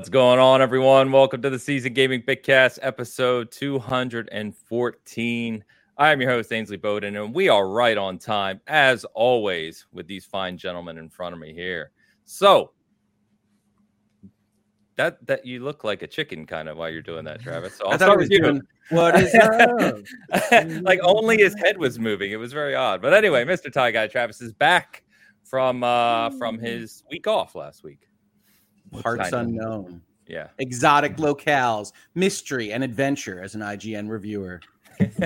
What's going on, everyone? Welcome to the Seasoned Gaming Bitcast, episode 214. I am your host, Ainsley Bowden, and we are right on time, as always, with these fine gentlemen in front of me here. So, that that you look like a chicken kind of while you're doing that, Travis. So I'll start with you. Doing, what is up? like only his head was moving. It was very odd. But anyway, Mr. Tie Guy Travis is back from uh from his week off last week. Parts unknown. Yeah. Exotic locales, mystery, and adventure as an IGN reviewer. uh,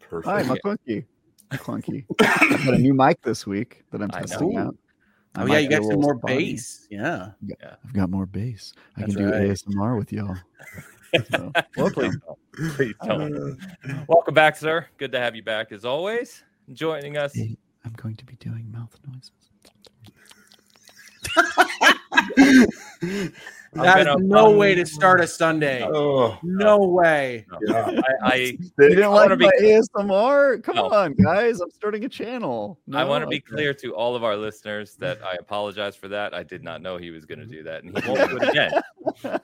perfect. Hi, McClunky. McClunky. I got a new mic this week that I'm testing out. Oh yeah, you got some more bass. Yeah. yeah, I've got more bass. I That's can do right. ASMR with y'all. So, welcome. Please Uh, welcome back, sir. Good to have you back as always. Joining us. I'm going to be doing mouth noises. That is no way to start a Sunday. Oh, no way. Yeah. I, I you didn't like be, ASMR? Come no. on, guys. I'm starting a channel. No, I want to be clear to all of our listeners that I apologize for that. I did not know he was going to do that, and he won't do it again. So.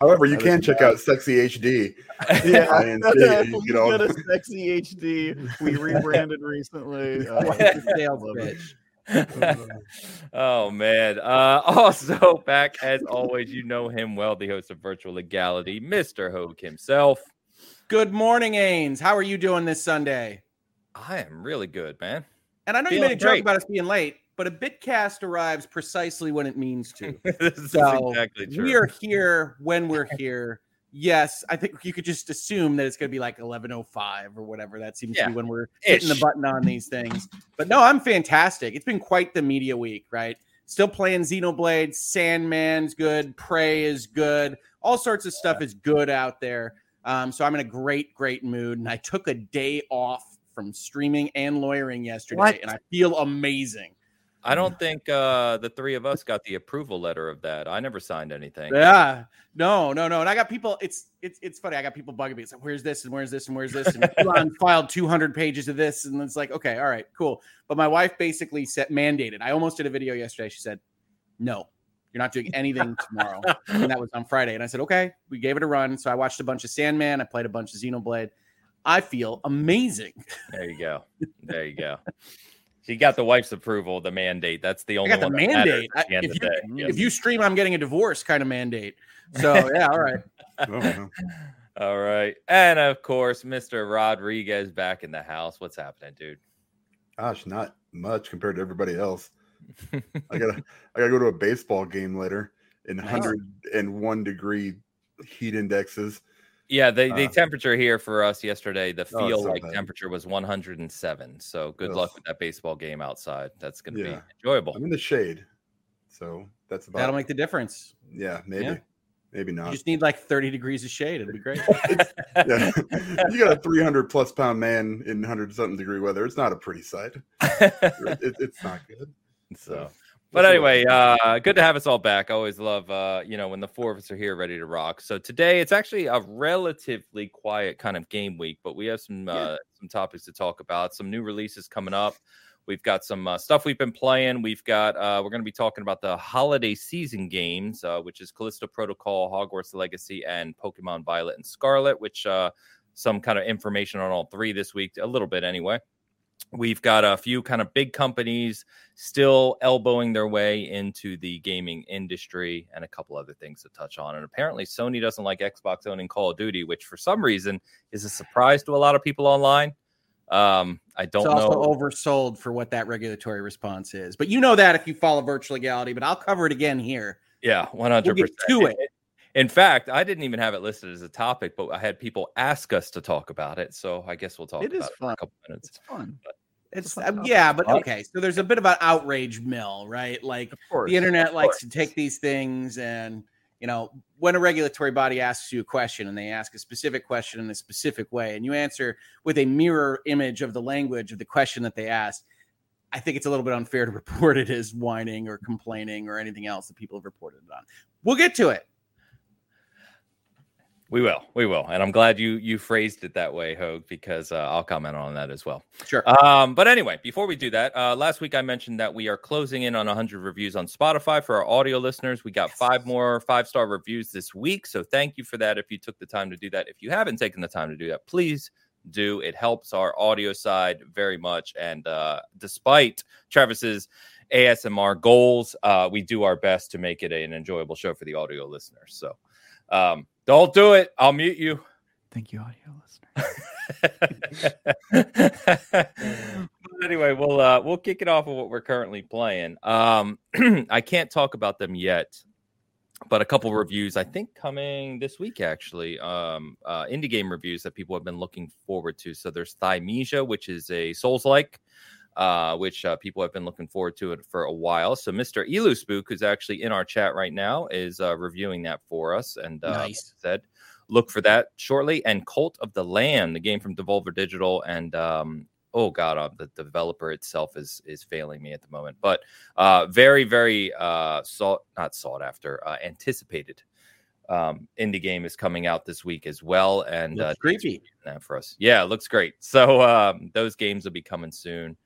However, you can check out Sexy HD. Yeah, you know, got a Sexy HD. We rebranded recently. Uh, sales pitch. oh man. Uh, also back as always, you know him well, the host of Virtual Legality, Mr. Hoeg himself. Good morning, Ains. How are you doing this Sunday? I am really good, man. And I know Feeling you made a joke about us being late, but a bitcast arrives precisely when it means to. so exactly we are here when we're here yes, I think you could just assume that it's going to be like 11:05 or whatever. That seems yeah. to be when we're Ish. hitting the button on these things. But no, I'm fantastic. It's been quite the media week, right? Still playing Xenoblade, Sandman's good, Prey is good, all sorts of stuff is good out there. Um, so I'm in a great, great mood, and I took a day off from streaming and lawyering yesterday, what? and I feel amazing. I don't think uh, the three of us got the approval letter of that. I never signed anything. Yeah, no, no, no. And I got people. It's it's it's funny. I got people bugging me. It's like, where's this and where's this and where's this? And Elon filed 200 pages of this, and it's like, okay, all right, cool. But my wife basically set mandated. I almost did a video yesterday. She said, no, you're not doing anything tomorrow, and that was on Friday. And I said, okay. We gave it a run. So I watched a bunch of Sandman. I played a bunch of Xenoblade. I feel amazing. There you go. There you go. She got the wife's approval, the mandate. That's the only I got the mandate. I, the if, you, yes. if you stream, I'm getting a divorce kind of mandate. So yeah, all right. oh, all right. And of course, Mr. Rodriguez back in the house. What's happening, dude? Gosh, not much compared to everybody else. I gotta I gotta go to a baseball game later in 101 degree heat indexes. Yeah, the, the uh, temperature here for us yesterday, the oh, feel like temperature was 107. So good luck with that baseball game outside. That's going to yeah. be enjoyable. I'm in the shade. So that's about That'll make the difference. Yeah, maybe. Yeah. Maybe not. You just need like 30 degrees of shade. It'll be great. yeah. You got a 300 plus pound man in 100 something degree weather. It's not a pretty sight. it, it's not good. So, but anyway, uh, good to have us all back. I always love, uh, you know, when the four of us are here ready to rock. So today it's actually a relatively quiet kind of game week, but we have some uh, some topics to talk about. Some new releases coming up. We've got some uh, stuff we've been playing. We've got uh, we're going to be talking about the holiday season games, uh, which is Callisto Protocol, Hogwarts Legacy, and Pokemon Violet and Scarlet. Which uh, some kind of information on all three this week, a little bit anyway. We've got a few kind of big companies still elbowing their way into the gaming industry and a couple other things to touch on. And apparently, Sony doesn't like Xbox owning Call of Duty, which for some reason is a surprise to a lot of people online. Um, I don't know, it's also know. oversold for what that regulatory response is, but you know that if you follow virtual legality. But I'll cover it again here. Yeah, one hundred percent to it. In fact, I didn't even have it listed as a topic, but I had people ask us to talk about it. So I guess we'll talk it about it fun. for a couple minutes. It's fun. But it's uh, yeah, but okay. So there's a bit of an outrage mill, right? Like course, the internet likes to take these things and you know, when a regulatory body asks you a question and they ask a specific question in a specific way and you answer with a mirror image of the language of the question that they asked, I think it's a little bit unfair to report it as whining or complaining or anything else that people have reported it on. We'll get to it. We will, we will, and I'm glad you you phrased it that way, Hoeg, because uh, I'll comment on that as well. Sure. Um, but anyway, before we do that, uh, last week I mentioned that we are closing in on 100 reviews on Spotify for our audio listeners. We got five more five star reviews this week, so thank you for that. If you took the time to do that, if you haven't taken the time to do that, please do. It helps our audio side very much, and uh, despite Travis's ASMR goals, uh, we do our best to make it an enjoyable show for the audio listeners. So. Um, don't do it. I'll mute you. Thank you, audio listeners. anyway, we'll uh, we'll kick it off with what we're currently playing. Um, I can't talk about them yet, but a couple reviews I think coming this week actually. Um, uh, indie game reviews that people have been looking forward to. So there's Thymesia, which is a Souls like uh, which uh, people have been looking forward to it for a while. So Mr. Elu Spook, who's actually in our chat right now, is uh, reviewing that for us. And uh, nice. said, look for that shortly. And Cult of the Lamb, the game from Devolver Digital, and um, oh god, uh, the developer itself is is failing me at the moment. But uh, very, very uh, sought not sought after, uh, anticipated. Um, indie game is coming out this week as well, and uh, creepy that for us. Yeah, it looks great. So um, those games will be coming soon.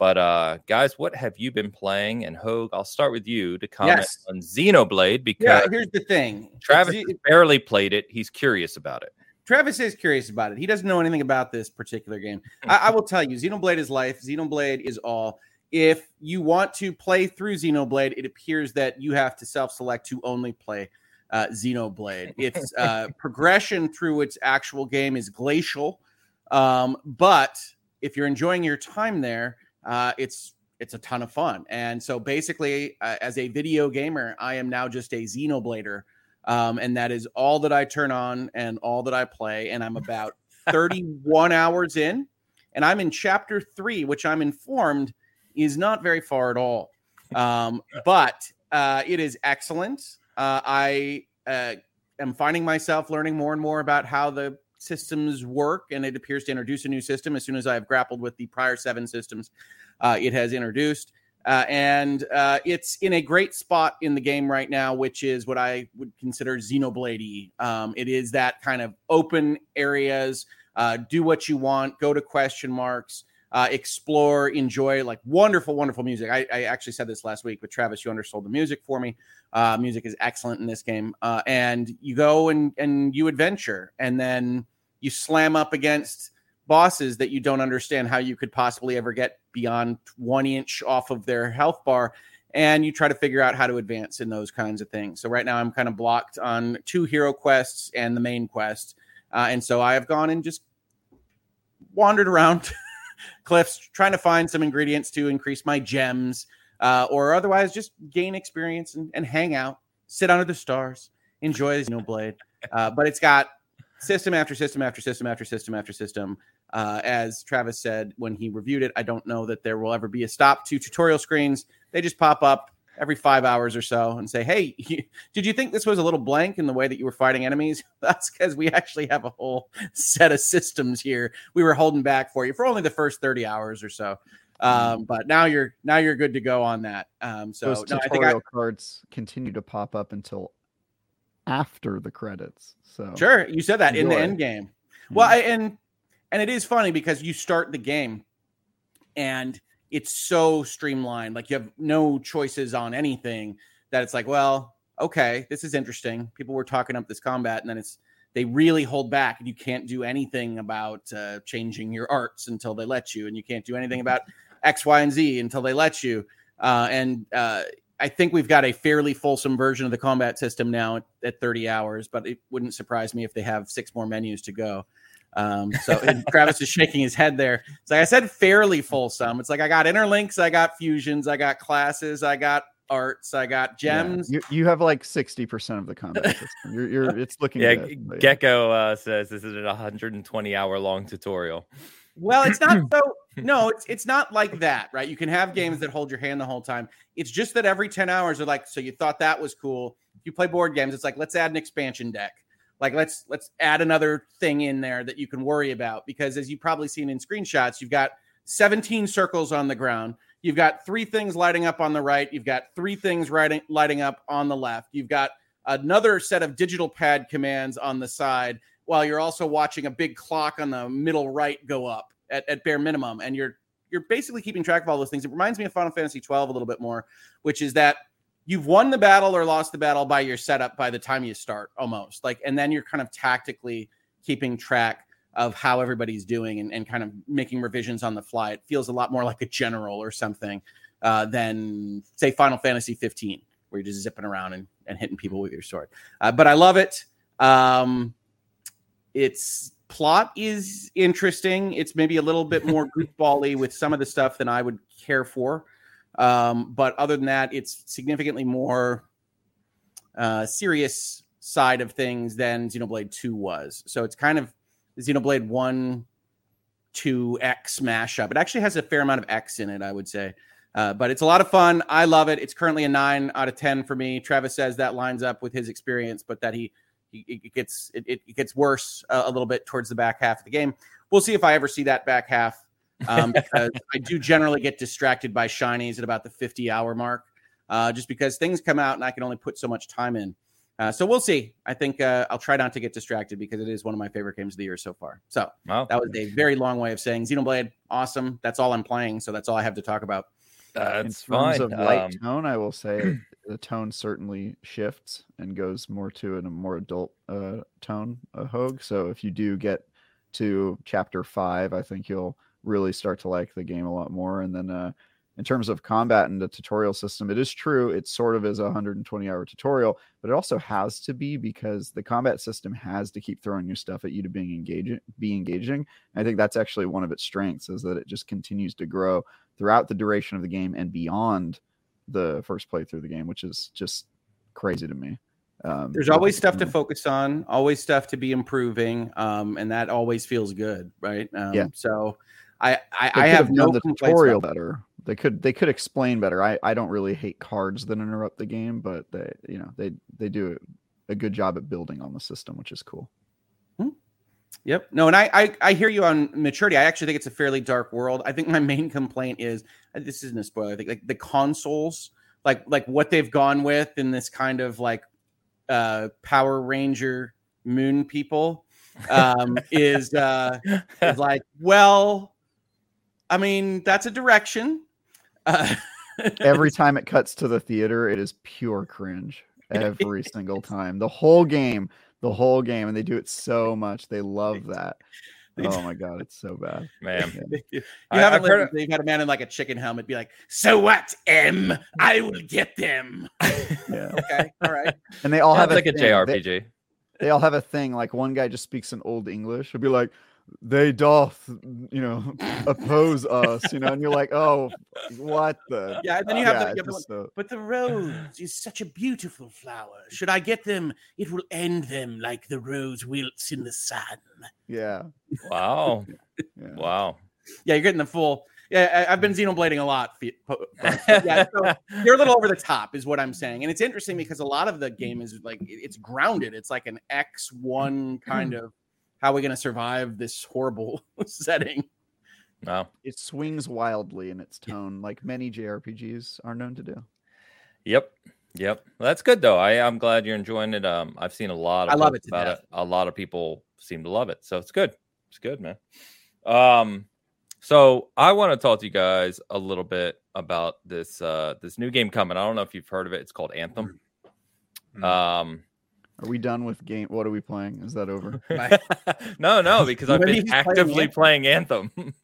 But uh, guys, what have you been playing? And Hoeg, I'll start with you to comment yes. on Xenoblade because yeah, here's the thing: Travis barely played it. He's curious about it. Travis is curious about it. He doesn't know anything about this particular game. I, I will tell you, Xenoblade is life. Xenoblade is all. If you want to play through Xenoblade, it appears that you have to self-select to only play uh, Xenoblade. Its uh, progression through its actual game is glacial, um, but if you're enjoying your time there, uh, it's it's a ton of fun. And so basically, uh, as a video gamer, I am now just a Xenoblader. Um, and that is all that I turn on and all that I play. And I'm about 31 hours in, and I'm in chapter three, which I'm informed is not very far at all. Um, but uh, it is excellent. Uh, I uh, am finding myself learning more and more about how the systems work, and it appears to introduce a new system as soon as I have grappled with the prior seven systems uh, it has introduced. Uh, and uh, it's in a great spot in the game right now, which is what I would consider Xenoblade. Um, it is that kind of open areas, uh, do what you want, go to question marks, uh, explore, enjoy like wonderful, wonderful music. I, I, actually said this last week, but Travis, you undersold the music for me. Uh, music is excellent in this game, uh, and you go and and you adventure, and then you slam up against bosses that you don't understand how you could possibly ever get beyond one inch off of their health bar and you try to figure out how to advance in those kinds of things. So right now i'm kind of blocked on two hero quests and the main quest uh, and so i have gone and just wandered around cliffs trying to find some ingredients to increase my gems uh, or otherwise just gain experience and, and, hang out sit under the stars enjoy the blade uh, but it's got system after system after system after system after system. Uh, as Travis said when he reviewed it, I don't know that there will ever be a stop to tutorial screens. They just pop up every five hours or so and say, Hey, did you think this was a little blank in the way that you were fighting enemies? That's because we actually have a whole set of systems here. We were holding back for you for only the first 30 hours or so. Mm-hmm. Um, but now you're now you're good to go on that. Um, so those tutorial I I, cards continue to pop up until after the credits. So sure, you said that enjoy. in the end game. Mm-hmm. Well, I, and and it is funny because you start the game and it's so streamlined. Like you have no choices on anything. That it's like, well, okay, this is interesting. People were talking up this combat, and then it's they really hold back, and you can't do anything about uh, changing your arts until they let you, and you can't do anything about X, Y, and Z until they let you. Uh, and uh, I think we've got a fairly fulsome version of the combat system now at, at 30 hours, but it wouldn't surprise me if they have six more menus to go. Um, so Travis is shaking his head there. It's like I said, fairly fulsome. It's like I got interlinks, I got fusions, I got classes, I got arts, I got gems. Yeah, you, you have like 60% of the combat system. You're, you're it's looking yeah, good, yeah. Gecko uh, says this is a 120 hour long tutorial. Well, it's not so no, it's it's not like that, right? You can have games that hold your hand the whole time. It's just that every 10 hours they're like, so you thought that was cool. If you play board games, it's like let's add an expansion deck. Like let's let's add another thing in there that you can worry about because as you've probably seen in screenshots, you've got 17 circles on the ground. You've got three things lighting up on the right. You've got three things lighting lighting up on the left. You've got another set of digital pad commands on the side while you're also watching a big clock on the middle right go up at, at bare minimum. And you're you're basically keeping track of all those things. It reminds me of final fantasy 12 a little bit more which is that you've won the battle or lost the battle by your setup by the time you start almost. Like and then you're kind of tactically keeping track of how everybody's doing and, and kind of making revisions on the fly. It feels a lot more like a general or something uh, than say final fantasy 15 where you're just zipping around and, and hitting people with your sword. Uh, but i love it. Um, its plot is interesting it's maybe a little bit more goofbally with some of the stuff than i would care for um, but other than that, it's significantly more uh, serious side of things than Xenoblade 2 was. So it's kind of Xenoblade 1 2 X mashup. It actually has a fair amount of X in it, I would say. Uh, but it's a lot of fun. I love it. It's currently a nine out of ten for me. Travis says that lines up with his experience, but that he, he it gets it, it gets worse a, a little bit towards the back half of the game. We'll see if I ever see that back half um, because I do generally get distracted by shinies at about the 50 hour mark, uh, just because things come out and I can only put so much time in. Uh, so we'll see. I think uh, I'll try not to get distracted because it is one of my favorite games of the year so far. So wow. that was a very long way of saying Xenoblade, awesome. That's all I'm playing, so that's all I have to talk about. That's In terms fine. of light um, tone, I will say the tone certainly shifts and goes more to a more adult uh, tone, a Hoeg. So if you do get to chapter five, I think you'll really start to like the game a lot more. And then uh, in terms of combat and the tutorial system, it is true. It sort of is a 120 hour tutorial, but it also has to be because the combat system has to keep throwing new stuff at you to being engaging, be engaging. I think that's actually one of its strengths is that it just continues to grow throughout the duration of the game and beyond the first playthrough of the game, which is just crazy to me. Um, There's always stuff to focus on, always stuff to be improving, um, and that always feels good, right? Um, yeah. So I I, I have no the tutorial better. They could they could explain better. I I don't really hate cards that interrupt the game, but they you know they they do a good job at building on the system, which is cool. Yep. No, and I, I, I hear you on maturity. I actually think it's a fairly dark world. I think my main complaint is uh, this isn't a spoiler. I think like the Consuls, like like what they've gone with in this kind of like uh Power Ranger Moon people um is uh is like well I mean, that's a direction. Uh, Every time it cuts to the theater, it is pure cringe. Every single time. The whole game, the whole game. And they do it so much. They love that. Oh my god, it's so bad, man. you I, haven't heard you've got a man in like a chicken helmet be like, "So what, M? I will get them." yeah. Okay. All right. And they all have like a, a JRPG. They, they all have a thing. Like one guy just speaks in old English. He'll be like, they doth you know oppose us you know and you're like oh what the yeah and then you have yeah, the, you have but the rose is such a beautiful flower. Should i get them it will end them like the rose wilts in the sun. Yeah. Wow. Yeah. wow. Yeah you're getting the full yeah i've been xenoblading a lot yeah so you're a little over the top is what i'm saying and it's interesting because a lot of the game hmm. is like it's grounded. It's like an x1 hmm. kind of how are we going to survive this horrible setting? Wow. It swings wildly in its tone, like many JRPGs are known to do. Yep. Yep. Well, that's good though. I, I'm glad you're enjoying it. Um, I've seen a lot of I love it about it. A lot of people seem to love it. So it's good. It's good, man. Um, so I want to talk to you guys a little bit about this uh this new game coming. I don't know if you've heard of it. It's called Anthem. Mm-hmm. Um are we done with game? What are we playing? Is that over? no, no, because I've been actively playing Anthem.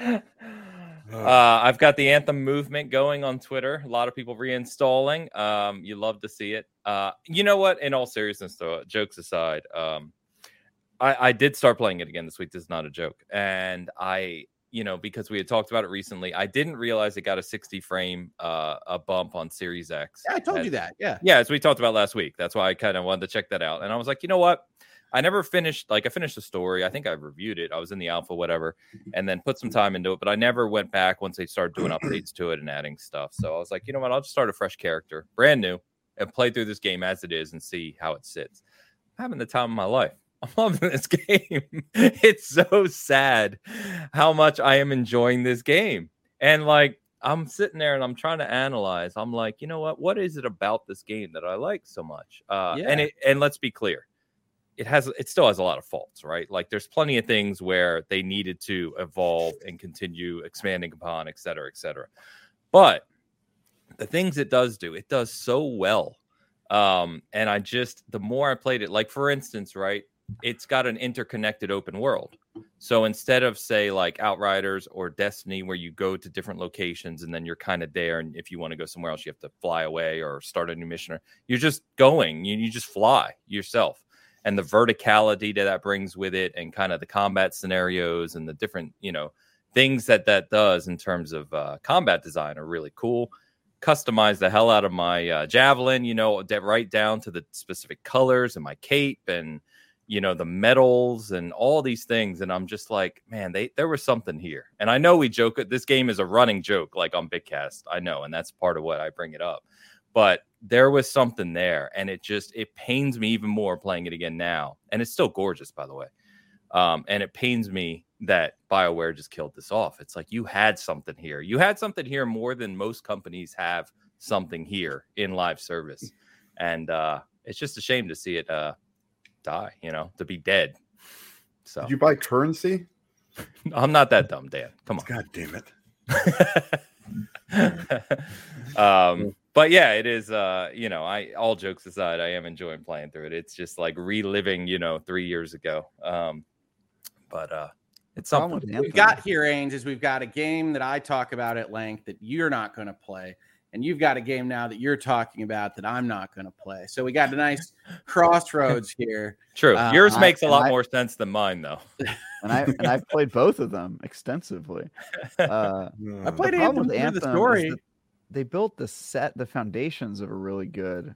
uh, I've got the Anthem movement going on Twitter. A lot of people reinstalling. Um, you love to see it. Uh, you know what? In all seriousness, though, jokes aside, um, I, I did start playing it again this week. This is not a joke, and I you know, because we had talked about it recently. I didn't realize it got a 60 frame uh a bump on Series X. Yeah, I told as, you that. Yeah. Yeah, as we talked about last week. That's why I kind of wanted to check that out. And I was like, you know what? I never finished like I finished the story. I think I reviewed it. I was in the alpha, whatever, mm-hmm. and then put some time into it, but I never went back once they started doing updates to it and adding stuff. So I was like, you know what, I'll just start a fresh character, brand new, and play through this game as it is and see how it sits. I'm having the time of my life. I'm loving this game. it's so sad how much I am enjoying this game. And like I'm sitting there and I'm trying to analyze. I'm like, you know what? What is it about this game that I like so much? Uh, yeah. And it and let's be clear, it has it still has a lot of faults, right? Like there's plenty of things where they needed to evolve and continue expanding upon, et cetera, et cetera. But the things it does do, it does so well. Um, and I just the more I played it, like for instance, right, it's got an interconnected open world. So instead of say like Outriders or Destiny, where you go to different locations and then you're kind of there, and if you want to go somewhere else, you have to fly away or start a new mission. Or you're just going, you, you just fly yourself and the verticality that that brings with it and kind of the combat scenarios and the different you know things that that does in terms of uh, combat design are really cool customize the hell out of my uh, javelin you know right down to the specific colors and my cape and you know the medals and all these things and i'm just like man they there was something here. And i know we joke this game is a running joke like on bitcast i know and that's part of what i bring it up but there was something there and it just it pains me even more playing it again now and it's still gorgeous by the way um, and it pains me that bioware just killed this off. It's like you had something here. You had something here more than most companies have something here in live service and uh, it's just a shame to see it uh, die you know to be dead. So. Did you buy currency? I'm not that dumb dan. Come on. God damn it. Um but yeah, it is. Uh, you know, I all jokes aside, I am enjoying playing through it. It's just like reliving, you know, three years ago. Um, but uh, it's something we've got here, Ains, is we've got a game that I talk about at length that you're not going to play, and you've got a game now that you're talking about that I'm not going to play. So we got a nice crossroads here. True, uh, yours makes I, a lot I, more sense than mine, though. and I and I've played both of them extensively. Uh, I played Anthem, Anthem the story they built the set, the foundations of a really good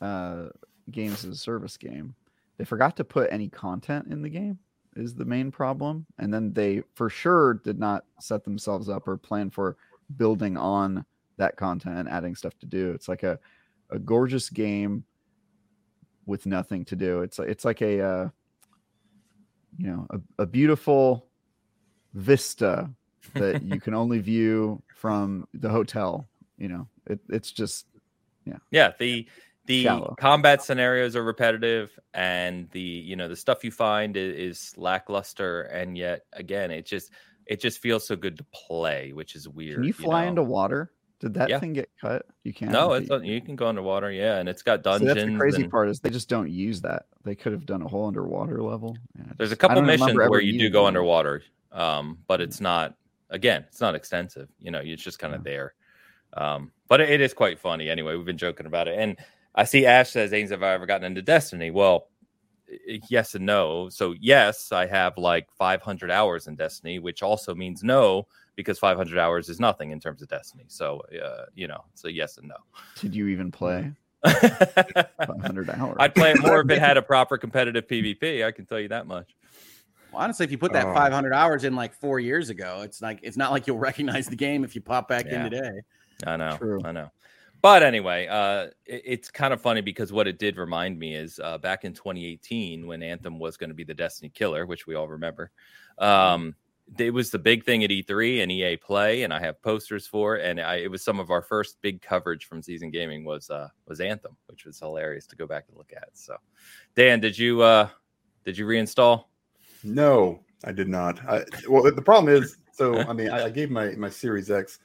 uh, games as a service game. They forgot to put any content in the game is the main problem, and then they for sure did not set themselves up or plan for building on that content and adding stuff to do. It's like a a gorgeous game with nothing to do. It's it's like a uh, you know a, a beautiful vista that you can only view from the hotel you know, it, it's just yeah. Yeah. The the Shallow. combat scenarios are repetitive and the you know the stuff you find is, is, lackluster and yet again it just it just feels so good to play which is weird can you fly you know? into water did that yeah. thing get cut you can't no it's you can go underwater yeah and it's got dungeons so that's the crazy and... part is they just don't use that they could have done a whole underwater level yeah, there's a couple missions where you do go underwater um but it's not again it's not extensive you know it's just kind of yeah. there um, but it is quite funny anyway. We've been joking about it. And I see Ash says, Ains, have I ever gotten into Destiny? Well, yes and no. So, yes, I have like 500 hours in Destiny, which also means no, because 500 hours is nothing in terms of Destiny. So, uh, you know, so yes and no. Did you even play? 500 hours. I'd play it more if it had a proper competitive PvP. I can tell you that much. Well, honestly, if you put that oh. 500 hours in like four years ago, it's like it's not like you'll recognize the game if you pop back yeah. in today. I know. True. I know. But anyway, uh, it, it's kind of funny because what it did remind me is uh, back in 2018 when Anthem was going to be the Destiny killer, which we all remember. Um, it was the big thing at E3 and EA Play, and I have posters for it. And I, it was some of our first big coverage from Seasoned Gaming was uh, was Anthem, which was hilarious to go back and look at. So, Dan, did you uh, did you reinstall? No, I did not. I, well, the problem is, so I mean, I, I gave my my Series X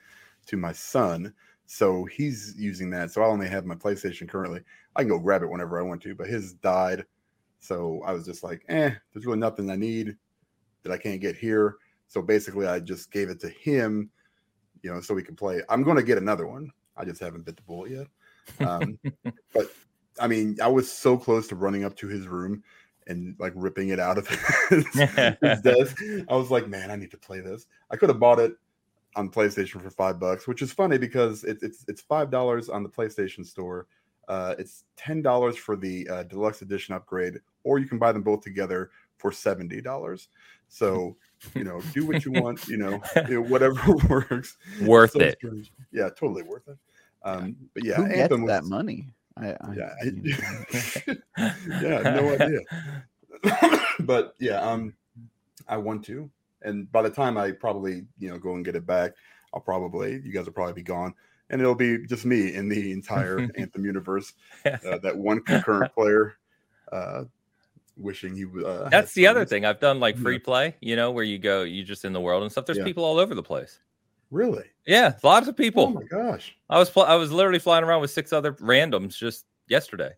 to my son. So he's using that. So I only have my PlayStation currently. I can go grab it whenever I want to, but his died. So I was just like, eh, there's really nothing I need that I can't get here. So basically, I just gave it to him, you know, so we can play. I'm going to get another one. I just haven't bit the bullet yet. Um, but I mean, I was so close to running up to his room and like ripping it out of his, his desk. I was like, man, I need to play this. I could have bought it on PlayStation for five bucks, which is funny because it, it's it's five dollars on the PlayStation Store. Uh, it's ten dollars for the uh, deluxe edition upgrade, or you can buy them both together for seventy dollars. So you know, do what you want. You know, whatever works. Worth so it. Strange. Yeah, totally worth it. Um, but yeah, Who Anthem gets that money? I, I, yeah, I, yeah, no idea. but yeah, um, I want to and by the time I probably you know go and get it back, I'll probably you guys will probably be gone, and it'll be just me in the entire Anthem universe. Uh, that one concurrent player. Uh, wishing he uh that's the other thing i've done like free play you know where you go you just in the world and stuff there's yeah. people all over the place really yeah lots of people oh my gosh i was pl- i was literally flying around with six other randoms just yesterday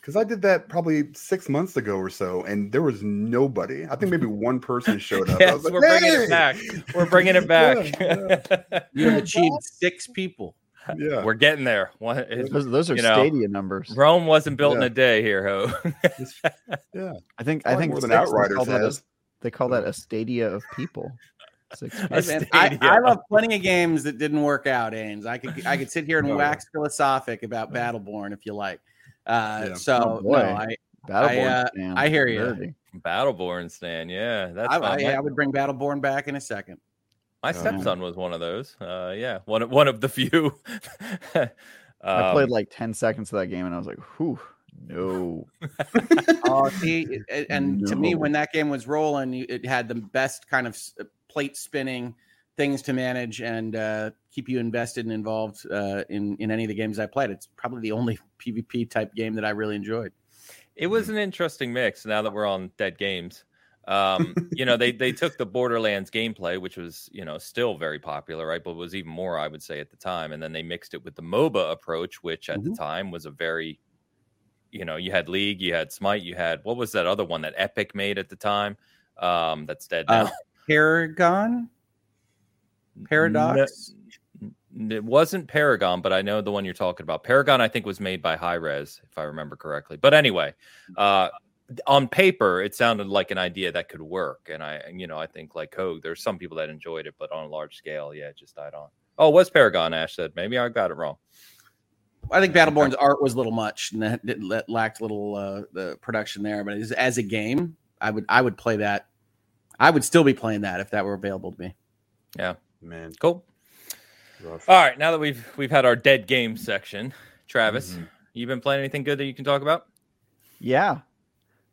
because I did that probably six months ago or so, and there was nobody. I think maybe one person showed up. yes, like, we're hey! bringing it back. We're bringing it back. yeah, You achieved six people. Yeah, we're getting there. One, those, those, are stadia know, numbers. Rome wasn't built yeah. in a day here, ho. yeah, I think I think more than Outriders they has. they call that a stadia of people. I, I, love plenty of games that didn't work out, Ains. I could I could sit here and oh, wax philosophic about Battleborn if you like. Uh, yeah. So oh, no, I I, uh, I, hear you. Battleborn stand, yeah, that's. I, I, I, would bring Battleborn back in a second. My stepson was one of those. Uh, yeah, one one of the few. um, I played like ten seconds of that game, and I was like, "Whew, no." oh, see, and no. to me, when that game was rolling, it had the best kind of uh, plate spinning things to manage and uh, keep you invested and involved uh, in in any of the games I played. It's probably the only PvP type game that I really enjoyed. It was an interesting mix. Now that we're on dead games, um, you know, they they took the Borderlands gameplay, which was you know still very popular, right? But was even more, I would say, at the time. And then they mixed it with the MOBA approach, which at mm-hmm. the time was a very, you know, you had League, you had Smite, you had what was that other one that Epic made at the time? Um, that's dead uh, now. Uh, Paragon. Paradox. No, it wasn't Paragon, but I know the one you're talking about. Paragon, I think, was made by Hi-Rez, if I remember correctly. But anyway, uh, on paper, it sounded like an idea that could work. And I, you know, I think like oh there's some people that enjoyed it, but on a large scale, yeah, it just died on. Oh, was Paragon? Ash said maybe I got it wrong. I think Battleborn's art was a little much and that lacked a little uh, the production there. But as, as a game, I would I would play that. I would still be playing that if that were available to me. Yeah, man, cool. Rough. All right, now that we've we've had our dead game section, Travis, mm-hmm. you been playing anything good that you can talk about? Yeah,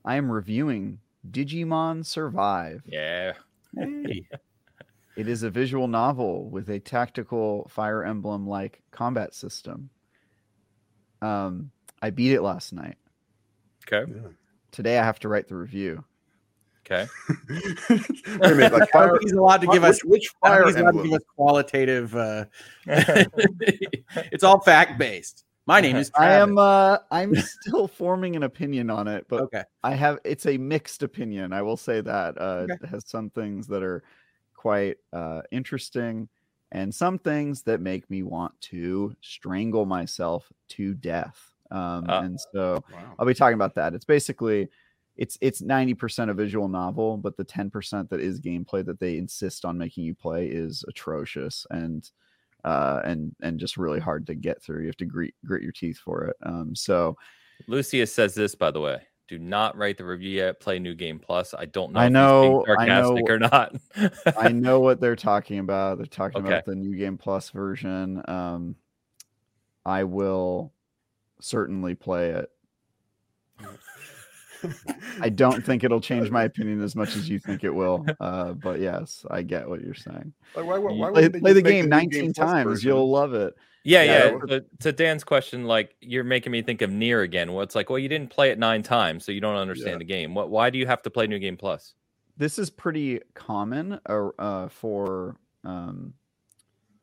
I am reviewing Digimon Survive. Yeah. Hey. it is a visual novel with a tactical Fire Emblem like combat system. Um, I beat it last night. Okay. Yeah. Today I have to write the review. Okay. Wait a minute, like fire, he's allowed to give which, us which fire he's allowed to give us qualitative. Uh, it's all fact based. My name is. Travis. I am. Uh, I'm still forming an opinion on it, but okay. I have. It's a mixed opinion. I will say that uh, okay. it has some things that are quite uh, interesting, and some things that make me want to strangle myself to death. Um, uh, and so wow. I'll be talking about that. It's basically it's it's 90% a visual novel but the 10% that is gameplay that they insist on making you play is atrocious and uh, and and just really hard to get through. You have to grit, grit your teeth for it. Um, so, Lucius says this, by the way. Do not write the review yet. Play New Game Plus. I don't know. I know. sarcastic I know, or not. I know what they're talking about. They're talking okay. about the New Game Plus version. Um, I will certainly play it. I don't think it'll change my opinion as much as you think it will. Uh, but yes, I get what you're saying. Like, why, why, play, play the game 19 game times, version? you'll love it. Yeah, yeah. yeah. To, Dan's question, like you're making me think of NieR again. Well, it's like, well, you didn't play it nine times, so you don't understand yeah. the game. What? Why do you have to play New Game Plus? This is pretty common uh, uh, for um,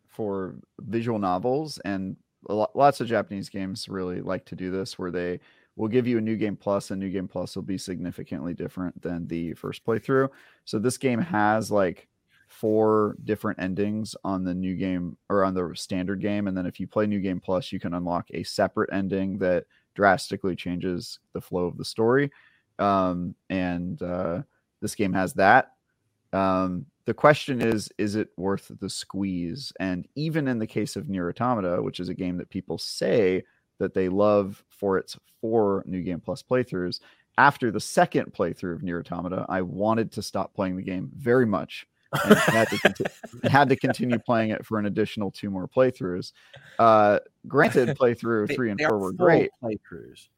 for visual novels, and lots of Japanese games really like to do this, where they will give you a new game plus and new game plus will be significantly different than the first playthrough. So this game has like four different endings on the new game or on the standard game and then if you play new game plus you can unlock a separate ending that drastically changes the flow of the story. Um, and uh, this game has that. Um, the question is is it worth the squeeze? And even in the case of NieR Automata which is a game that people say that they love for its four New Game Plus playthroughs. After the second playthrough of NieR Automata, I wanted to stop playing the game very much. and had to, conti- had to continue playing it for an additional two more playthroughs. Uh, granted, playthrough three and four were great playthroughs.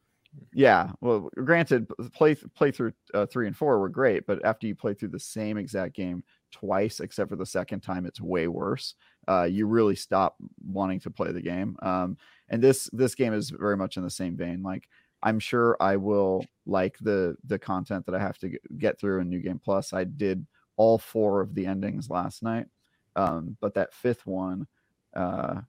Yeah, well, granted, play playthrough uh, three and four were great, but after you play through the same exact game twice, except for the second time, it's way worse. uh, you really stop wanting to play the game. Um, and this this game is very much in the same vein. Like I'm sure I will like the the content that I have to get through in New Game Plus. I did all four of the endings last night, um, but that fifth one, uh,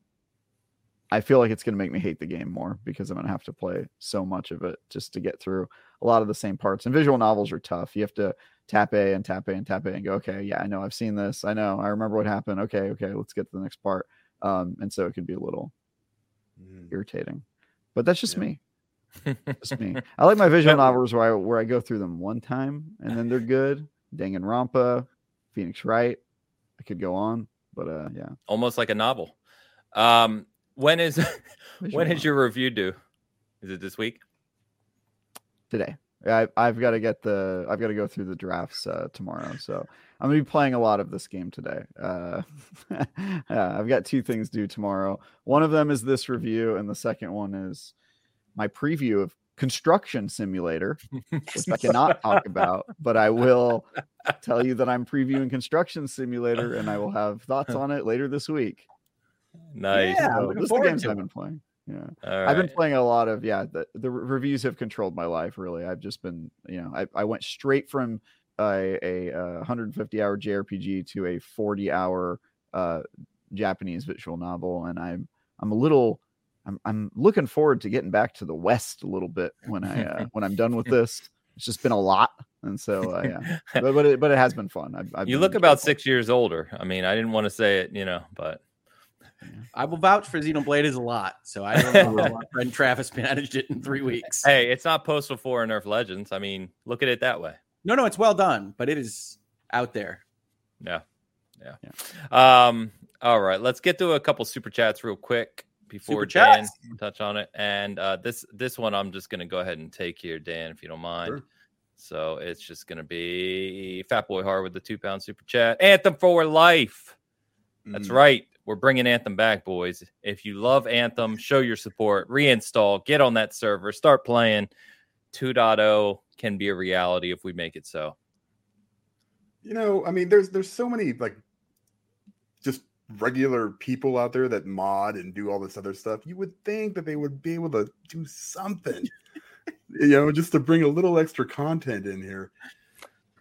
I feel like it's going to make me hate the game more because I'm going to have to play so much of it just to get through a lot of the same parts. And visual novels are tough. You have to tap A and tap A and tap A and go, okay, yeah, I know, I've seen this. I know, I remember what happened. Okay, okay, let's get to the next part. Um, and so it can be a little mm. irritating, but that's just yeah. me. just me. I like my visual novels where I where I go through them one time and then they're good. Danganronpa, Phoenix Wright. I could go on, but uh, yeah, almost like a novel. Um, when is when is your review due? Is it this week? Today. I, I've got to get the I've got to go through the drafts uh, tomorrow, so I'm gonna be playing a lot of this game today. Uh, yeah, I've got two things due tomorrow. One of them is this review, and the second one is my preview of Construction Simulator, which I cannot talk about, but I will tell you that I'm previewing Construction Simulator, and I will have thoughts on it later this week. Nice. Yeah, so this is the games I've been playing. Yeah, right. I've been playing a lot of yeah. The, the reviews have controlled my life really. I've just been you know I, I went straight from a, a, a 150 hour JRPG to a 40 hour uh, Japanese visual novel, and I'm I'm a little I'm I'm looking forward to getting back to the West a little bit when I uh, when I'm done with this. It's just been a lot, and so uh, yeah, but but it, but it has been fun. I've, I've you look about six years older. I mean, I didn't want to say it, you know, but I will vouch for Xenoblade is a lot. So I don't know how my friend Travis managed it in three weeks. Hey, it's not Postal 4 and Nerf Legends. I mean, look at it that way. No, no, it's well done, but it is out there. Yeah. Yeah. yeah. Um, all right. Let's get to a couple super chats real quick before Dan touch on it. And uh, this this one I'm just gonna go ahead and take here, Dan, if you don't mind. Sure. So it's just gonna be Fat Boy Hard with the two pound super chat. Anthem for life. That's mm. right. We're bringing Anthem back, boys. If you love Anthem, show your support, reinstall, get on that server, start playing. 2.0 can be a reality if we make it so. You know, I mean, there's there's so many like just regular people out there that mod and do all this other stuff. You would think that they would be able to do something, you know, just to bring a little extra content in here.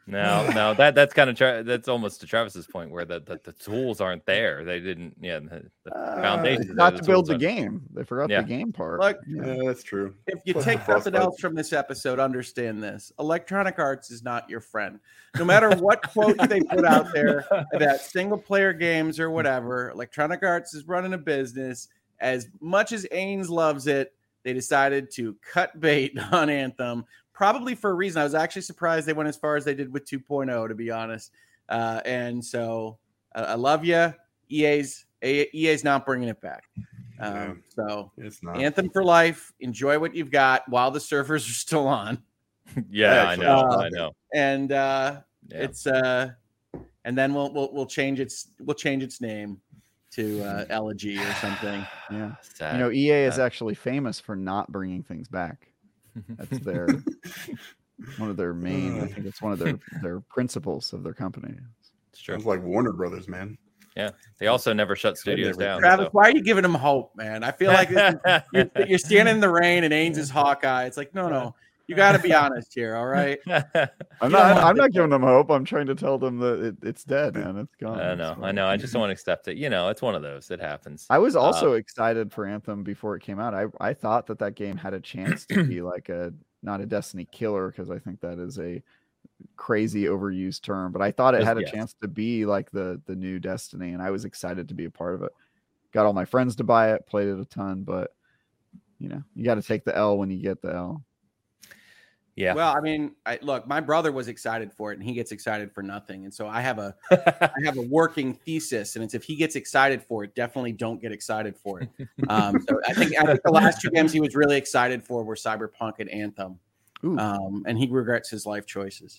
No, no, that that's kind of tra- that's almost to Travis's point where the, the, the tools aren't there. They didn't, yeah, the, the uh, foundation. Not to build the game. They forgot yeah. the game part. Look, yeah, that's true. If you take nothing else from this episode, understand this: Electronic Arts is not your friend. No matter what quote they put out there about single player games or whatever, Electronic Arts is running a business. As much as Ains loves it, they decided to cut bait on Anthem probably for a reason. I was actually surprised they went as far as they did with 2.0, to be honest. Uh, and so uh, I love you. EA's EA's not bringing it back. Um, so it's not Anthem for life. Enjoy what you've got while the servers are still on. yeah, I know. Uh, I know. And uh, yeah. it's uh, and then we'll we'll we'll change its we'll change its name to uh, Elegy or something. Yeah, Sad. you know, EA is actually famous for not bringing things back. That's their one of their main. I think it's one of their uh. their principles of their company. It's true. It's like Warner Brothers, man. Yeah, they also never shut studios down. Travis, so. why are you giving them hope, man? I feel like you're, you're, standing in the rain and Ains is Hawkeye. It's like, no, no, you got to be honest here, all right? I'm not. I'm not giving them hope. I'm trying to tell them that it, it's dead, man. It's gone. I know. I know. I just don't want to accept it. You know, it's one of those. It happens. I was also uh, excited for Anthem before it came out. I I thought that that game had a chance to be like a not a Destiny killer because I think that is a crazy overused term, but I thought it had a yes. chance to be like the the new Destiny, and I was excited to be a part of it. Got all my friends to buy it, played it a ton, but you know, you got to take the L when you get the L. Yeah. Well, I mean, I, look, my brother was excited for it, and he gets excited for nothing. And so I have a, I have a working thesis, and it's if he gets excited for it, definitely don't get excited for it. Um, so I think I think the last two games he was really excited for were Cyberpunk and Anthem, um, and he regrets his life choices.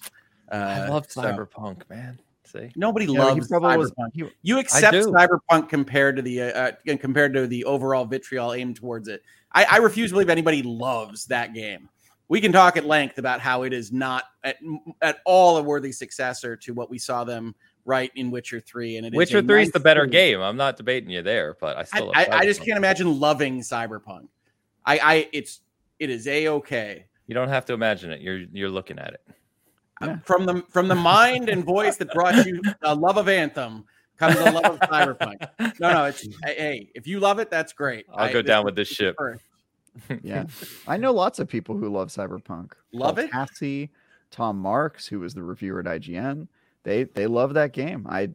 Uh, I love Cyberpunk, so. man. See, nobody yeah, loves Cyberpunk. Was, he, you accept Cyberpunk compared to the uh, uh, compared to the overall vitriol aimed towards it. I, I refuse to believe anybody loves that game we can talk at length about how it is not at, at all a worthy successor to what we saw them right in Witcher Three, and it Witcher Three is the better game. I'm not debating you there, but I still I, I, I just can't imagine loving Cyberpunk. I, I it's it is a okay. You don't have to imagine it. You're you're looking at it. Uh, yeah. From the from the mind and voice that brought you a love of Anthem comes a love of Cyberpunk. No, no, it's hey, if you love it, that's great. I'll I, go down with this ship. Yeah, I know lots of people who love Cyberpunk. Love it. Cassie, Tom Marks, who was the reviewer at IGN, they they love that game. I,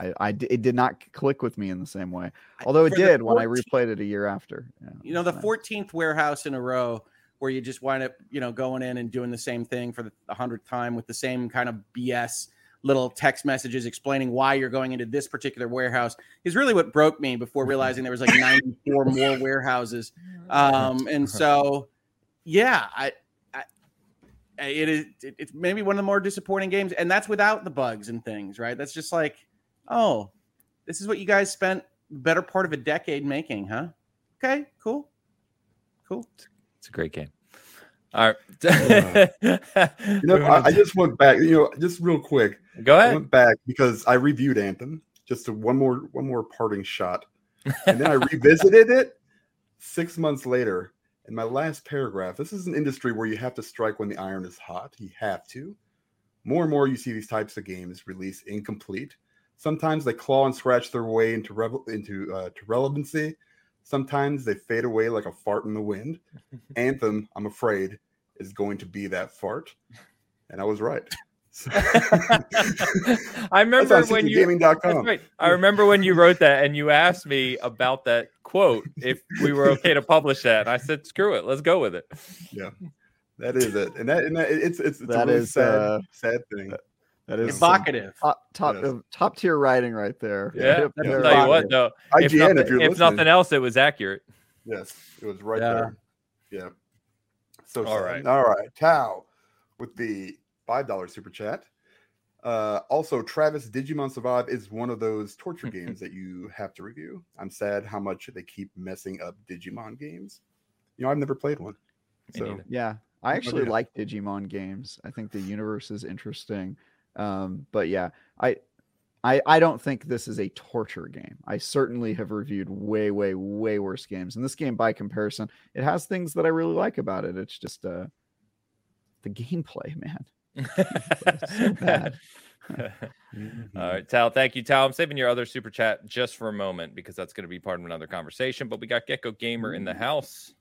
I, I it did not click with me in the same way, although it did 14th, when I replayed it a year after. Yeah, you know, the fourteenth warehouse in a row where you just wind up, you know, going in and doing the same thing for the hundredth time with the same kind of BS little text messages explaining why you're going into this particular warehouse is really what broke me before realizing there was like 94 more warehouses. Um, and so, yeah, I, I it is it, it's maybe one of the more disappointing games, and that's without the bugs and things, right? That's just like, oh, this is what you guys spent better part of a decade making, huh? Okay, cool, cool. It's a great game. All right. you know, I, I, just went back. You know, just real quick. Go ahead. I went back because I reviewed Anthem. Just one more, one more parting shot, and then I revisited it six months later. In my last paragraph, this is an industry where you have to strike when the iron is hot. You have to. More and more, you see these types of games released incomplete. Sometimes they claw and scratch their way into revel- into uh, to relevancy. Sometimes they fade away like a fart in the wind. Anthem, I'm afraid, is going to be that fart. And I was right. I remember when you right. I remember when you wrote that and you asked me about that quote if we were okay to publish that. And I said, "Screw it, let's go with it." Yeah, that is it, and that and that, it's it's, it's that a really is, sad uh, sad thing. That is evocative. Top top, uh, top tier writing right there. Yeah. yeah. Tell you what, though, if, nothing, if, if nothing else, it was accurate. Yes, it was right yeah. there. Yeah. So all right, all right. Tao with the five dollar super chat. Uh, also, Travis Digimon Survive is one of those torture games that you have to review. I'm sad how much they keep messing up Digimon games. You know, I've never played one. So yeah, I actually like Digimon games. I think the universe is interesting. Um, but yeah, I, I, I don't think this is a torture game. I certainly have reviewed way, way, way worse games. And this game, by comparison, it has things that I really like about it. It's just uh, the gameplay, man. So bad. All right, Tal. Thank you, Tal. I'm saving your other super chat just for a moment because that's going to be part of another conversation. But we got Gecko Gamer in the house.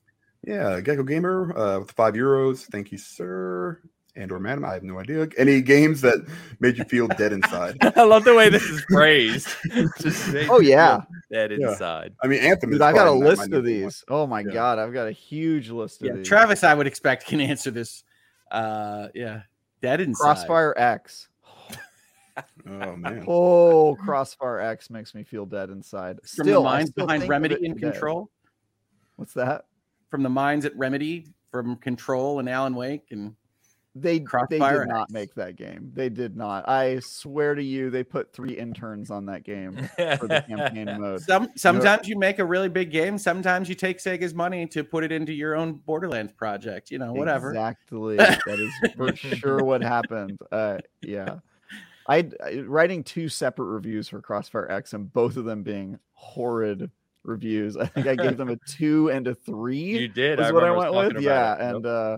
Yeah, Gecko Gamer uh, with five euros. Thank you, sir and or madam. I have no idea. Any games that made you feel dead inside? I love the way this is phrased. oh yeah, dead yeah. inside. I mean, Anthem. Dude, I got a list of these. One. Oh my yeah. god, I've got a huge list of yeah, these. Travis, I would expect can answer this. Uh, yeah, dead inside. Crossfire X. oh man. Oh, Crossfire X makes me feel dead inside. From still, the minds behind Remedy and Control. What's that? From the minds at Remedy, from Control and Alan Wake and they Crossfire they did not make that game. They did not. I swear to you, they put three interns on that game for the campaign mode. Some sometimes you, know, you make a really big game. Sometimes you take Sega's money to put it into your own Borderlands project. You know, whatever. Exactly. that is for sure what happened. Uh, yeah. I writing two separate reviews for Crossfire X, and both of them being horrid reviews. I think I gave them a two and a three. You did. Is I what I went with. Yeah, and. uh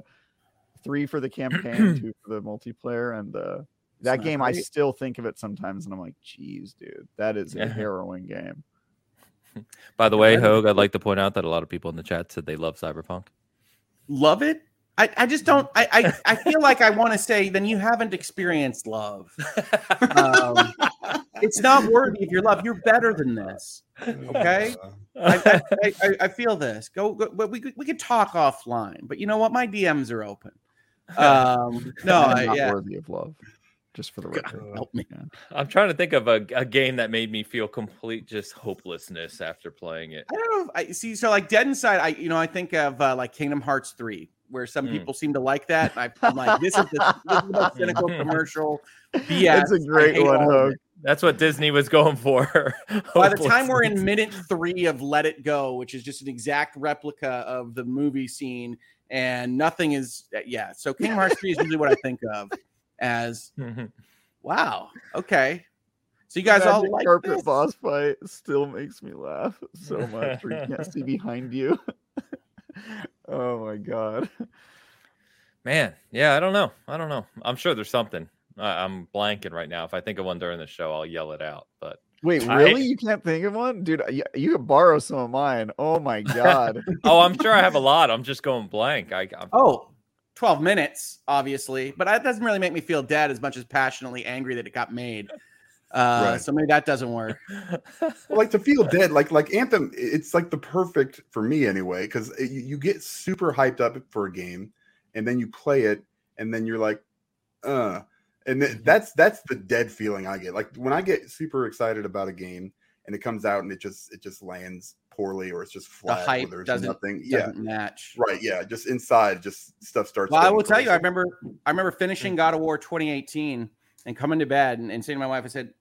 three for the campaign, two for the multiplayer, and uh, that game great. I still think of it sometimes, and I'm like, geez, dude, that is a harrowing game. By the way, Hoeg, I'd like to point out that a lot of people in the chat said they love Cyberpunk. Love it? I, I just don't. I, I, I feel like I want to say, then you haven't experienced love. Um, it's not worthy of your love. You're better than this. Okay. I, I, I, I, feel this. Go, go. We we could talk offline, but you know what? My DMs are open. Um, no, I, not yeah. worthy of love. Just for the record, help me. I'm trying to think of a, a game that made me feel complete just hopelessness after playing it. I don't know. I see. So like Dead Inside, I you know I think of uh, like Kingdom Hearts three, where some mm. people seem to like that. I, am like, this is the, this is the cynical commercial BS. It's a great one, Hoeg. That's what Disney was going for. By the time we're in minute three of Let It Go, which is just an exact replica of the movie scene, and nothing is uh, yeah. So Kingdom Hearts 3 is usually what I think of as Wow. Okay. So you guys all like carpet this? boss fight still makes me laugh so much. you can't see behind you. oh my god. Man, yeah, I don't know. I don't know. I'm sure there's something. I, am blanking right now. If I think of one during the show, I'll yell it out. But wait, really? I, you can't think of one, dude? You, you can borrow some of mine. Oh my god. oh, I'm sure I have a lot. I'm just going blank. I I'm... oh. 12 minutes, obviously, but that doesn't really make me feel dead as much as passionately angry that it got made. Uh, right. So maybe that doesn't work. well, like to feel dead, like like Anthem, it's like the perfect for me anyway, because you, you get super hyped up for a game, and then you play it, and then you're like, uh, and mm-hmm. that's that's the dead feeling I get. Like when I get super excited about a game and it comes out and it just it just lands poorly or it's just flat. The hype there's doesn't, nothing. Doesn't yeah, match. Right. Yeah. Just inside, just stuff starts. Well, I will crazy. tell you, I remember I remember finishing God of War 2018 and coming to bed and, and saying to my wife, I said,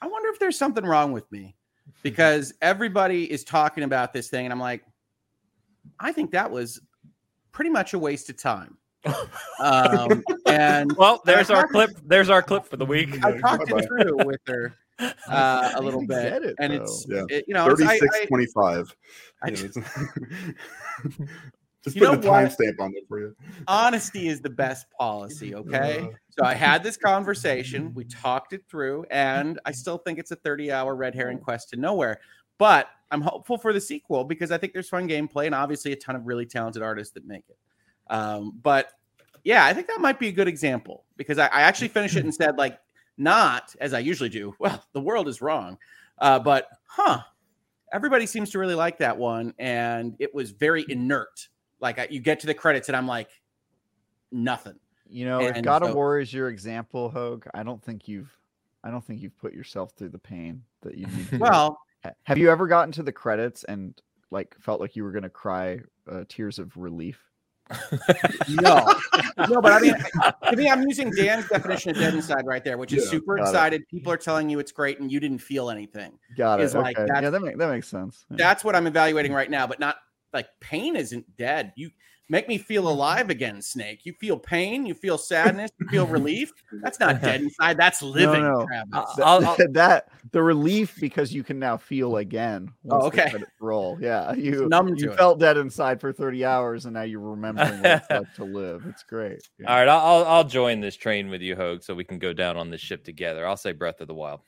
I wonder if there's something wrong with me because everybody is talking about this thing. And I'm like, I think that was pretty much a waste of time. Um, and well, there's our clip. There's our clip for the week. I talked it through with her uh, a little bit, it, and it's yeah. it, you know 36 25. Just you put a timestamp on it for you. Honesty is the best policy. Okay. Uh, so I had this conversation. We talked it through, and I still think it's a 30 hour red herring quest to nowhere. But I'm hopeful for the sequel because I think there's fun gameplay and obviously a ton of really talented artists that make it. Um, but yeah, I think that might be a good example because I, I actually finished it and said, like, not as I usually do. Well, the world is wrong. Uh, but huh, everybody seems to really like that one. And it was very inert like you get to the credits and I'm like, nothing. You know, and if God so, of War is your example, Hoeg, I don't think you've, I don't think you've put yourself through the pain that you need. well, have you ever gotten to the credits and like felt like you were gonna cry uh, tears of relief? No, no, but I mean, to me, I'm using Dan's definition of dead inside right there, which is yeah, super excited. It. People are telling you it's great, and you didn't feel anything. Got it. Like okay. yeah, that, make, that makes sense. Yeah. That's what I'm evaluating right now, but not like pain isn't dead. You make me feel alive again, Snake. You feel pain, you feel sadness, you feel relief. That's not dead inside. That's living. No, no. Uh, I'll, I'll, that the relief because you can now feel again. Oh, okay. roll. Yeah, you you felt dead inside for thirty hours, and now you're remembering what it's like to live. It's great. Yeah. All right, I'll I'll join this train with you, Hoeg, so we can go down on this ship together. I'll say Breath of the Wild.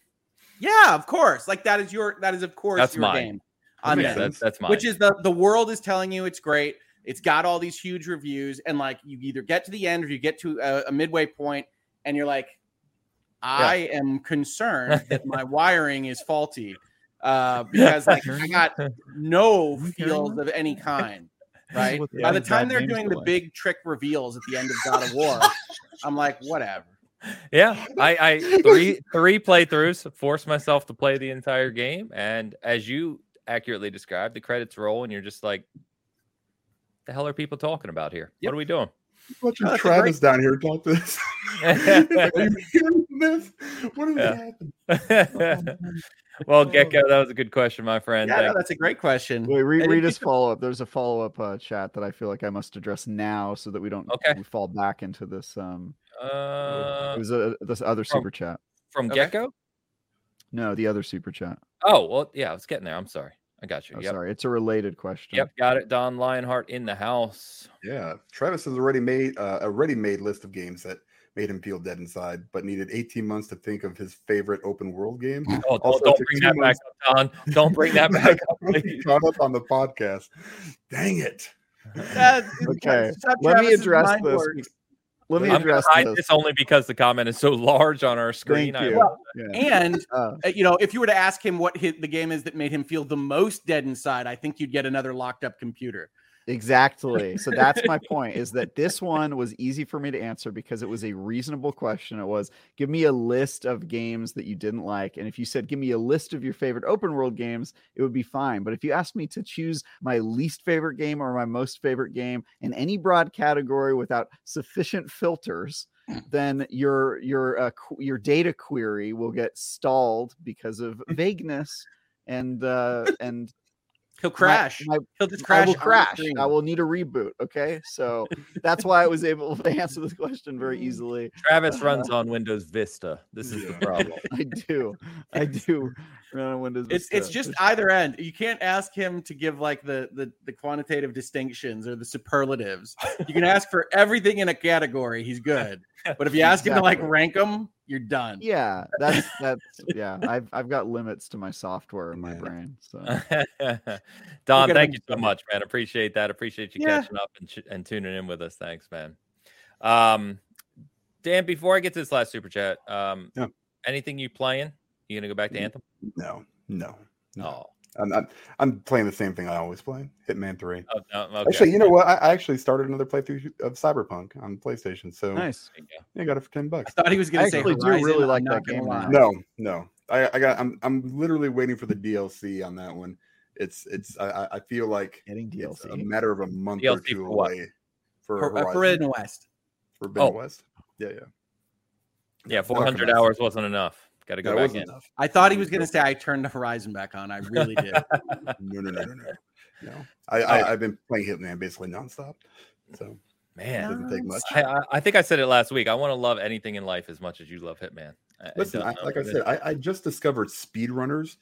Yeah, of course. Like that is your that is of course That's your mine. game on yeah, That's, that's mine. Which is the the world is telling you it's great. It's got all these huge reviews, and like you either get to the end or you get to a, a midway point, and you're like, I yeah. am concerned that my wiring is faulty uh, because like I got no feels of any kind. Right. By the time they're doing the big trick reveals at the end of God of War, I'm like, whatever. Yeah, I, I three three playthroughs forced myself to play the entire game, and as you accurately described. The credits roll, and you're just like, the hell are people talking about here? Yep. What are we doing? Watching oh, Travis great... down here talk this. are you hearing this? What is yeah. happening? well, Gecko, that was a good question, my friend. Yeah, no, that's a great question. Wait, read, read his follow up. There's a follow up uh, chat that I feel like I must address now, so that we don't okay. we fall back into this. Um, uh, it was a this other from, super chat from okay. Gecko. No, the other super chat. Oh well, yeah, I was getting there. I'm sorry. I got you. Oh, yep. Sorry, it's a related question. Yep, got it. Don Lionheart in the house. Yeah, Travis has already made uh, a ready-made list of games that made him feel dead inside, but needed 18 months to think of his favorite open world game. Oh, also, don't bring that back up, Don. Don't bring that back up. Caught up on the podcast. Dang it. okay, let me address this. Let me I'm address this. this. only because the comment is so large on our screen. Thank you. Well, yeah. And uh, uh, you know, if you were to ask him what hit the game is that made him feel the most dead inside, I think you'd get another locked up computer. Exactly. So that's my point is that this one was easy for me to answer because it was a reasonable question. It was give me a list of games that you didn't like. And if you said give me a list of your favorite open world games, it would be fine. But if you asked me to choose my least favorite game or my most favorite game in any broad category without sufficient filters, then your your uh, your data query will get stalled because of vagueness and uh and He'll crash. My, my, He'll just crash. I will crash. I will need a reboot. Okay, so that's why I was able to answer this question very easily. Travis uh, runs on Windows Vista. This is the problem. I do. I do run on Windows. It's Vista. it's just either end. You can't ask him to give like the the the quantitative distinctions or the superlatives. You can ask for everything in a category. He's good. But if you ask exactly. him to like rank them, you're done. Yeah, that's that's yeah. I've I've got limits to my software in my brain. So, Don, thank you so much, man. Appreciate that. Appreciate you yeah. catching up and, and tuning in with us. Thanks, man. Um, Dan, before I get to this last super chat, um, yeah. anything you playing? You gonna go back to Anthem? No, no. no. I'm, I'm, I'm playing the same thing I always play, Hitman Three. Oh, okay. Actually, you know what? I, I, actually started another playthrough of Cyberpunk on PlayStation. So nice. Yeah, I got it for ten bucks. I thought he was going to say. Actually, do really like that game. No, no. I, I got. I'm I'm literally waiting for the DLC on that one. It's it's. I, I feel like getting DLC a matter of a month DLC or two for away for for, uh, Forbidden West. Forbidden oh. West. Yeah, yeah. Yeah, 400 hours wasn't enough. Got to go that back in. Enough. I thought he was going to say I turned the Horizon back on. I really did. no, no, no, no, no. No, I, I have been playing Hitman basically nonstop. So man, it doesn't take much. I, I, think I said it last week. I want to love anything in life as much as you love Hitman. I, Listen, I, like I said, I, I just discovered speedrunners.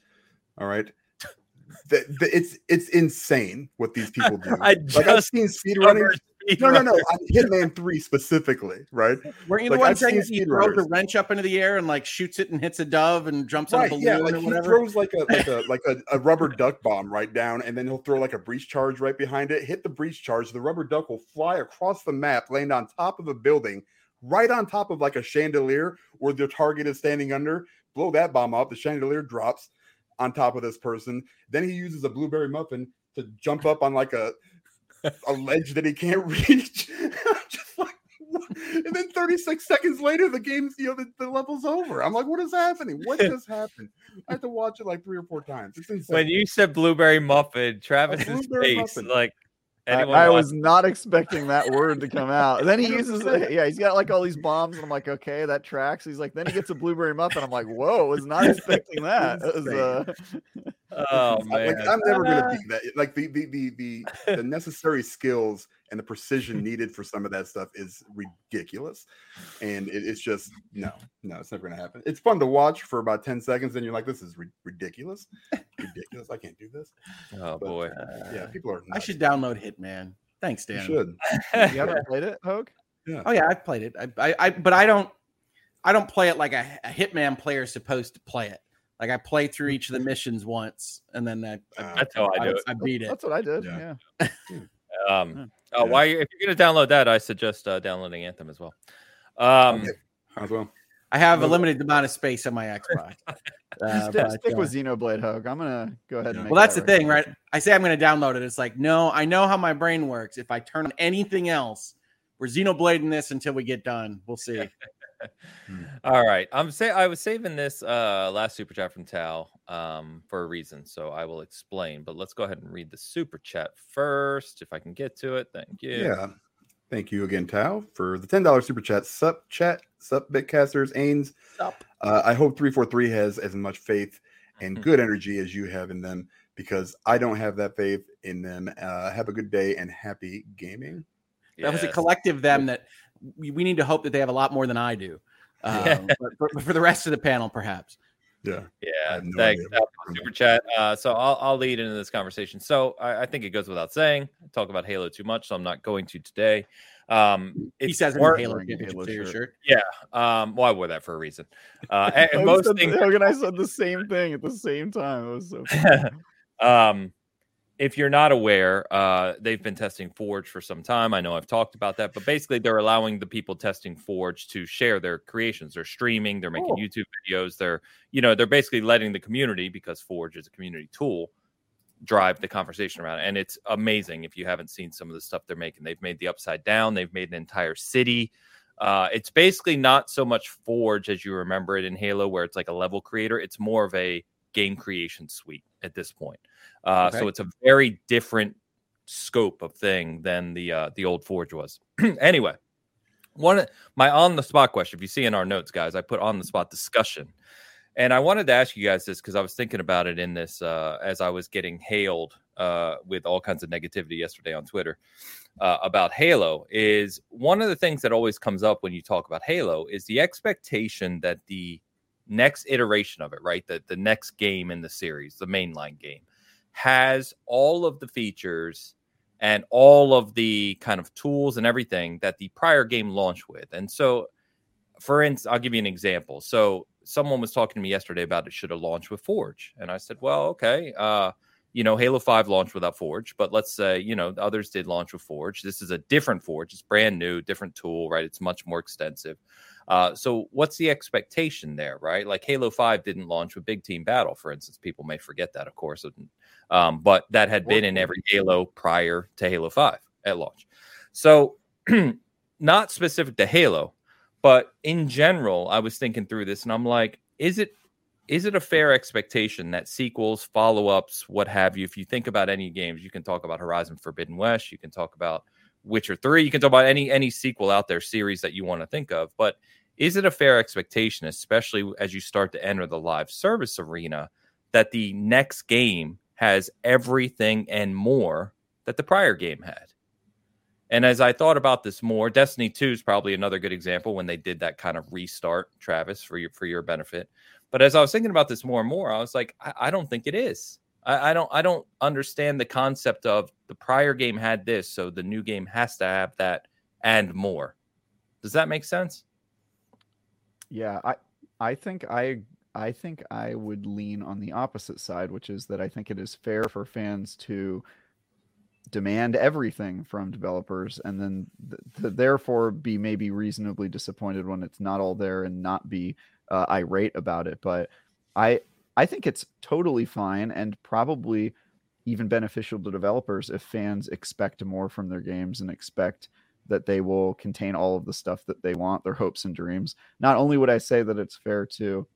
All right, the, the, it's it's insane what these people do. I just like I've seen speedrunners no, no, no. Hitman Three specifically, right? Were you the one saying he throws a wrench up into the air and like shoots it and hits a dove and jumps right, on a balloon yeah, like or he throws like a like a like a, a, rubber duck bomb right down, and then he'll throw like a breach charge right behind it. Hit the breach charge, the rubber duck will fly across the map, land on top of a building, right on top of like a chandelier where the target is standing under. Blow that bomb up, the chandelier drops on top of this person. Then he uses a blueberry muffin to jump up on like a a ledge that he can't reach. just like, and then 36 seconds later, the game's you know the, the, level's over. I'm like, what is happening? What just happened? I have to watch it like three or four times. When you said blueberry muffin, Travis's face muffin. like I, I was not expecting that word to come out. then he uses it. Yeah, he's got like all these bombs, and I'm like, okay, that tracks. He's like, then he gets a blueberry muffin. I'm like, whoa, was not expecting that. Was, uh... oh man, like, I'm never gonna be that. Like the the the the, the necessary skills and the precision needed for some of that stuff is ridiculous, and it, it's just no, no, it's never gonna happen. It's fun to watch for about ten seconds, and you're like, this is ri- ridiculous, ridiculous. I can't do this. Oh but, boy, uh, yeah, people are. Nuts. I should download Hitman. Thanks, Dan. You should. you haven't played it, Hoeg? Yeah. Oh yeah, I've played it. I, I, I but I don't, I don't play it like a, a Hitman player is supposed to play it. Like I play through each of the missions once, and then I, uh, that's how I do it. I beat it. That's what I did. Yeah. yeah. um, uh, why if you're going to download that, I suggest uh, downloading Anthem as well. Um, okay. as well. I have a limited amount of space on my Xbox. Uh, stick, stick with Xenoblade Hoeg. I'm gonna go ahead and. well, that's that the thing, right? I say I'm gonna download it. It's like, no, I know how my brain works. If I turn on anything else, we're Xenoblading this until we get done. We'll see. Hmm. All right. I'm say I was saving this uh last super chat from Tal um for a reason, so I will explain. But let's go ahead and read the super chat first, if I can get to it. Thank you. Yeah. Thank you again, Tao, for the ten dollars super chat. Sup chat, sup bitcasters, Ains. Sup. Uh, I hope three four three has as much faith and good energy as you have in them, because I don't have that faith in them. Uh, have a good day and happy gaming. That yes. was a collective them that we, we need to hope that they have a lot more than I do. Um, but, for, but, for, the rest of the panel, perhaps. Yeah. Yeah. No thanks. Super chat. Uh, so I'll, I'll lead into this conversation. So I, I, think it goes without saying. I talk about Halo too much, so I'm not going to today. Um, he says more, Halo, Halo shirt. shirt. Yeah. Um, well, I wore that for a reason. Uh, and, and most things. Hogan, I said the same thing at the same time. It was so. um, if you're not aware, uh, they've been testing Forge for some time. I know I've talked about that, but basically they're allowing the people testing Forge to share their creations. They're streaming, they're making YouTube videos. They're, you know, they're basically letting the community, because Forge is a community tool, drive the conversation around it. And it's amazing if you haven't seen some of the stuff they're making. They've made the Upside Down, they've made an entire city. Uh, it's basically not so much Forge as you remember it in Halo, where it's like a level creator. It's more of a game creation suite at this point. Uh, okay. So it's a very different scope of thing than the uh, the old Forge was. anyway, one my on the spot question. If you see in our notes, guys, I put on the spot discussion, and I wanted to ask you guys this because I was thinking about it in this uh, as I was getting hailed uh, with all kinds of negativity yesterday on Twitter uh, about Halo is one of the things that always comes up when you talk about Halo is the expectation that the next iteration of it, right, that the next game in the series, the mainline game, has all of the features and all of the kind of tools and everything that the prior game launched with. And so, for instance, I'll give you an example. So, someone was talking to me yesterday about it should have launched with Forge, and I said, well, okay. Uh, you know, Halo 5 launched without Forge, but let's say, you know, the others did launch with Forge. This is a different Forge. It's brand new, different tool, right? It's much more extensive. Uh, so what's the expectation there, right? Like Halo 5 didn't launch with Big Team Battle, for instance. People may forget that, of course. Um, but that had been in every Halo prior to Halo 5 at launch. So not specific to Halo, but in general, I was thinking through this and I'm like, is it is it a fair expectation that sequels, follow ups, what have you, if you think about any games, you can talk about Horizon Forbidden West, you can talk about Witcher 3, you can talk about any any sequel out there series that you want to think of, but is it a fair expectation, especially as you start to enter the live service arena, that the next game has everything and more that the prior game had? And as I thought about this more, Destiny 2 is probably another good example when they did that kind of restart, Travis, for your for your benefit. But as I was thinking about this more and more, I was like, I, I don't think it is. I, I, don't I don't understand the concept of the prior game had this, so the new game has to have that and more. Does that make sense? Yeah, I I think I I think I would lean on the opposite side, which is that I think it is fair for fans to demand everything from developers and then th- th- therefore be maybe reasonably disappointed when it's not all there and not be uh, irate about it. But I I think it's totally fine and probably even beneficial to developers if fans expect more from their games and expect that they will contain all of the stuff that they want, their hopes and dreams. Not only would I say that it's fair to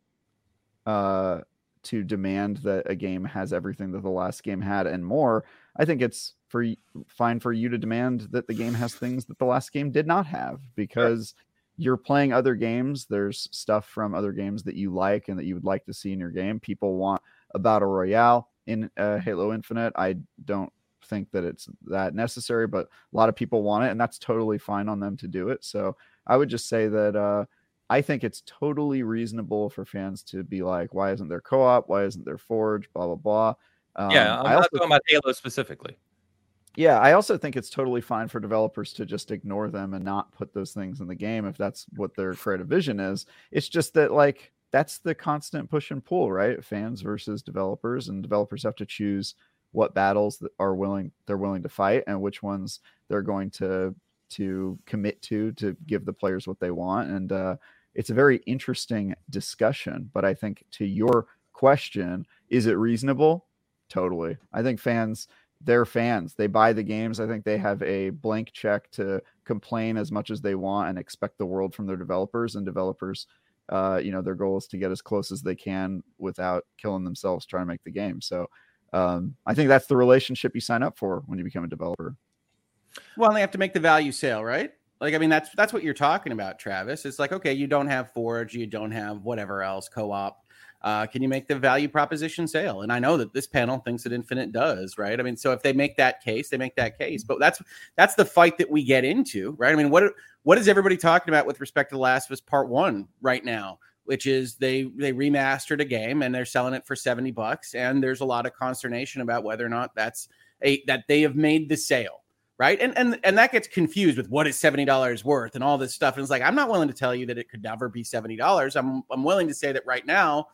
uh to demand that a game has everything that the last game had and more, I think it's for fine for you to demand that the game has things that the last game did not have because you're playing other games. There's stuff from other games that you like and that you would like to see in your game. People want a battle royale in uh, Halo Infinite. I don't think that it's that necessary, but a lot of people want it, and that's totally fine on them to do it. So I would just say that uh, I think it's totally reasonable for fans to be like, "Why isn't there co-op? Why isn't there Forge? Blah blah blah." Um, yeah, I'm I not talking about Halo specifically. Yeah, I also think it's totally fine for developers to just ignore them and not put those things in the game if that's what their creative vision is. It's just that like that's the constant push and pull, right? Fans versus developers, and developers have to choose what battles are willing they're willing to fight and which ones they're going to to commit to to give the players what they want. And uh, it's a very interesting discussion. But I think to your question, is it reasonable? Totally. I think fans they're fans. They buy the games. I think they have a blank check to complain as much as they want and expect the world from their developers. And developers, uh, you know, their goal is to get as close as they can without killing themselves trying to make the game. So um, I think that's the relationship you sign up for when you become a developer. Well, they have to make the value sale, right? Like, I mean, that's that's what you're talking about, Travis. It's like, okay, you don't have Forge, you don't have whatever else co-op uh, can you make the value proposition sale? And I know that this panel thinks that Infinite does, right? I mean, so if they make that case, they make that case. But that's that's the fight that we get into, right? I mean, what what is everybody talking about with respect to The Last of Us Part One right now? Which is they they remastered a game and they're selling it for seventy bucks, and there's a lot of consternation about whether or not that's a that they have made the sale right? And and and that gets confused with what is seventy dollars worth and all this stuff. And it's like I'm not willing to tell you that it could never be seventy dollars. I'm I'm willing to say that right now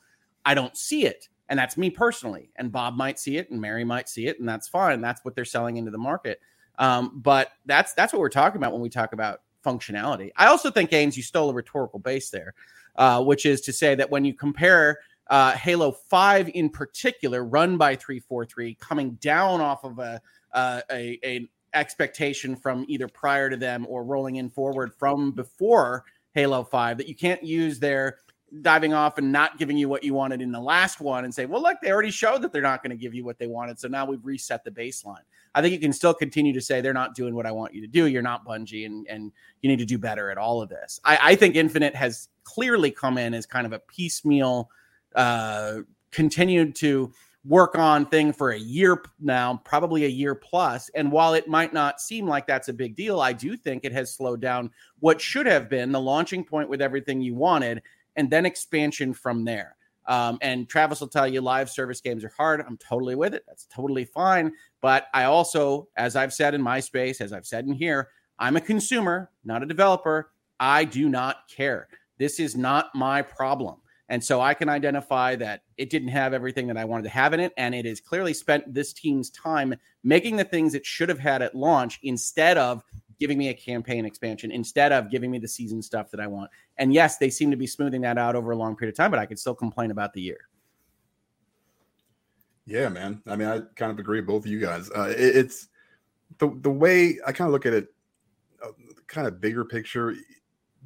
I don't see it. And that's me personally. And Bob might see it and Mary might see it, and that's fine. That's what they're selling into the market. Um, but that's that's what we're talking about when we talk about functionality. I also think Gaines, you stole a rhetorical base there, uh, which is to say that when you compare uh, Halo 5 in particular, run by 343, coming down off of a, uh, a, a expectation from either prior to them or rolling in forward from before Halo 5, that you can't use their diving off and not giving you what you wanted in the last one and say, well, look, they already showed that they're not going to give you what they wanted. So now we've reset the baseline. I think you can still continue to say they're not doing what I want you to do. You're not Bungie and, and you need to do better at all of this. I, I think Infinite has clearly come in as kind of a piecemeal, uh, continued to work on thing for a year now, probably a year plus. And while it might not seem like that's a big deal, I do think it has slowed down what should have been the launching point with everything you wanted and then expansion from there. Um, and Travis will tell you live service games are hard. I'm totally with it. That's totally fine. But I also, as I've said in my space, as I've said in here, I'm a consumer, not a developer. I do not care. This is not my problem. And so I can identify that it didn't have everything that I wanted to have in it. And it has clearly spent this team's time making the things it should have had at launch instead of giving me a campaign expansion, instead of giving me the season stuff that I want. And yes, they seem to be smoothing that out over a long period of time, but I could still complain about the year. Yeah, man. I mean, I kind of agree with both of you guys. Uh, it, it's the the way I kind of look at it, uh, kind of bigger picture.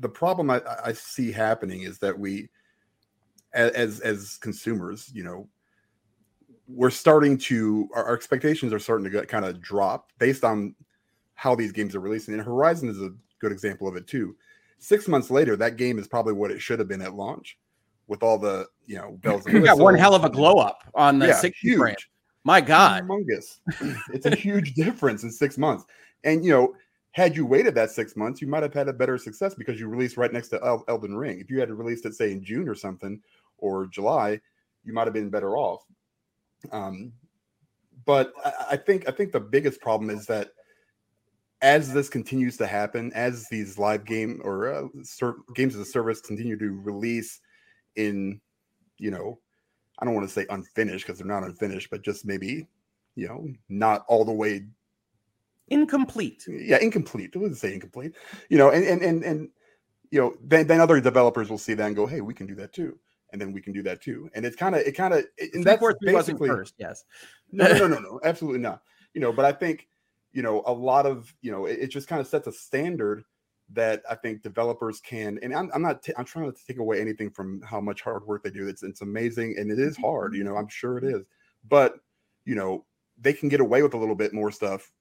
The problem I, I see happening is that we as as consumers, you know, we're starting to our, our expectations are starting to get kind of drop based on how these games are releasing. And Horizon is a good example of it too. Six months later, that game is probably what it should have been at launch, with all the you know bells and whistles. got one hell of a glow up on the yeah, 60 huge. frame. My God, humongous! it's a huge difference in six months. And you know, had you waited that six months, you might have had a better success because you released right next to El- Elden Ring. If you had released it, say in June or something, or July, you might have been better off. Um, but I, I think I think the biggest problem is that as this continues to happen, as these live game or uh, ser- games as a service continue to release in, you know, I don't want to say unfinished because they're not unfinished, but just maybe, you know, not all the way incomplete. Yeah, incomplete. I wouldn't say incomplete. You know, and and and and you know, then then other developers will see that and go, hey, we can do that too and then we can do that too. And it's kind of it kind of and that's basically first, yes. no, no, no, no, absolutely not. You know, but I think you know a lot of you know it, it just kind of sets a standard that I think developers can. And I'm, I'm not t- I'm trying to take away anything from how much hard work they do. It's it's amazing and it is hard. You know, I'm sure it is, but you know they can get away with a little bit more stuff.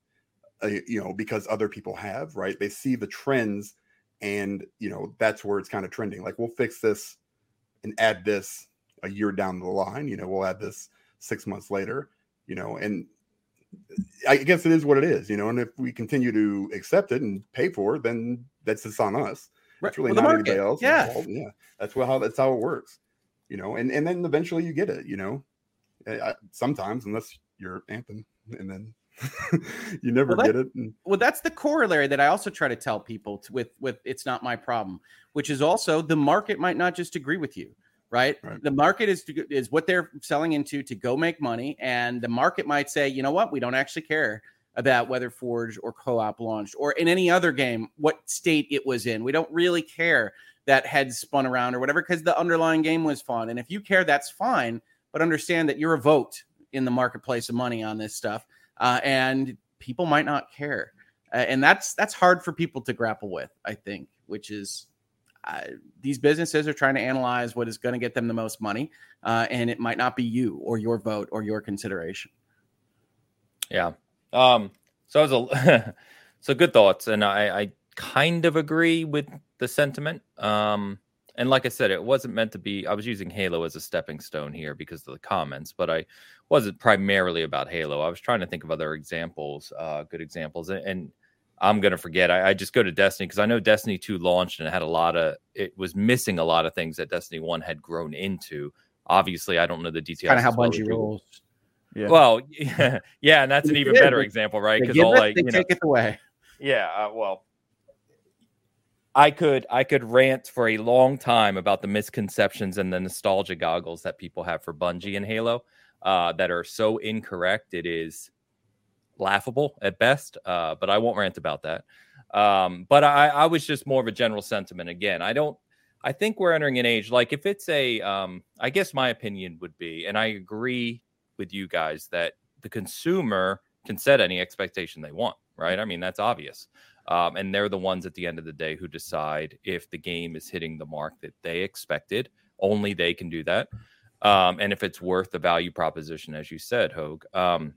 Uh, you know, because other people have right. They see the trends and you know that's where it's kind of trending like we'll fix this and add this a year down the line. You know, we'll add this six months later. You know, and I guess it is what it is. You know, and if we continue to accept it and pay for it, then that's just on us. It's really well, not anybody else. Yeah, yeah. That's how that's how it works. You know, and and then eventually you get it. You know, I, sometimes unless you're Anthem, and then you never well, that, get it. And... Well, that's the corollary that I also try to tell people to, with with it's not my problem, which is also the market might not just agree with you, right? right. The market is is what they're selling into to go make money, and the market might say, you know what, we don't actually care about whether Forge or co-op launched or in any other game what state it was in. We don't really care that heads spun around or whatever because the underlying game was fun. And if you care, that's fine. But understand that you're a vote in the marketplace of money on this stuff uh, and people might not care, uh, and that's that's hard for people to grapple with. I think, which is these businesses are trying to analyze what is going to get them the most money, uh, and it might not be you or your vote or your consideration. Yeah. Um, so a so good thoughts, and I, I kind of agree with the sentiment. Um, and like I said, it wasn't meant to be. I was using Halo as a stepping stone here because of the comments, but I wasn't primarily about Halo. I was trying to think of other examples, uh, good examples, and, and I'm gonna forget. I, I, just go to Destiny because I know Destiny 2 launched and it had a lot of. It was missing a lot of things that Destiny 1 had grown into. Obviously, I don't know the details. Kind of how Bungie rolls. Yeah. Well, yeah, yeah, and that's an even better example, right? Because all like they take know, it away. Yeah, uh, well, I could I could rant for a long time about the misconceptions and the nostalgia goggles that people have for Bungie and Halo uh, that are so incorrect. It is laughable at best, uh, but I won't rant about that. Um, but I, I was just more of a general sentiment. Again, I don't. I think we're entering an age like if it's a. Um, I guess my opinion would be, and I agree with you guys that the consumer can set any expectation they want. Right? I mean that's obvious. Um, and they're the ones at the end of the day who decide if the game is hitting the mark that they expected. Only they can do that. Um, and if it's worth the value proposition, as you said, Hoeg. Um,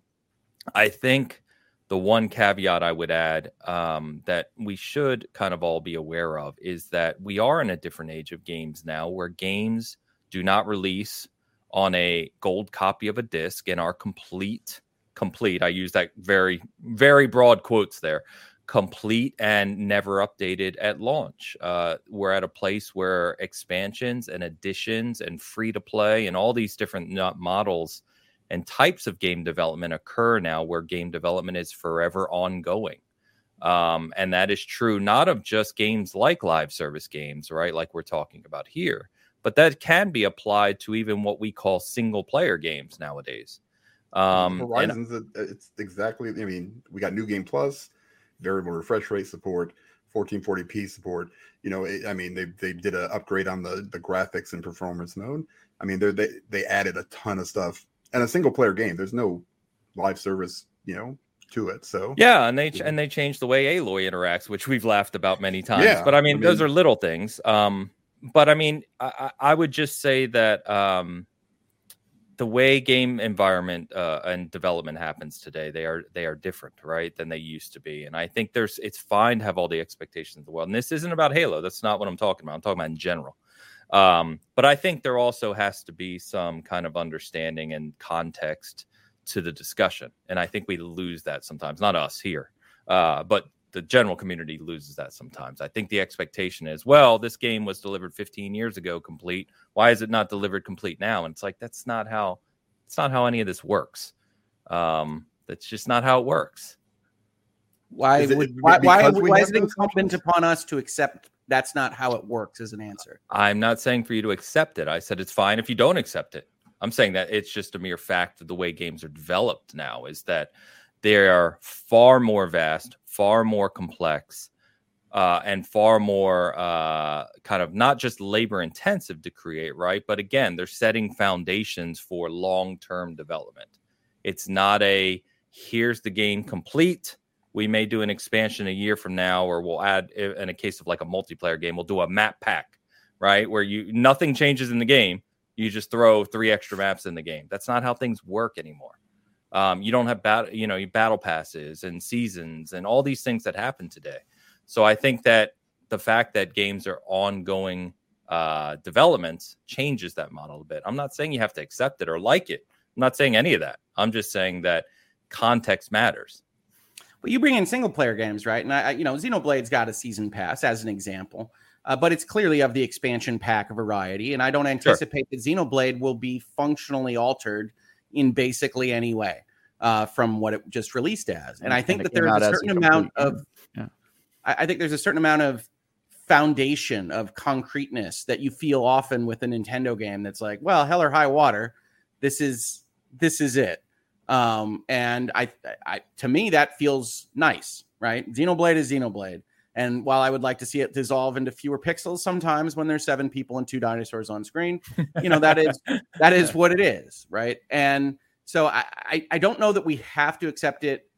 I think the one caveat I would add um, that we should kind of all be aware of is that we are in a different age of games now where games do not release on a gold copy of a disc and are complete complete i use that very very broad quotes there complete and never updated at launch. Uh, we're at a place where expansions and additions and free to play and all these different models and types of game development occur now where game development is forever ongoing um, and that is true not of just games like live service games right like we're talking about here but that can be applied to even what we call single player games nowadays. Um, Horizons, and, it's exactly. I mean, we got New Game Plus, variable refresh rate support, 1440p support. You know, it, I mean, they they did an upgrade on the the graphics and performance mode. I mean, they they added a ton of stuff and a single player game. There's no live service, you know, to it. So yeah, and they and they changed the way Aloy interacts, which we've laughed about many times. Yeah, but I mean, I mean, those are little things. Um, but I mean, I, I would just say that um, the way game environment uh, and development happens today, they are they are different, right, than they used to be. And I think there's it's fine to have all the expectations in the world. And this isn't about Halo. That's not what I'm talking about. I'm talking about in general. Um, but I think there also has to be some kind of understanding and context to the discussion. And I think we lose that sometimes, not us here, uh, but the general community loses that sometimes. I think the expectation is, well, this game was delivered 15 years ago complete. Why is it not delivered complete now? And it's like that's not how it's not how any of this works. Um, that's just not how it works. Why is would why why, why is it incumbent upon us to accept that's not how it works as an answer? I'm not saying for you to accept it. I said it's fine if you don't accept it. I'm saying that it's just a mere fact of the way games are developed now is that they are far more vast, far more complex, uh, and far more uh, kind of not just labor intensive to create, right? But again, they're setting foundations for long term development. It's not a here's the game complete. We may do an expansion a year from now, or we'll add in a case of like a multiplayer game, we'll do a map pack, right? Where you nothing changes in the game. You just throw three extra maps in the game. That's not how things work anymore. Um, you don't have battle, you know, battle passes and seasons and all these things that happen today. So I think that the fact that games are ongoing uh, developments changes that model a bit. I'm not saying you have to accept it or like it. I'm not saying any of that. I'm just saying that context matters. Well, you bring in single player games, right? And I, you know, Xenoblade's got a season pass as an example, uh, but it's clearly of the expansion pack variety. And I don't anticipate sure. that Xenoblade will be functionally altered in basically any way uh, from what it just released as. And I think that there's a certain amount of, yeah. I, I think there's a certain amount of foundation of concreteness that you feel often with a Nintendo game that's like, well, hell or high water, this is this is it. Um, and I, I to me that feels nice, right? Xenoblade is Xenoblade. And while I would like to see it dissolve into fewer pixels sometimes when there's seven people and two dinosaurs on screen, you know, that is that is what it is, right? And so I, I, I don't know that we have to accept it.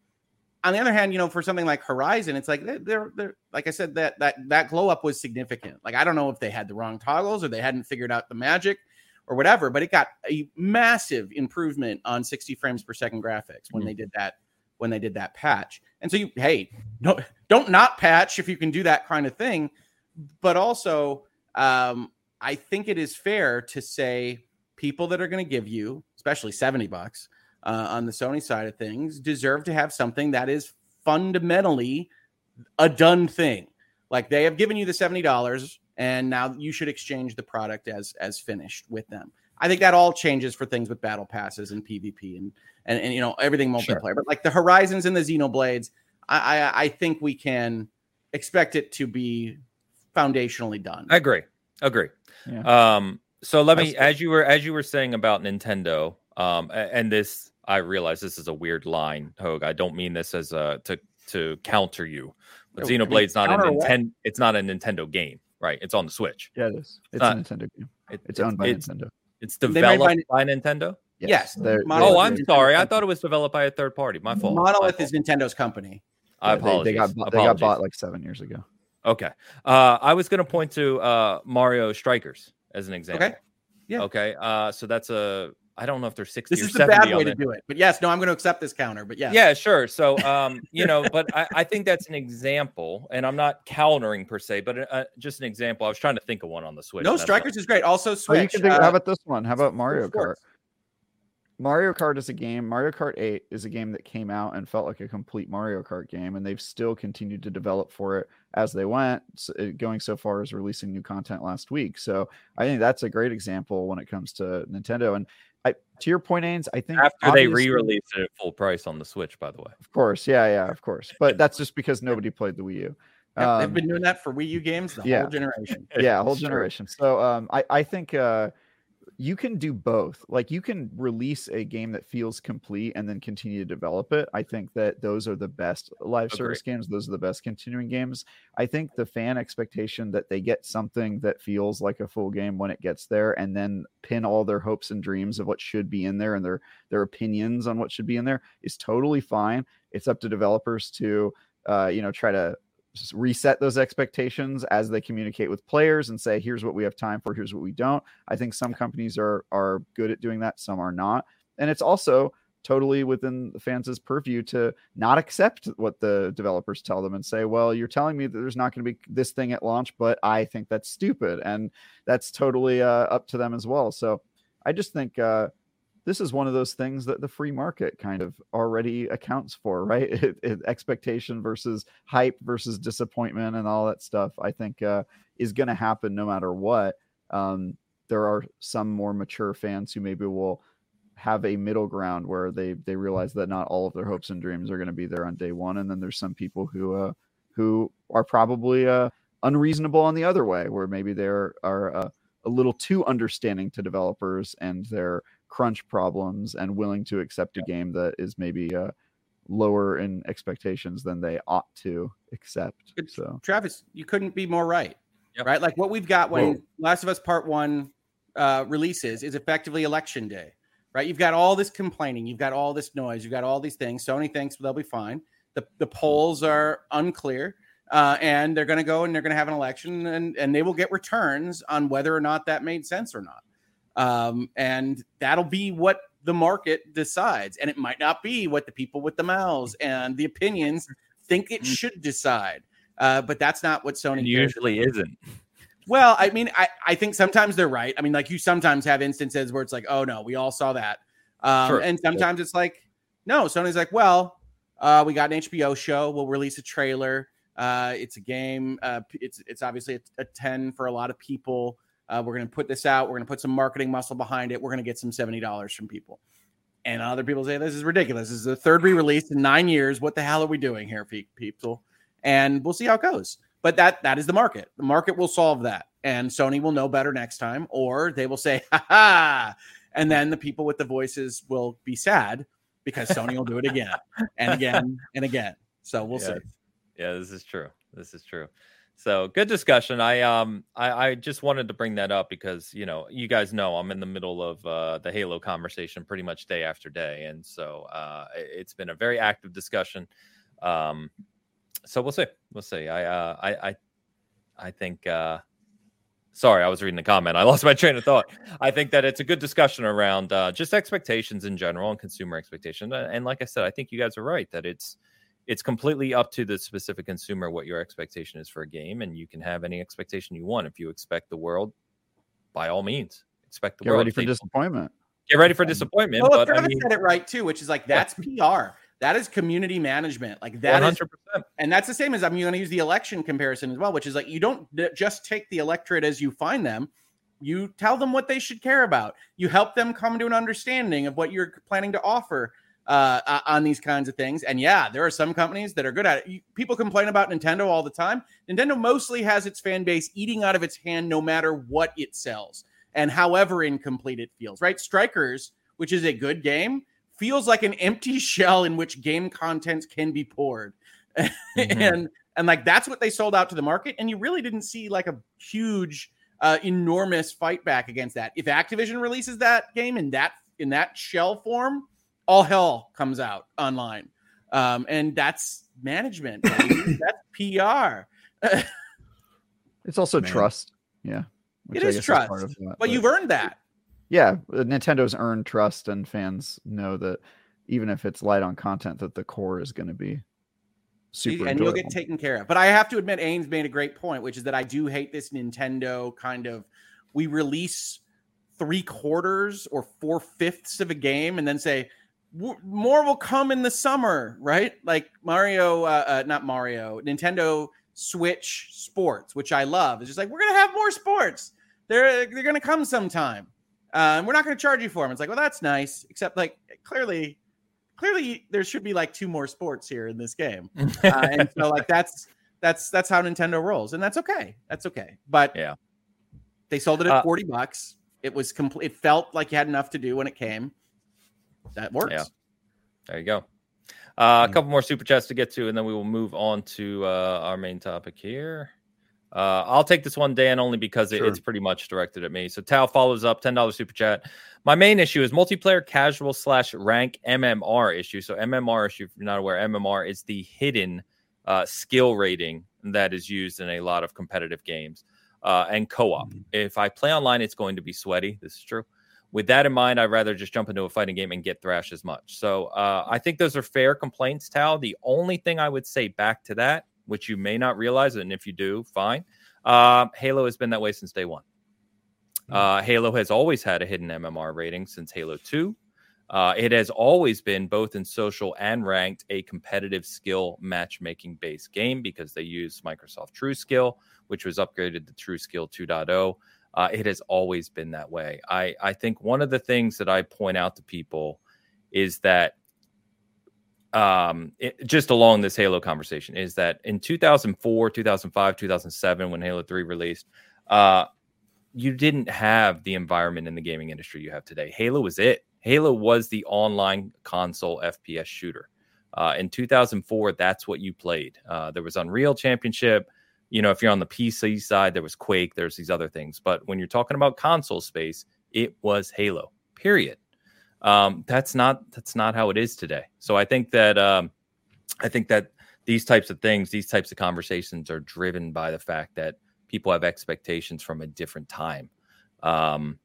On the other hand, you know, for something like Horizon, it's like they're they're like I said that that that glow up was significant. Like I don't know if they had the wrong toggles or they hadn't figured out the magic or whatever, but it got a massive improvement on 60 frames per second graphics when mm-hmm. they did that when they did that patch. And so you hey, don't don't not patch if you can do that kind of thing. But also, um, I think it is fair to say people that are going to give you, especially 70 bucks uh, on the Sony side of things, deserve to have something that is fundamentally a done thing. Like they have given you the $70 and now you should exchange the product as as finished with them. I think that all changes for things with battle passes and PvP and and, and you know everything multiplayer. Sure. But like the Horizons and the Xenoblades, I, I I think we can expect it to be foundationally done. I agree. Agree. Yeah. Um, so let me, as you were as you were saying about Nintendo, um, and this, I realize this is a weird line, Hoeg. I don't mean this as a to to counter you, but no, Xenoblade's I mean, not a Nintendo. It's not a Nintendo game, right? It's on the Switch. Yeah, it is. It's, not, a Nintendo game. It, it's owned by it's, Nintendo. It's developed by, by, Nintendo. Yes. yes oh, I'm sorry. I thought it was developed by a third party. My fault. Monolith My is Nintendo's company. I apologize. They, they, got, they got bought like seven years ago. Okay. Uh, I was going to point to uh, Mario Strikers as an example. Okay. Yeah. Okay. Uh, so that's a I don't know if they're 60 this is the bad way to do it. But yes, no, I'm going to accept this counter. But yeah. Yeah, sure. So, um, you know, but I, I think that's an example, and I'm not countering per se, but uh, just an example. I was trying to think of one on the Switch. No, Strikers is great. Also, Switch. Oh, you can think, uh, how about this one? How about Mario Kart? Mario Kart is a game. Mario Kart 8 is a game that came out and felt like a complete Mario Kart game, and they've still continued to develop for it as they went, going so far as releasing new content last week. So I think that's a great example when it comes to Nintendo. And I, to your point, Ains, I think after they re-released it at full price on the Switch, by the way. Of course, yeah, yeah, of course. But that's just because nobody played the Wii U. Um, they've been doing that for Wii U games the yeah. whole generation. Yeah, whole generation. So um, I, I think uh, you can do both. Like you can release a game that feels complete and then continue to develop it. I think that those are the best live Agreed. service games. Those are the best continuing games. I think the fan expectation that they get something that feels like a full game when it gets there and then pin all their hopes and dreams of what should be in there and their their opinions on what should be in there is totally fine. It's up to developers to uh, you know try to reset those expectations as they communicate with players and say here's what we have time for here's what we don't. I think some companies are are good at doing that some are not. And it's also totally within the fans' purview to not accept what the developers tell them and say well you're telling me that there's not going to be this thing at launch but i think that's stupid and that's totally uh, up to them as well. So i just think uh, this is one of those things that the free market kind of already accounts for, right? It, it, expectation versus hype versus disappointment and all that stuff. I think uh, is going to happen no matter what. Um, there are some more mature fans who maybe will have a middle ground where they they realize that not all of their hopes and dreams are going to be there on day one, and then there's some people who uh, who are probably uh, unreasonable on the other way, where maybe they are uh, a little too understanding to developers and they're crunch problems and willing to accept a game that is maybe uh, lower in expectations than they ought to accept. So, Travis, you couldn't be more right. Yep. Right, like what we've got when Whoa. Last of Us Part One uh, releases is effectively election day. Right, you've got all this complaining, you've got all this noise, you've got all these things. Sony thinks they'll be fine. The the polls are unclear. Uh, and they're going to go and they're going to have an election and, and they will get returns on whether or not that made sense or not. Um, and that'll be what the market decides. And it might not be what the people with the mouths and the opinions think it mm. should decide. Uh, but that's not what Sony usually isn't. Well, I mean, I, I think sometimes they're right. I mean, like you sometimes have instances where it's like, oh no, we all saw that. Um, sure. And sometimes it's like, no, Sony's like, well, uh, we got an HBO show. We'll release a trailer. Uh, it's a game. Uh, it's it's obviously a, a, 10 for a lot of people. Uh, we're going to put this out. We're going to put some marketing muscle behind it. We're going to get some $70 from people. And other people say, this is ridiculous. This is the third re release in nine years. What the hell are we doing here, people? And we'll see how it goes. But that that is the market. The market will solve that. And Sony will know better next time, or they will say, ha ha. And then the people with the voices will be sad because Sony will do it again and again and again. So we'll yeah. see. Yeah, this is true. This is true. So good discussion. I um I, I just wanted to bring that up because you know you guys know I'm in the middle of uh, the Halo conversation pretty much day after day, and so uh, it's been a very active discussion. Um, so we'll see. We'll see. I uh, I I I think. Uh, sorry, I was reading the comment. I lost my train of thought. I think that it's a good discussion around uh, just expectations in general and consumer expectations. And like I said, I think you guys are right that it's it's completely up to the specific consumer what your expectation is for a game, and you can have any expectation you want. If you expect the world, by all means, expect the Get world. ready for disappointment. Get ready for disappointment. Well, but, I mean, said it right too, which is like that's PR. That is community management. Like that 100%. Is, and that's the same as I'm going to use the election comparison as well, which is like you don't just take the electorate as you find them. You tell them what they should care about. You help them come to an understanding of what you're planning to offer uh, on these kinds of things. And yeah, there are some companies that are good at it. People complain about Nintendo all the time. Nintendo mostly has its fan base eating out of its hand no matter what it sells and however incomplete it feels, right? Strikers, which is a good game, feels like an empty shell in which game content can be poured. Mm-hmm. and and like that's what they sold out to the market and you really didn't see like a huge uh, enormous fight back against that. If Activision releases that game in that in that shell form, all hell comes out online. Um, and that's management. that's PR. it's also Man. trust. Yeah. It is trust. Is that, but, but, you've earned that. yeah, Nintendo's earned trust, and fans know that even if it's light on content, that the core is going to be super. And enjoyable. you'll get taken care of. But I have to admit, Ains made a great point, which is that I do hate this Nintendo kind of we release three quarters or four fifths of a game and then say more will come in the summer, right? Like Mario, uh, uh, not Mario, Nintendo Switch Sports, which I love. It's just like we're gonna have more sports. They're they're gonna come sometime. Uh, and we're not gonna charge you for them. It's like, well, that's nice. Except like clearly, clearly there should be like two more sports here in this game. Uh, and so like that's that's that's how Nintendo rolls, and that's okay. That's okay. But yeah, they sold it at uh, forty bucks. It was complete. It felt like you had enough to do when it came. That works. Yeah. There you go. Uh, a couple more super chats to get to, and then we will move on to uh, our main topic here. Uh, I'll take this one, Dan, only because it, sure. it's pretty much directed at me. So Tao follows up, ten dollars super chat. My main issue is multiplayer casual slash rank MMR issue. So MMR issue, if you're not aware, MMR is the hidden uh, skill rating that is used in a lot of competitive games uh, and co-op. Mm-hmm. If I play online, it's going to be sweaty. This is true with that in mind, I'd rather just jump into a fighting game and get thrashed as much. So uh, I think those are fair complaints, Tal. The only thing I would say back to that, which you may not realize, and if you do, fine. Uh, Halo has been that way since day one. Hmm. Uh, Halo has always had a hidden MMR rating since Halo 2. Uh, it has always been both in social and ranked a competitive skill matchmaking based game because they use Microsoft TrueSkill, which was upgraded to TrueSkill 2.0. Uh, it has always been that way. I, I think one of the things that I point out to people is that um, it, just along this Halo conversation is that in 2004, 2005, 2007, when Halo 3 released, uh, you didn't have the environment in the gaming industry you have today. Halo was it. Halo was the online console FPS shooter. Uh, in 2004, that's what you played. Uh, there was Unreal Championship you know, if you're on the PC side, there was Quake, there's these other things. But when you're talking about console space, it was Halo. Period. Um, that's not that's not how it is today. So I think that um, I think that these types of things, these types of conversations, are driven by the fact that people have expectations from a different time. Um,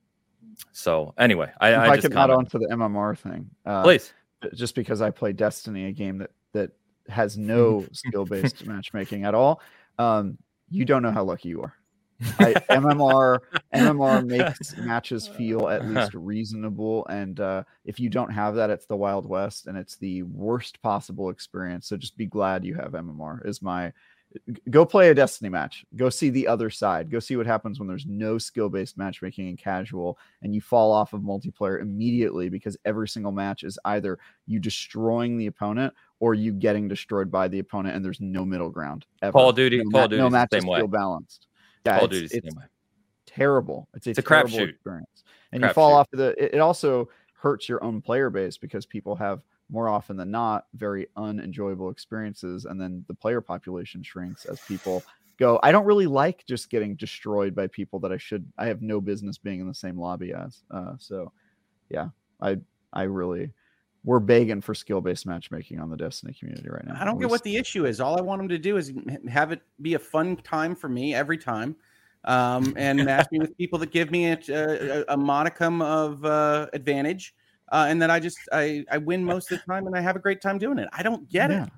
so anyway, I, if I, I could add on to the MMR thing, uh, please. Just because I play Destiny, a game that that has no skill based matchmaking at all um, you don't know how lucky you are. I, MMR MMR makes matches feel at least reasonable, and uh, if you don't have that, it's the Wild West, and it's the worst possible experience. So just be glad you have MMR. Is my go play a Destiny match. Go see the other side. Go see what happens when there's no skill based matchmaking and casual, and you fall off of multiplayer immediately because every single match is either you destroying the opponent or you getting destroyed by the opponent, and there's no middle ground. Ever. Call of Duty, no, Call of Duty, no same way. feel balanced. Yeah, Call it's, Duty, it's terrible. It's a, it's a terrible crapshoot. experience, and crap you fall shoot. off of the. It, it also hurts your own player base because people have more often than not very unenjoyable experiences and then the player population shrinks as people go. I don't really like just getting destroyed by people that i should i have no business being in the same lobby as uh, so yeah i i really we're begging for skill-based matchmaking on the destiny community right now i don't get what the issue is. All i want them to do is have it be a fun time for me every time um, and match me with people that give me a, a, a modicum of uh, advantage uh, and then I just I I win most of the time, and I have a great time doing it. I don't get yeah. it.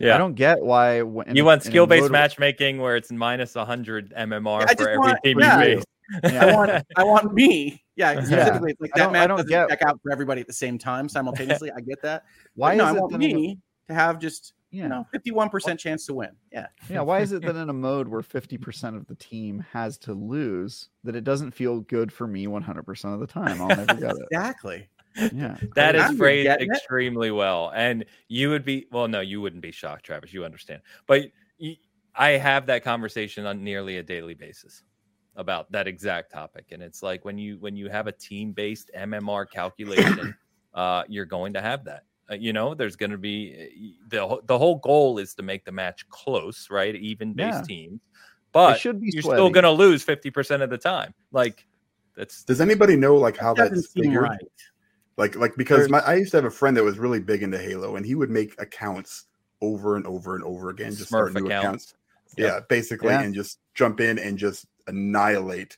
Yeah, I don't get why in, you want skill based motiv- matchmaking where it's minus 100 MMR Yeah, I for just every want- team yeah. you face. Yeah. I want I want me. Yeah, specifically, it's like I that don't- match I don't doesn't get- check out for everybody at the same time simultaneously. I get that. why But no, is I it want that in a- me to have just yeah you know fifty one percent chance to win. Yeah, yeah why is it that in a mode where 50% of the team has to lose that it doesn't feel good for me 100% of the time i'll never get it exactly. Yeah That phrased getting it. extremely well. And you would be, well, no, you wouldn't be shocked, Travis. You understand. But y I have that conversation on nearly a daily basis about that exact topic. And it's like when you when you have a team based MMR calculation, uh, you're going to have that. Uh, you know, there's going to be the the whole goal is to make the match close, right? Even based Yeah. teams, but should be you're still going to lose fifty percent of the time. Like that's Does anybody know like how Doesn't that's seem figured? right. Like like because my I used to have a friend that was really big into Halo and he would make accounts over and over and over again, just Smurf start new accounts. accounts. Yep. Yeah, basically, Yeah. and just jump in and just annihilate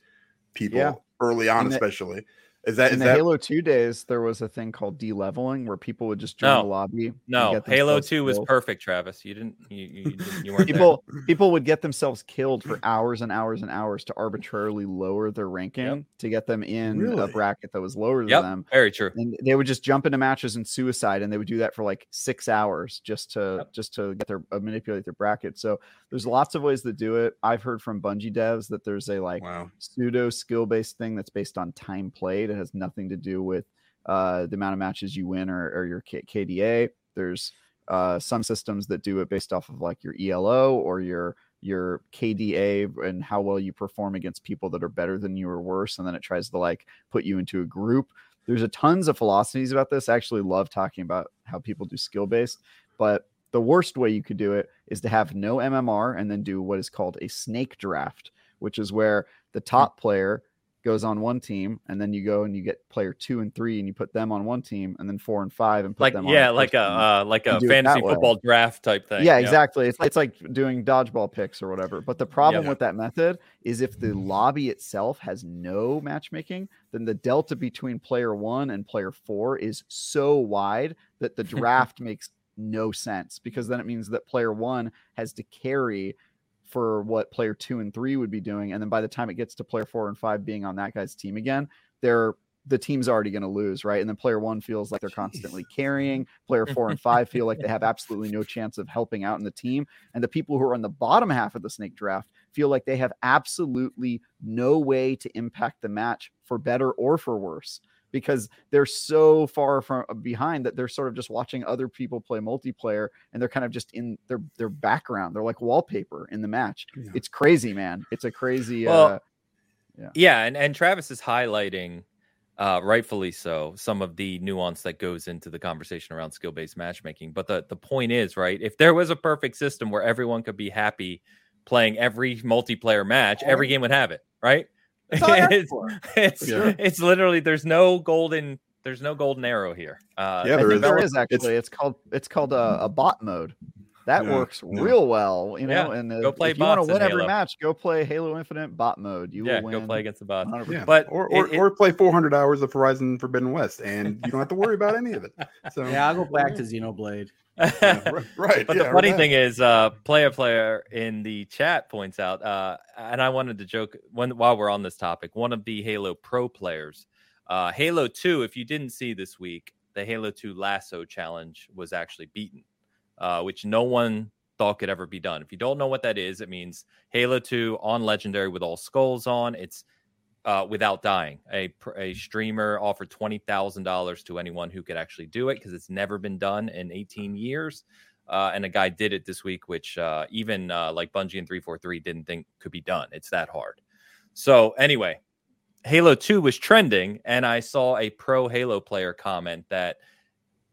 people Yeah. early on, And that- especially. Is that in is the that Halo Two days? There was a thing called de-leveling where people would just join No. the lobby. No, Halo themselves Two was perfect, Travis. You didn't. You you, you, didn't, you weren't there. people people would get themselves killed for hours and hours and hours to arbitrarily lower their ranking to get them in a bracket that was lower than Yep, them. very true. And they would just jump into matches and suicide, and they would do that for like six hours just to Yep. just to get their uh, manipulate their bracket. So there's lots of ways to do it. I've heard from Bungie devs that there's a like wow? pseudo skill based thing that's based on time played. Has nothing to do with uh, the amount of matches you win or, or your K- KDA. There's uh, some systems that do it based off of like your ELO or your your KDA and how well you perform against people that are better than you or worse, and then it tries to like put you into a group. There's a tons of philosophies about this. I actually love talking about how people do skill based, but the worst way you could do it is to have no MMR and then do what is called a snake draft, which is where the top player goes on one team, and then you go and you get player two and three, and you put them on one team, and then four and five, and put Like them on yeah, like a uh, like a fantasy that way. football draft type thing. yeah, exactly. It's, it's like doing dodgeball picks or whatever. But the problem Yeah. with that method is if the lobby itself has no matchmaking, then the delta between player one and player four is so wide that the draft makes no sense because then it means that player one has to carry for what player two and three would be doing. And then by the time it gets to player four and five being on that guy's team again, they're the team's already going to lose, right? And then player one feels like they're constantly carrying. Player four and five feel like they have absolutely no chance of helping out in the team. And the people who are on the bottom half of the snake draft feel like they have absolutely no way to impact the match for better or for worse because they're so far from behind that they're sort of just watching other people play multiplayer and they're kind of just in their their background. They're like wallpaper in the match. Yeah. It's crazy, man. It's a crazy Well, uh Yeah, and and Travis is highlighting, uh, rightfully so, some of the nuance that goes into the conversation around skill based matchmaking. But the the point is, right? If there was a perfect system where everyone could be happy playing every multiplayer match, every game would have it, right? That's all I asked it's, it's, Yeah. it's literally there's no golden there's no golden arrow here. Uh, Yeah, I there think is. there develop- is actually. It's, called it's called a, a bot mode. That Yeah, works yeah. real well, you know. Yeah, And uh, go play if you want to win every Halo. match, go play Halo Infinite bot mode. You yeah, will go play against the bot. 100%. Yeah, But or or, it- it- or play 400 hours of Horizon Forbidden West, and you don't have to worry about any of it. So Yeah, I'll go back to Xenoblade. Yeah, right, right. But yeah, the funny right. thing is, uh, player player in the chat points out, uh, and I wanted to joke when while we're on this topic, one of the Halo Pro players, uh, Halo Two. If you didn't see this week, the Halo Two LASO Challenge was actually beaten, uh, which no one thought could ever be done. If you don't know what that is, it means Halo Two on Legendary with all skulls on. It's uh, without dying. A a streamer offered twenty thousand dollars to anyone who could actually do it because it's never been done in eighteen years. Uh, and a guy did it this week, which uh, even uh, like Bungie and three four three didn't think could be done. It's that hard. So anyway, Halo Two was trending, and I saw a pro Halo player comment that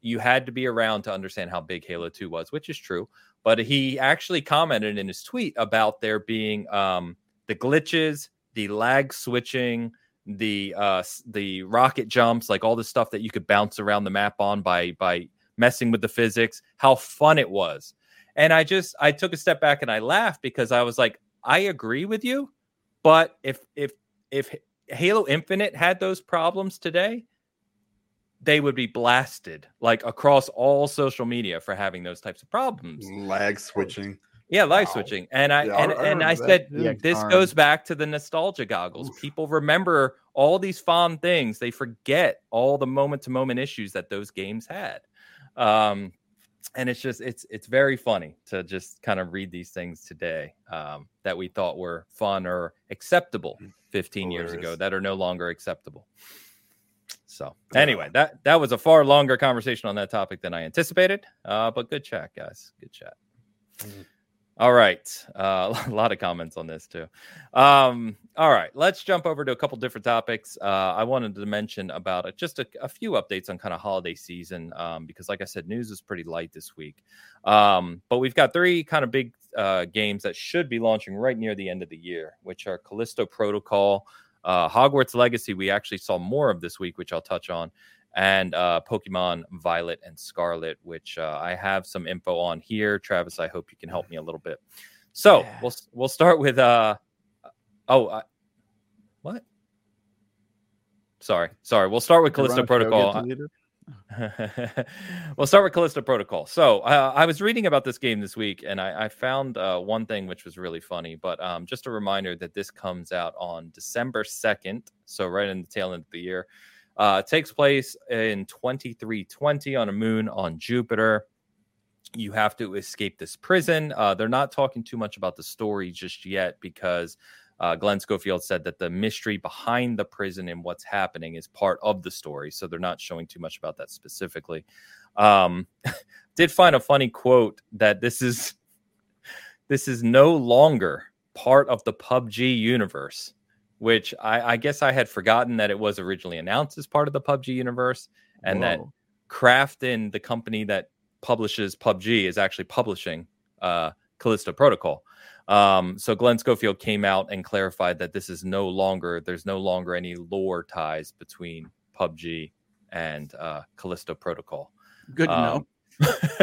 you had to be around to understand how big Halo Two was, which is true. But he actually commented in his tweet about there being um, the glitches, the lag switching, the uh the rocket jumps, like all the stuff that you could bounce around the map on by by messing with the physics, how fun it was. And I just I took a step back and I laughed because I was like, I agree with you, but if if if Halo Infinite had those problems today, they would be blasted like across all social media for having those types of problems. lag switching. Yeah, live Wow. switching. And I Yeah, and, I and I said that. Yeah, this darn. goes back to the nostalgia goggles. Oof. People remember all these fond things. They forget all the moment to moment issues that those games had. Um and it's just it's it's very funny to just kind of read these things today um, that we thought were fun or acceptable 15 years ago that are no longer acceptable. So anyway, that that was a far longer conversation on that topic than I anticipated. Uh, but good chat, guys. Good chat. Mhm. All right, uh, a lot of comments on this too. Um, all right, let's jump over to a couple different topics. Uh, I wanted to mention about it, just a, a few updates on kind of holiday season um, because, like I said, news is pretty light this week. Um, but we've got three kind of big uh, games that should be launching right near the end of the year, which are Callisto Protocol, uh, Hogwarts Legacy. We actually saw more of this week, which I'll touch on, and uh, Pokemon Violet and Scarlet, which uh, I have some info on here. Travis, I hope you can help me a little bit. So Yeah. we'll we'll start with uh oh uh, what sorry, sorry. We'll start with Callisto Protocol. we'll start with Callisto Protocol. So uh, I was reading about this game this week, and I, I found uh, one thing which was really funny. But um, just a reminder that this comes out on December second, so right in the tail end of the year. Uh, takes place in 2320 on a moon on Jupiter. You have to escape this prison. Uh, they're not talking too much about the story just yet because uh, Glenn Schofield said that the mystery behind the prison and what's happening is part of the story. So they're not showing too much about that specifically. Um, did find a funny quote that this is this is no longer part of the PUBG universe, which I, I guess I had forgotten that it was originally announced as part of the PUBG universe, and Whoa. that Krafton, the company that publishes PUBG, is actually publishing uh, Callisto Protocol. Um, so Glenn Schofield came out and clarified that this is no longer there's no longer any lore ties between PUBG and uh, Callisto Protocol. Good to um, know.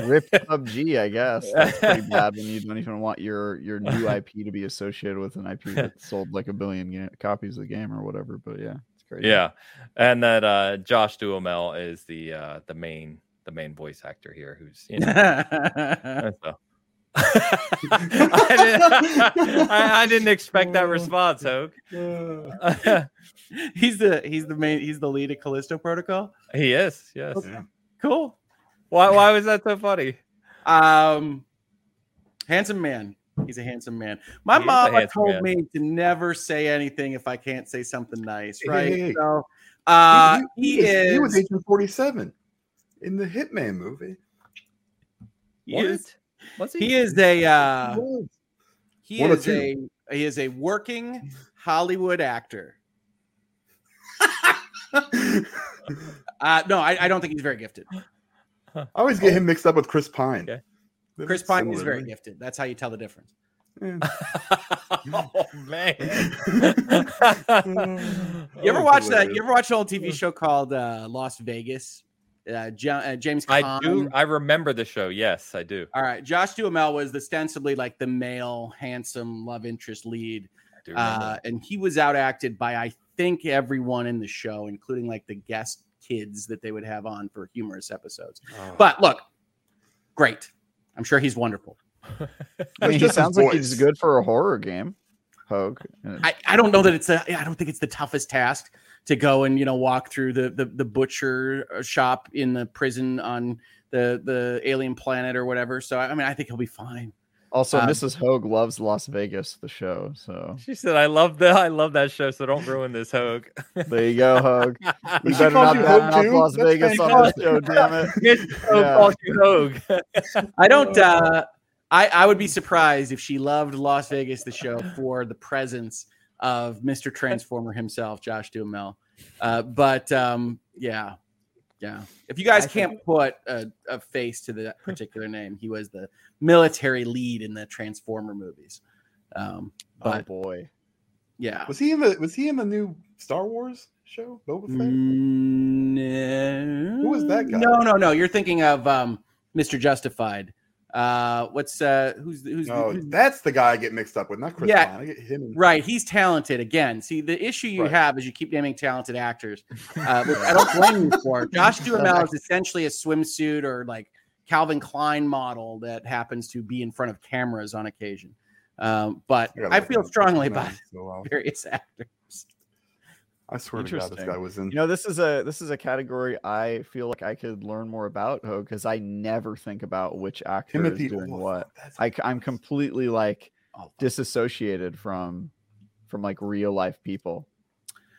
Rip PUBG, I guess. That's pretty bad when you don't even want your your new IP to be associated with an IP that sold like a billion ga- copies of the game or whatever. But yeah, it's crazy. Yeah, and that uh, Josh Duhamel is the uh, the main the main voice actor here, who's you know. so. I, didn't, I, I, didn't, expect that response, Hoeg. he's the he's the main he's the lead of Callisto Protocol. He is, yes. Okay. Cool. Why why was that so funny? Um handsome man. He's a handsome man. My he mom told man. me to never say anything if I can't say something nice, right? Hey, hey, so uh he, he, he, is he was Agent 47 in the Hitman movie. He what? is What's he? He is a uh, he One is a he is a working Hollywood actor. uh, no, I, I, don't think he's very gifted. I always get him mixed up with Chris Pine. Okay. Chris Pine is very gifted. That's how you tell the difference. oh man! you ever watch that? You ever watch an old TV show called uh, Las Vegas? uh, uh, James. Caan. I do. I remember the show. Yes, I do. All right, Josh Duhamel was ostensibly like the male, handsome love interest lead, uh, and he was outacted by I think everyone in the show, including like the guest kids that they would have on for humorous episodes. Oh. But look, great. I'm sure he's wonderful. I mean, he sounds like he's good for a horror game. Hoeg. I, I don't know that it's a. I don't think it's the toughest task to go and you know walk through the the, the butcher shop in the prison on the the alien planet or whatever. So I mean, I think he'll be fine. Also, um, Mrs. Hoeg loves Las Vegas, the show. So she said, "I love that. I love that show. So don't ruin this, Hoeg." there you go, Hoeg. You better not badmouth Las That's Vegas on this show, damn it. yeah. Hogue. I don't. uh I I would be surprised if she loved Las Vegas, the show, for the presence of Mr. Transformer himself, Josh Duhamel. Uh, but um, yeah, yeah. If you guys I can't think... put a, a, face to that particular name, he was the military lead in the Transformer movies. Um, oh, but, oh boy, yeah. Was he in the Was he in the new Star Wars show? Boba Fett? No. Who was that guy? No, no, no. You're thinking of um, Mr. Justified. Uh, what's uh, who's who's, no, who's that's the guy I get mixed up with, not Chris. Yeah, I get him. right, he's talented again. See, the issue you right. have is you keep naming talented actors, uh, which I don't blame you for. Josh Duhamel is essentially a swimsuit or like Calvin Klein model that happens to be in front of cameras on occasion. Um, but I, I feel strongly about so various actors. I swear to God, this guy was in. You know, this is a this is a category I feel like I could learn more about because I never think about which actor Timothy is doing what. I, I'm completely like oh, disassociated from from like real life people.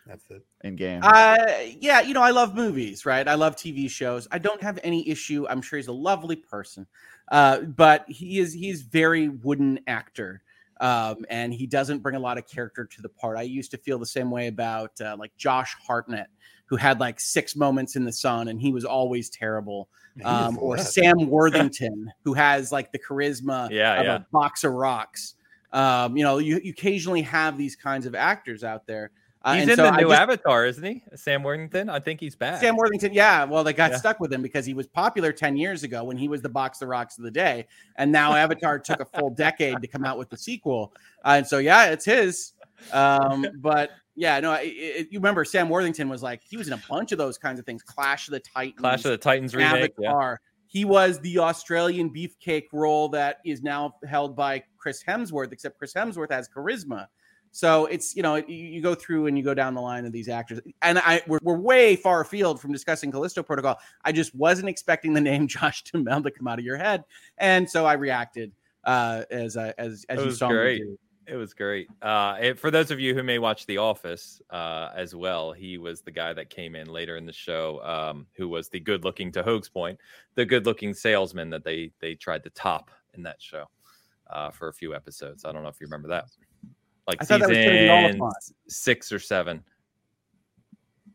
That's it. In game. Uh yeah, you know, I love movies, right? I love TV shows. I don't have any issue. I'm sure he's a lovely person. Uh, but he is he's very wooden actor um, and he doesn't bring a lot of character to the part. I used to feel the same way about uh, like Josh Hartnett, who had like six moments in the sun and he was always terrible. Um, or Sam Worthington, who has like the charisma yeah, of yeah. a box of rocks. Um, you know, you, you occasionally have these kinds of actors out there uh, he's in so the new just, Avatar, isn't he? Sam Worthington. I think he's back. Sam Worthington. Yeah. Well, they got yeah. stuck with him because he was popular ten years ago when he was the box the rocks of the day, and now Avatar took a full decade to come out with the sequel. Uh, and so, yeah, it's his. Um, but yeah, no, it, it, you remember Sam Worthington was like he was in a bunch of those kinds of things. Clash of the Titans, Clash of the Titans remake. Avatar. Yeah. He was the Australian beefcake role that is now held by Chris Hemsworth, except Chris Hemsworth has charisma. So it's you know you, you, go through and you go down the line of these actors, and I we're, we're way far afield from discussing Callisto Protocol. I just wasn't expecting the name Josh Duhamel to come out of your head, and so I reacted uh, as I, as as you saw great. me do. It was great. Uh, it, for those of you who may watch The Office uh, as well, he was the guy that came in later in the show, um, who was the good-looking, to Hoeg's point, the good-looking salesman that they they tried to top in that show uh, for a few episodes. I don't know if you remember that like I season six or seven.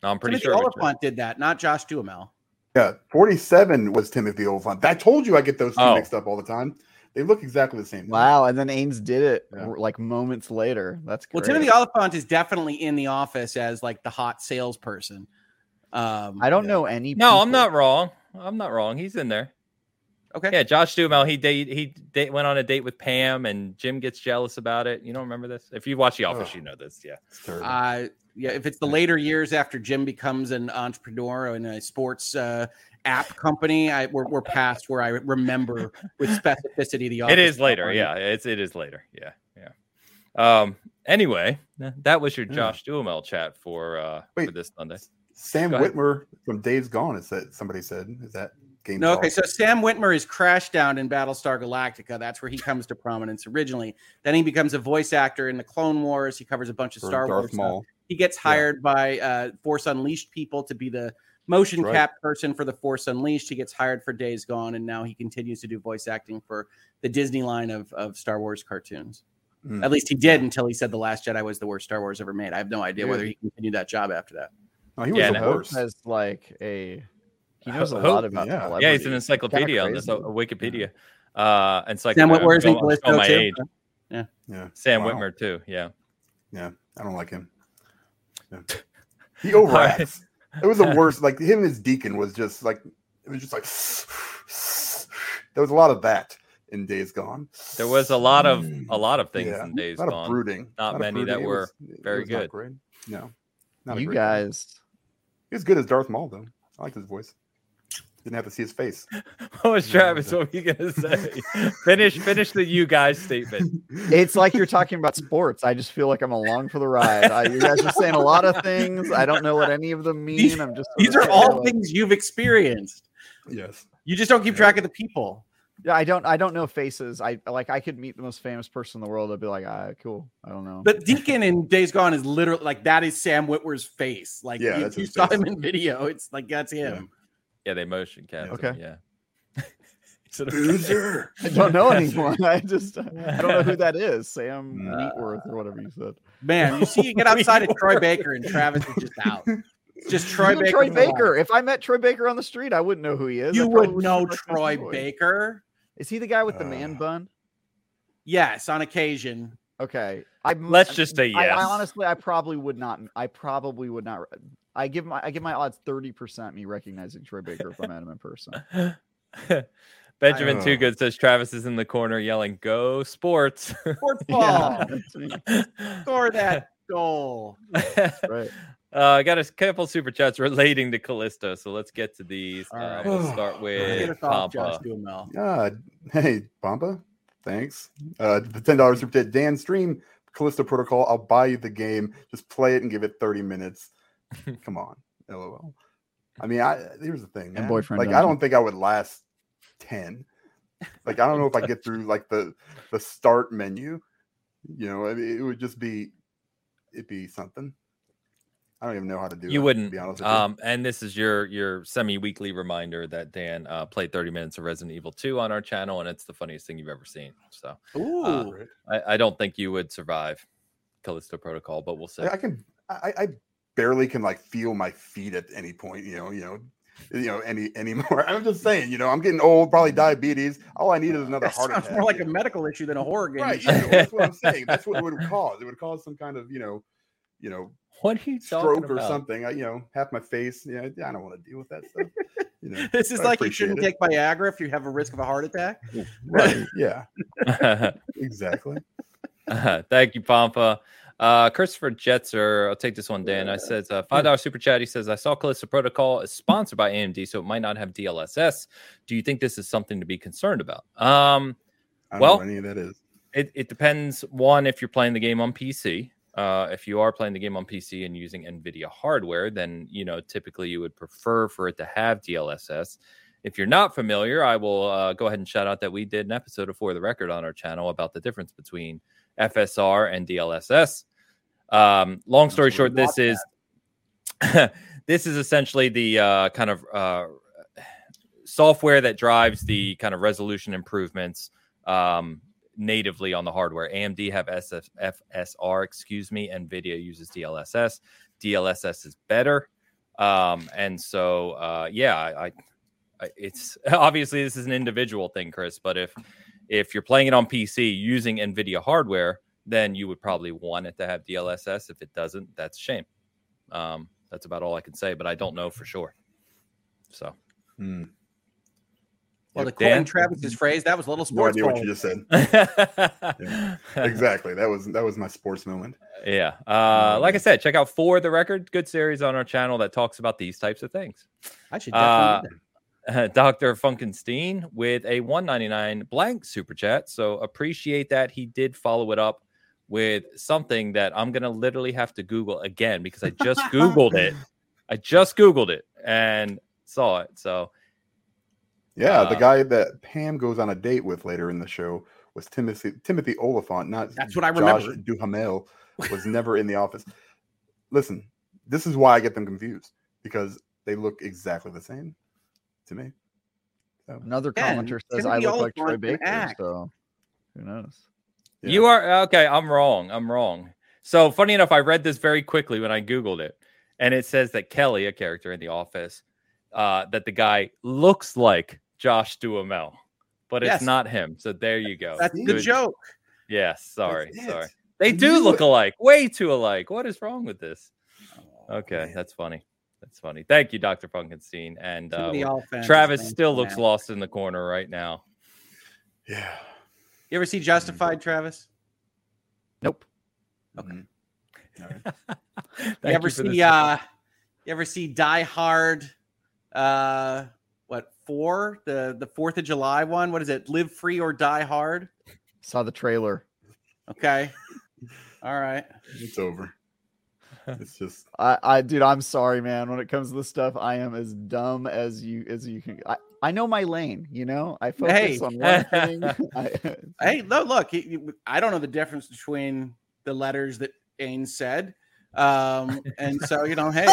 No, I'm pretty Timothy sure Olyphant did that, not Josh Duhamel. Yeah, 47 was Timothy Olyphant. I told you I get those two oh. mixed up all the time. They look exactly the same. Wow, and then Ains did it yeah. like moments later. That's great. well. Timothy Olyphant is definitely in the office as like the hot salesperson. Um, I don't yeah. know any. No, people. I'm not wrong. I'm not wrong. He's in there. Okay. Yeah, Josh Duhamel. He date he date, went on a date with Pam, and Jim gets jealous about it. You don't remember this? If you watch The Office, oh, you know this. Yeah. Uh, yeah. If it's the later years after Jim becomes an entrepreneur in a sports uh, app company, I we're, we're past where I remember with specificity the. Office it is later. Yeah, it's it is later. Yeah, yeah. Um. Anyway, that was your Josh yeah. Duhamel chat for uh Wait, for this Sunday. Sam Witwer from Days Gone is that somebody said is that game. No, okay. So Sam Witwer is Crashdown in Battlestar Galactica. That's where he comes to prominence originally. Then he becomes a voice actor in the Clone Wars. He covers a bunch of For Star Darth Wars. Maul. Stuff. He gets hired yeah. by uh, Force Unleashed people to be the motion right. cap person for the Force Unleashed. He gets hired for Days Gone, and now he continues to do voice acting for the Disney line of, of Star Wars cartoons. Mm. At least he did until he said The Last Jedi was the worst Star Wars ever made. I have no idea yeah. whether he continued that job after that. Oh, he was yeah, the worst. As like a he knows a lot about yeah. yeah, he's an encyclopedia on this uh, Wikipedia. Uh, encyclopedia. Sam Witwer's in Callisto my age. Yeah, yeah. Sam wow. Witwer too. Yeah, yeah. I don't like him. Yeah. He overacts. it was the worst. Like him as Deacon was just like it was just like there was a lot of that in Days Gone. There was a lot of a lot of things yeah. in Days Gone. Of brooding. Not, many brooding. that were was, very good. great. No, you guys. He's good as Darth Maul though. I like his voice. Didn't have to see his face. what was Travis? What were you gonna say? finish, finish the you guys statement. It's like you're talking about sports. I just feel like I'm along for the ride. I, you guys are saying a lot of things. I don't know what any of them mean. I'm just these are all like, things you've experienced. Yes. You just don't keep track of the people. Yeah, I don't. I don't know faces. I like. I could meet the most famous person in the world. I'd be like, ah, cool. I don't know. But Deacon in Days Gone is literally like that is Sam Witwer's face. Like, yeah, if you saw face. him in video, it's like that's him. Yeah, they motion capture. Okay. Yeah. Boozer. I don't know anyone. I just I don't know who that is. Sam uh, Wheatworth or whatever you said. Man, you see, you get outside of Troy Baker and Travis is just out. Just Troy Baker. Troy Baker. If I met Troy Baker on the street, I wouldn't know who he is. You would know Troy Baker. Is he the guy with uh, the man uh, bun? Yes, on occasion. Okay. I let's just say yes. I, I honestly, I probably would not. I probably would not I give my I give my odds thirty percent me recognizing Troy Baker if I met him in person. Benjamin Too Good says Travis is in the corner yelling, "Go sports! Sports ball! Score that goal!" right. Uh, I got a couple super chats relating to Callisto, so let's get to these. Uh, We'll start with Pampa. Uh, hey, Pampa, thanks. Uh, the ten dollars super chat. Dan, stream Callisto Protocol. I'll buy you the game. Just play it and give it thirty minutes. Come on, lol. I mean, I here's the thing, man. And boyfriend. Like, I don't think I would last ten. Like, I don't know if I get through like the the start menu. You know, I mean, it would just be it'd be something. I don't even know how to do. You it, wouldn't. be honest um, and this is your your semi weekly reminder that Dan uh, played 30 minutes of Resident Evil 2 on our channel, and it's the funniest thing you've ever seen. So, uh, I, I, don't think you would survive Callisto Protocol, but we'll see. I can. I, I barely can like feel my feet at any point. You know, you know, you know, any anymore. I'm just saying, you know, I'm getting old, probably diabetes. All I need is another that heart attack. More like a know? medical issue than a horror game. Right. You know, that's what I'm saying. That's what it would cause. It would cause some kind of, you know, you know, what are you stroke or something. I, you know, half my face. Yeah, I don't want to deal with that stuff. You know, this is like you shouldn't it. take Viagra if you have a risk of a heart attack. Right. Yeah. exactly. Uh, thank you, Pampa. Uh, Christopher Jetzer, I'll take this one, Dan. I said uh, five dollar super chat. He says I saw Callisto Protocol is sponsored by AMD, so it might not have DLSS. Do you think this is something to be concerned about? Um, well, any of that is. It, it depends. One, if you're playing the game on PC. Uh, if you are playing the game on PC and using NVIDIA hardware, then you know typically you would prefer for it to have DLSS. If you're not familiar, I will uh, go ahead and shout out that we did an episode of For the Record on our channel about the difference between FSR and DLSS. Um, long story short, this is this is essentially the uh, kind of uh, software that drives the kind of resolution improvements um, natively on the hardware. AMD have SF, FSR, excuse me. NVIDIA uses DLSS. DLSS is better. Um, and so, uh, yeah, I, I, it's obviously this is an individual thing, Chris, but if if you're playing it on PC using NVIDIA hardware, then you would probably want it to have DLSS. If it doesn't, that's a shame. Um, that's about all I can say, but I don't know for sure. So, hmm. well, the Dan? Travis's phrase that was a little sports. No idea what you just said. yeah, exactly. That was that was my sports moment. Yeah. Uh, like I said, check out for the record. Good series on our channel that talks about these types of things. I should definitely. Uh, Dr. Funkenstein with a 199 blank super chat. So appreciate that. He did follow it up with something that I'm going to literally have to Google again because I just Googled it. I just Googled it and saw it. So, yeah, uh, the guy that Pam goes on a date with later in the show was Timothy Timothy Olyphant, not that's what I remember. Josh Duhamel was never in the office. Listen, this is why I get them confused because they look exactly the same to me. So. Another commenter says I look like Troy Baker, act. so who knows? Yeah. You are okay. I'm wrong. I'm wrong. So funny enough, I read this very quickly when I googled it, and it says that Kelly, a character in The Office, uh, that the guy looks like Josh Duhamel, but yes. it's not him. So there you go. That's Good. the joke. Yes. Sorry. Sorry. They do look alike. Way too alike. What is wrong with this? Oh, okay, that's funny. That's funny. Thank you, Dr. Funkenstein. And uh, Travis still looks lost in the corner right now. Yeah. You ever see Justified, Travis? Nope. Okay. Mm-hmm. you ever you see uh you ever see Die Hard uh what four? The the fourth of July one? What is it? Live free or die hard? Saw the trailer. Okay. All right. It's over. It's just I, I dude, I'm sorry, man. When it comes to this stuff, I am as dumb as you as you can. I, I know my lane, you know. I focus hey. on one thing. I, hey, no, look, I don't know the difference between the letters that Ains said. Um, and so you know, hey,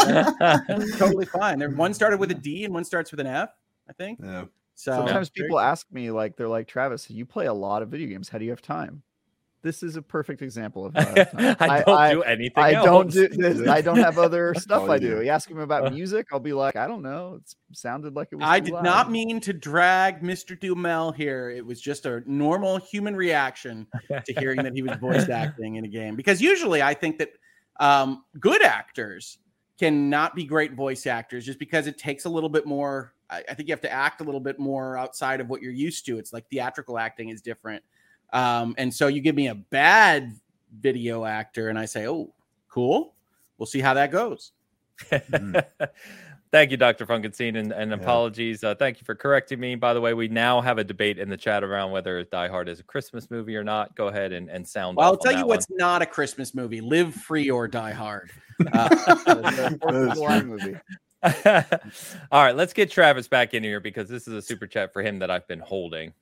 totally fine. There one started with a D and one starts with an F, I think. Yeah. So sometimes people ask me, like, they're like, Travis, you play a lot of video games. How do you have time? This is a perfect example of I, I don't I, do anything. I else. don't do this. I don't have other stuff I do. You ask him about music, I'll be like, I don't know. It sounded like it was. I did loud. not mean to drag Mr. Duhamel here. It was just a normal human reaction to hearing that he was voice acting in a game. Because usually, I think that um, good actors cannot be great voice actors just because it takes a little bit more. I, I think you have to act a little bit more outside of what you're used to. It's like theatrical acting is different um, and so you give me a bad video actor, and I say, "Oh, cool. We'll see how that goes." mm. Thank you, Dr. Funkenstein, and, and yeah. apologies. Uh, thank you for correcting me. By the way, we now have a debate in the chat around whether Die Hard is a Christmas movie or not. Go ahead and, and sound. Well, I'll tell you what's one. not a Christmas movie: Live Free or Die Hard. Uh. All right, let's get Travis back in here because this is a super chat for him that I've been holding.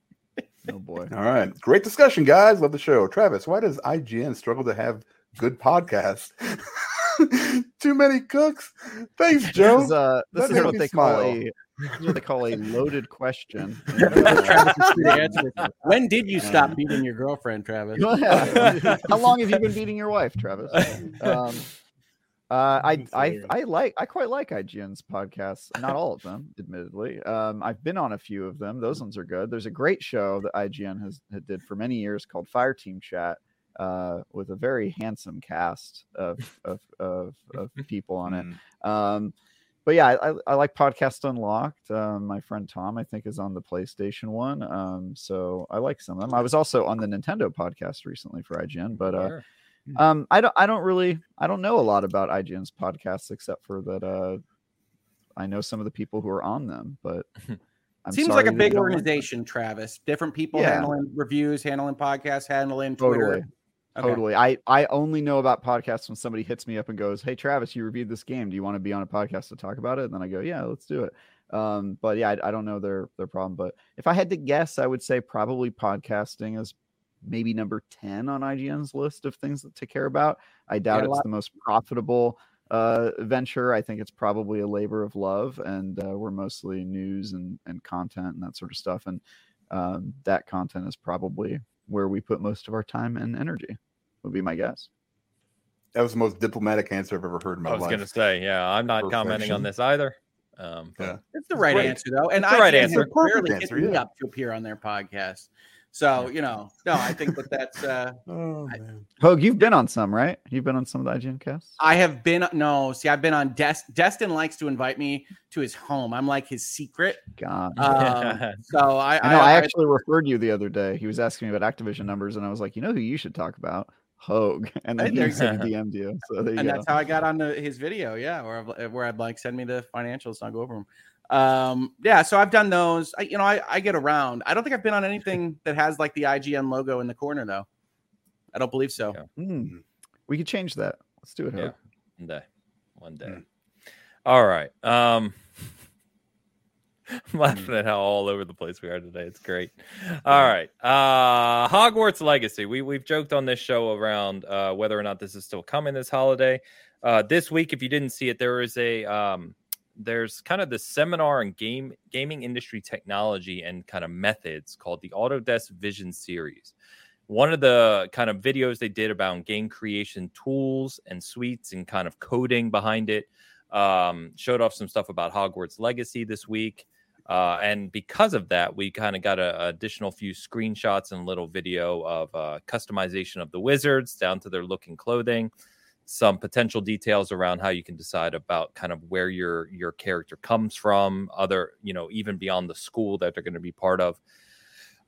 Oh boy. All right. Great discussion, guys. Love the show. Travis, why does IGN struggle to have good podcasts? Too many cooks. Thanks, Joe. This is, uh, this is what they smile. call a what they call a loaded question. when did you stop beating your girlfriend, Travis? How long have you been beating your wife, Travis? Um, uh, I I I like I quite like IGN's podcasts. Not all of them, admittedly. Um, I've been on a few of them. Those ones are good. There's a great show that IGN has did for many years called Fireteam Chat, uh, with a very handsome cast of of of, of people on it. Mm. Um, but yeah, I, I like Podcast Unlocked. Um, my friend Tom, I think, is on the PlayStation one. Um, so I like some of them. I was also on the Nintendo podcast recently for IGN, but uh, Hmm. Um, I don't I don't really I don't know a lot about IGN's podcasts except for that uh I know some of the people who are on them, but I'm seems like a big organization, like Travis. Different people yeah. handling reviews, handling podcasts, handling Twitter. Totally. Okay. Totally. I I only know about podcasts when somebody hits me up and goes, "Hey Travis, you reviewed this game. Do you want to be on a podcast to talk about it?" And then I go, "Yeah, let's do it." Um, but yeah, I, I don't know their their problem. But if I had to guess, I would say probably podcasting is maybe number 10 on IGN's list of things to care about. I doubt yeah, it's the most profitable uh, venture. I think it's probably a labor of love, and uh, we're mostly news and, and content and that sort of stuff. And um, that content is probably where we put most of our time and energy, would be my guess. That was the most diplomatic answer I've ever heard in my life. I was going to say, yeah, I'm not Perfection. commenting on this either. Um, yeah. It's the right, answer though, and it's I the right answer. Rarely answer, yeah. me up to appear on their podcast. So you know, no, I think that that's. uh oh, man. Hoeg, you've been on some, right? You've been on some of the IGN casts. I have been. No, see, I've been on. Des- Destin likes to invite me to his home. I'm like his secret. God. Um, so I, I know. I, I actually I, referred you the other day. He was asking me about Activision numbers, and I was like, you know who you should talk about. Hoeg, and then he said DM'd you. So and go. that's how I got on the, his video. Yeah, where I've, where I'd like send me the financials and I'll go over them. Um, yeah, so I've done those. I, you know, I, I get around. I don't think I've been on anything that has like the IGN logo in the corner though. I don't believe so. Yeah. Mm. We could change that. Let's do it. Yeah. One day. One day. Mm. All right. Um I'm laughing at how all over the place we are today. It's great. All right. Uh Hogwarts Legacy. We we've joked on this show around uh whether or not this is still coming this holiday. Uh this week, if you didn't see it, there is a um there's kind of the seminar in game gaming industry technology and kind of methods called the Autodesk Vision series. One of the kind of videos they did about game creation tools and suites and kind of coding behind it um, showed off some stuff about Hogwarts Legacy this week. Uh, and because of that, we kind of got an additional few screenshots and a little video of uh, customization of the wizards down to their look and clothing some potential details around how you can decide about kind of where your your character comes from other you know even beyond the school that they're going to be part of.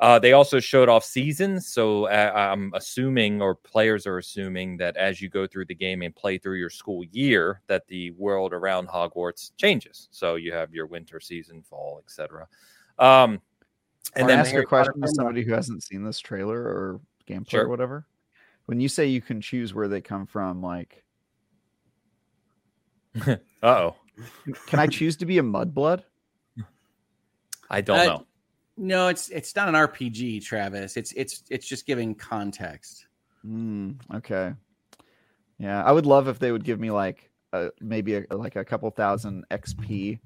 Uh, they also showed off seasons so uh, i'm assuming or players are assuming that as you go through the game and play through your school year that the world around hogwarts changes. So you have your winter season fall etc um and then ask a question to somebody who hasn't seen this trailer or gameplay sure. or whatever when you say you can choose where they come from, like, oh, can I choose to be a mudblood? I don't uh, know. No, it's it's not an RPG, Travis. It's it's it's just giving context. Mm, okay. Yeah, I would love if they would give me like a, maybe a, like a couple thousand XP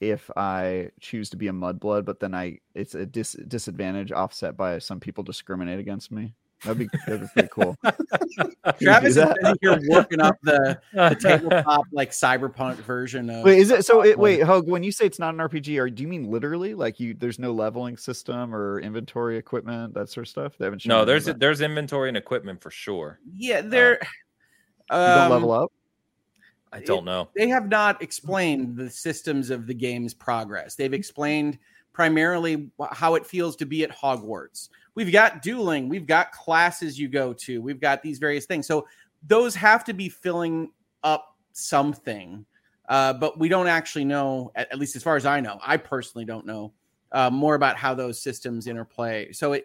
if I choose to be a mudblood, but then I it's a dis, disadvantage offset by some people discriminate against me. That'd be, that'd be pretty cool. Travis is here working up the, the tabletop like cyberpunk version of. Wait, is it so? It, wait, Hoeg, when you say it's not an RPG, or do you mean literally? Like you, there's no leveling system or inventory equipment, that sort of stuff. They haven't. no, there's there's inventory and equipment for sure. Yeah, they're. Uh, um, don't level up. I don't know. It, they have not explained the systems of the game's progress. They've explained primarily how it feels to be at Hogwarts we've got dueling, we've got classes you go to, we've got these various things. So those have to be filling up something. Uh, but we don't actually know, at, at, least as far as I know, I personally don't know uh, more about how those systems interplay. So it,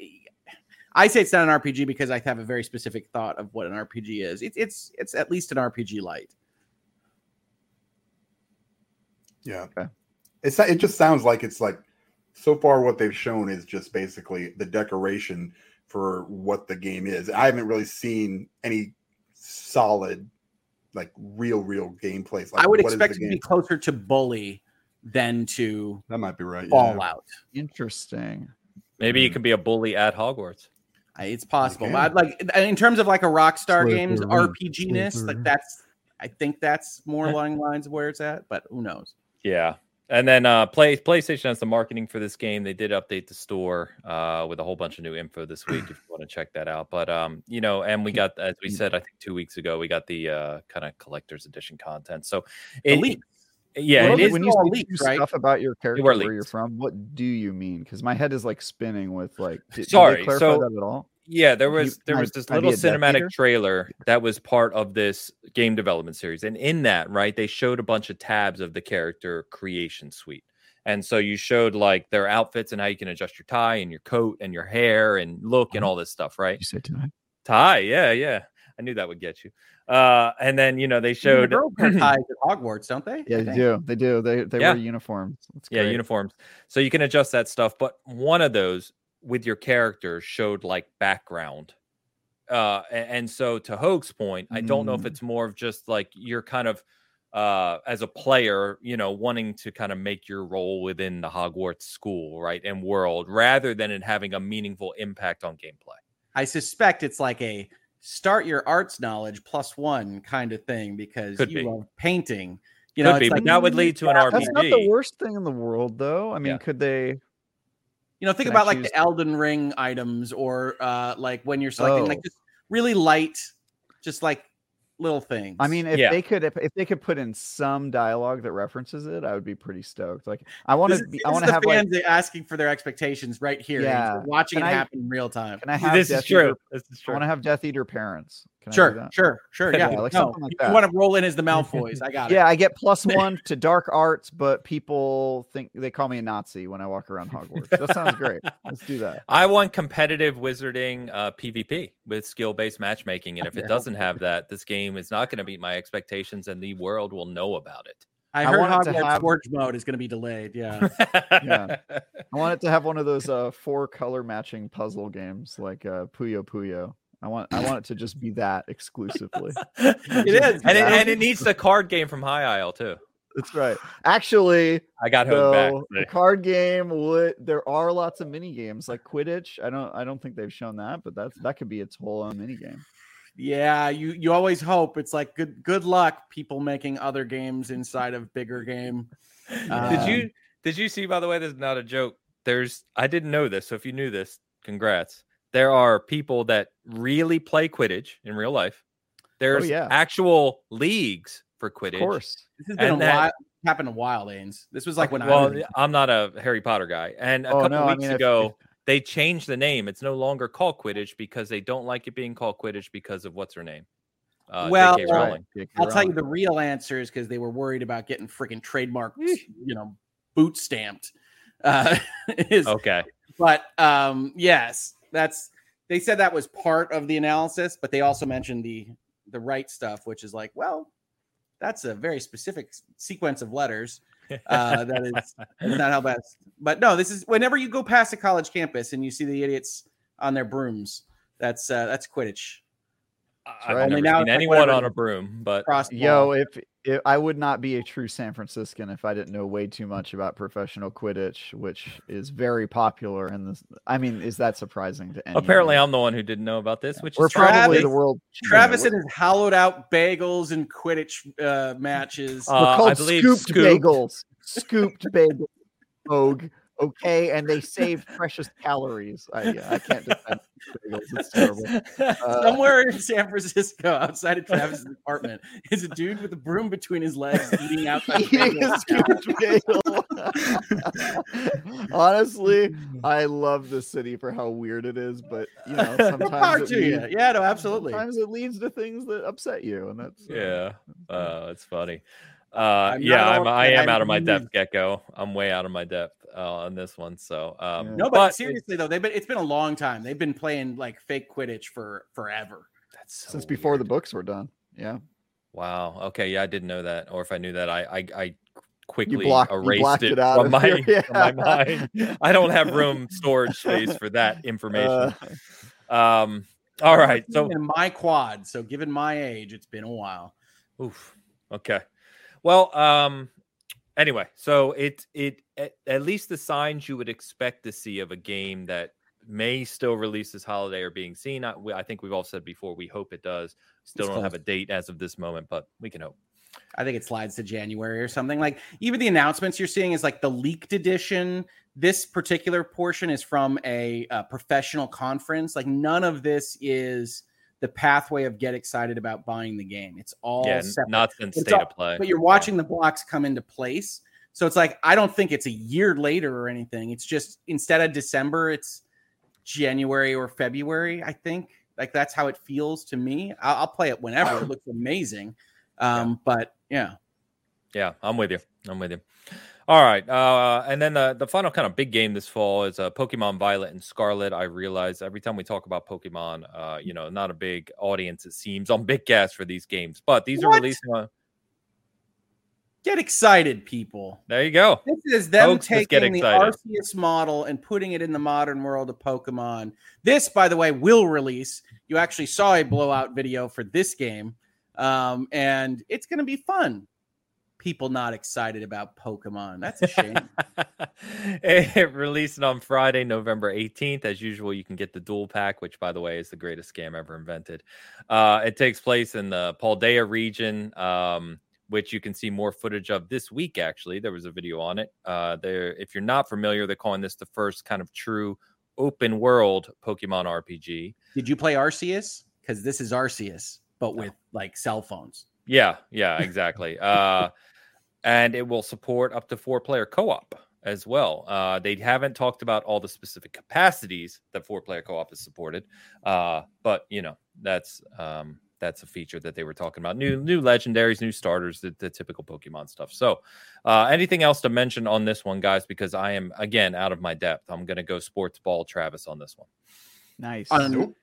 I say it's not an RPG because I have a very specific thought of what an RPG is. It, it's it's at least an RPG light. Yeah, okay. it's it just sounds like it's like so far what they've shown is just basically the decoration for what the game is. I haven't really seen any solid, like real, real gameplay. Like, I would expect it to be closer to Bully than to that might be right. Fallout. Yeah. Interesting. Maybe you can be a bully at Hogwarts. It's possible. But like in terms of like a Rockstar Games RPG ness, like that's I think that's more along lines of where it's at, but who knows? Yeah. And then uh, play PlayStation has the marketing for this game. They did update the store uh, with a whole bunch of new info this week. if you want to check that out, but um, you know, and we got as we said, I think two weeks ago, we got the uh, kind of collector's edition content. So it, yeah, well, when you say leaks, right? stuff about your character, where you're from, what do you mean? Because my head is like spinning with like. Did, Sorry, so that at all? Yeah, there was there was this little cinematic trailer that was part of this game development series, and in that, right, they showed a bunch of tabs of the character creation suite. And so you showed like their outfits and how you can adjust your tie and your coat and your hair and look and uh-huh. all this stuff, right? You said tie. Tie, yeah, yeah. I knew that would get you. Uh, and then you know they showed the ties at Hogwarts, don't they? Yeah, they do. They do. They they yeah. wear uniforms. Yeah, uniforms. So you can adjust that stuff. But one of those with your character showed like background. Uh, and so to Hoeg's point, I don't know if mm. it's more of just like you're kind of uh, as a player, you know, wanting to kind of make your role within the Hogwarts school, right, and world, rather than it having a meaningful impact on gameplay. I suspect it's like a start your arts knowledge plus one kind of thing because Could you be. love painting. You could know, be, like, that would lead to an RPG. That's not the worst thing in the world, though. I mean, yeah. could they? You know, think about like the Elden Ring items, or uh, like when you're selecting oh. like just really light, just like little things. I mean, if yeah. they could, if, if, they could put in some dialogue that references it, I would be pretty stoked. Like, I want to be, I want to have fans like asking for their expectations right here. Yeah, watching can it I, happen in real time. Can I have this Death is true? Eater, this is true. I want to have Death Eater parents. Can sure, sure, sure. Yeah, yeah like no, like you want to roll in as the Malfoys. I got it. Yeah, I get plus one to dark arts, but people think they call me a Nazi when I walk around Hogwarts. That sounds great. Let's do that. I want competitive wizarding uh, PvP with skill based matchmaking, and if it doesn't have that, this game is not going to meet my expectations, and the world will know about it. I heard I Hogwarts have... Forge mode is going to be delayed. Yeah, yeah. I want it to have one of those uh, four color matching puzzle games like uh, Puyo Puyo. I want I want it to just be that exclusively. it is, and it, and it needs the card game from High Isle too. That's right. Actually, I got hooked back. The card game would there are lots of mini games like Quidditch. I don't I don't think they've shown that, but that's that could be its whole own mini game. Yeah, you you always hope it's like good good luck people making other games inside of bigger game. Um, did you did you see by the way this is not a joke. There's I didn't know this, so if you knew this, congrats there are people that really play Quidditch in real life. Oh, There's oh, yeah. actual leagues for Quidditch. Of course. This has been a that, while, happened a while, Ains. This was like when well, I was... I'm not a Harry Potter guy. And a oh, couple no, weeks I mean, ago, if, if... they changed the name. It's no longer called Quidditch because they don't like it being called Quidditch because of what's her name. Uh, well, uh, I'll tell you the real answer is because they were worried about getting freaking trademark, you know, boot stamped. Uh, is, okay. But um, yes, that's they said that was part of the analysis, but they also mentioned the the right stuff, which is like, well, that's a very specific sequence of letters. Uh, that is not how best. But no, this is whenever you go past a college campus and you see the idiots on their brooms. That's uh, that's Quidditch. I've right. never now seen anyone on a broom, but yo, if, if, I would not be a true San Franciscan if I didn't know way too much about professional Quidditch, which is very popular. And this, I mean, is that surprising to anyone? Apparently, I'm the one who didn't know about this, which we're is probably Travis, the world. Travis and his hollowed out bagels and Quidditch uh, matches. Uh, we're called scooped, scooped bagels. Scooped bagels. Vogue okay, and they save precious calories. I, yeah, I can't defend bagels. It's terrible. Uh, Somewhere in San Francisco, outside of Travis's apartment, is a dude with a broom between his legs eating out eating a bagel. Honestly, I love the city for how weird it is, but you know, sometimes it leads, yeah, no, absolutely. Sometimes it leads to things that upset you, and that's uh, yeah, uh, it's funny. Uh, yeah, I'm, I am out of my depth, Gecko. I'm way out of my depth uh, on this one. So um, no, but, but seriously though, they've been it's been a long time. They've been playing like fake Quidditch for forever. That's so since weird. before the books were done. Yeah. Wow. Okay. Yeah, I didn't know that. Or if I knew that, I I, I quickly blocked, erased it, it from, my, yeah. from my mind. I don't have room storage space for that information. Uh, um. All right. So in my quad. So given my age, it's been a while. Oof. Okay. Well, um, anyway, so it it at, at, least the signs you would expect to see of a game that may still release this holiday are being seen. I, I think we've all said before we hope it does. Still it's don't close. have a date as of this moment, but we can hope. I think it slides to January or something. Like even the announcements you're seeing is like the leaked edition. This particular portion is from a, a professional conference. Like none of this is the pathway of get excited about buying the game. It's all yeah, separate. not in state all, of play. But you're watching the blocks come into place. So it's like I don't think it's a year later or anything. It's just instead of December, it's January or February. I think like that's how it feels to me. I'll, I'll play it whenever. it looks amazing. Um, yeah. But yeah, yeah, I'm with you. I'm with you. All right, uh, and then the the final kind of big game this fall is uh, Pokemon Violet and Scarlet. I realize every time we talk about Pokemon, uh, you know, not a big audience it seems on bitcast for these games, but these what? are releasing on. Get excited, people! There you go. This is them Folks, taking the Arceus model and putting it in the modern world of Pokemon. This, by the way, will release. You actually saw a blowout video for this game, um, and it's going to be fun people not excited about Pokemon. That's a shame. it released on Friday, November 18th. As usual, you can get the dual pack, which, by the way, is the greatest scam ever invented. Uh, it takes place in the Paldea region, um, which you can see more footage of this week. Actually, there was a video on it. Uh, there, if you're not familiar, they're calling this the first kind of true open world Pokemon RPG. Did you play Arceus? Because this is Arceus, but with like cell phones. Yeah, yeah, exactly. uh, and it will support up to four player co op as well. Uh, they haven't talked about all the specific capacities that four player co op is supported, uh, but you know that's um, that's a feature that they were talking about. New new legendaries, new starters, the, the typical Pokemon stuff. So, uh, anything else to mention on this one, guys? Because I am again out of my depth. I'm going to go sports ball Travis on this one. Nice. Um,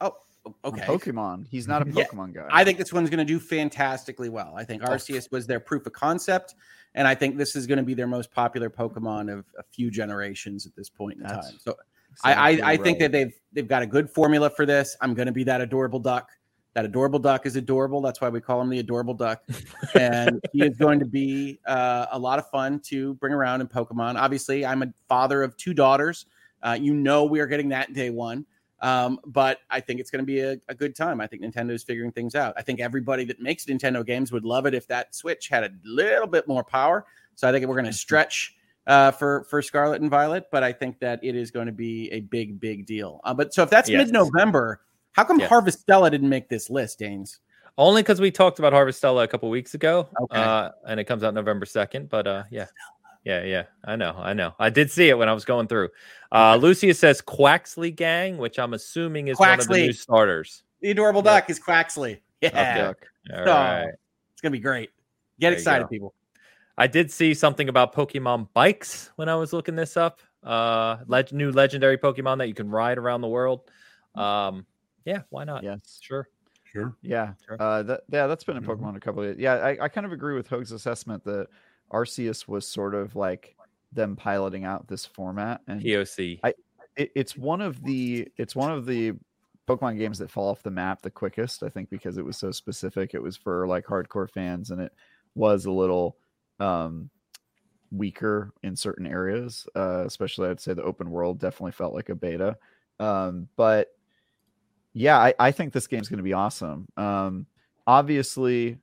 oh, okay. Pokemon. He's not a Pokemon yeah, guy. I think this one's going to do fantastically well. I think Arceus was their proof of concept, and I think this is going to be their most popular Pokemon of a few generations at this point in That's time. So I, I, I think that they've they've got a good formula for this. I'm going to be that adorable duck. That adorable duck is adorable. That's why we call him the adorable duck. and he is going to be uh, a lot of fun to bring around in Pokemon. Obviously, I'm a father of two daughters. Uh, you know, we are getting that day one. Um, but I think it's going to be a, a, good time. I think Nintendo is figuring things out. I think everybody that makes Nintendo games would love it if that Switch had a little bit more power. So I think we're going to mm-hmm. stretch uh, for for Scarlet and Violet, but I think that it is going to be a big, big deal. Uh, but so if that's yes. mid November, how come yes. Harvestella didn't make this list, Danes? Only because we talked about Harvestella a couple weeks ago, okay. uh, and it comes out November second. But uh, yeah, yeah, yeah. I know. I know. I did see it when I was going through. Uh, Lucius says Quaxly Gang, which I'm assuming is Quaxly. one of the new starters. The adorable duck is Quaxly. Yeah. All so, right. It's going to be great. Get there excited, people. I did see something about Pokemon bikes when I was looking this up. Uh, leg- new legendary Pokemon that you can ride around the world. Um, yeah, why not? Yes, sure. Sure. Yeah. Sure. Uh, that, yeah, that's been in mm-hmm. Pokemon mm-hmm. a couple of. Years. Yeah, I, I kind of agree with Hoeg's assessment that Arceus was sort of like them piloting out this format and POC. I, it, it's one of the it's one of the Pokemon games that fall off the map the quickest. I think because it was so specific. It was for like hardcore fans, and it was a little um, weaker in certain areas. Uh, especially, I'd say the open world definitely felt like a beta. Um, but yeah, I, I think this game's going to be awesome. Um, obviously,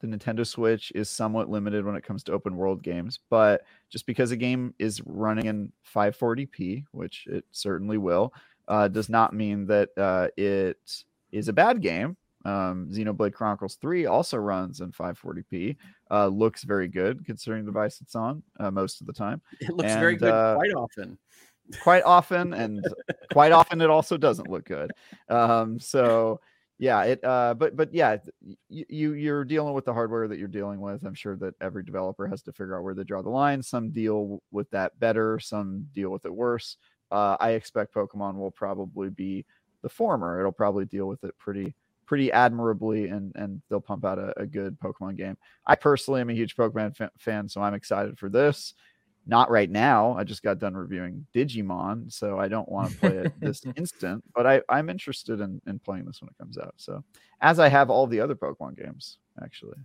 the Nintendo Switch is somewhat limited when it comes to open world games, but just because a game is running in 540p, which it certainly will, uh, does not mean that uh, it is a bad game. Um, Xenoblade Chronicles 3 also runs in 540p, uh, looks very good considering the device it's on uh, most of the time. It looks and, very good uh, quite often. Quite often, and quite often it also doesn't look good. Um, so yeah it uh but but yeah you you're dealing with the hardware that you're dealing with. I'm sure that every developer has to figure out where they draw the line. Some deal with that better some deal with it worse. Uh i expect pokemon will probably be the former. It'll probably deal with it pretty pretty admirably and and they'll pump out a, a good pokemon game. I personally am a huge pokemon fan so i'm excited for this not right now. I just got done reviewing Digimon, so I don't want to play it this instant, but I, I'm interested in, in playing this when it comes out. So, as I have all the other Pokemon games, actually.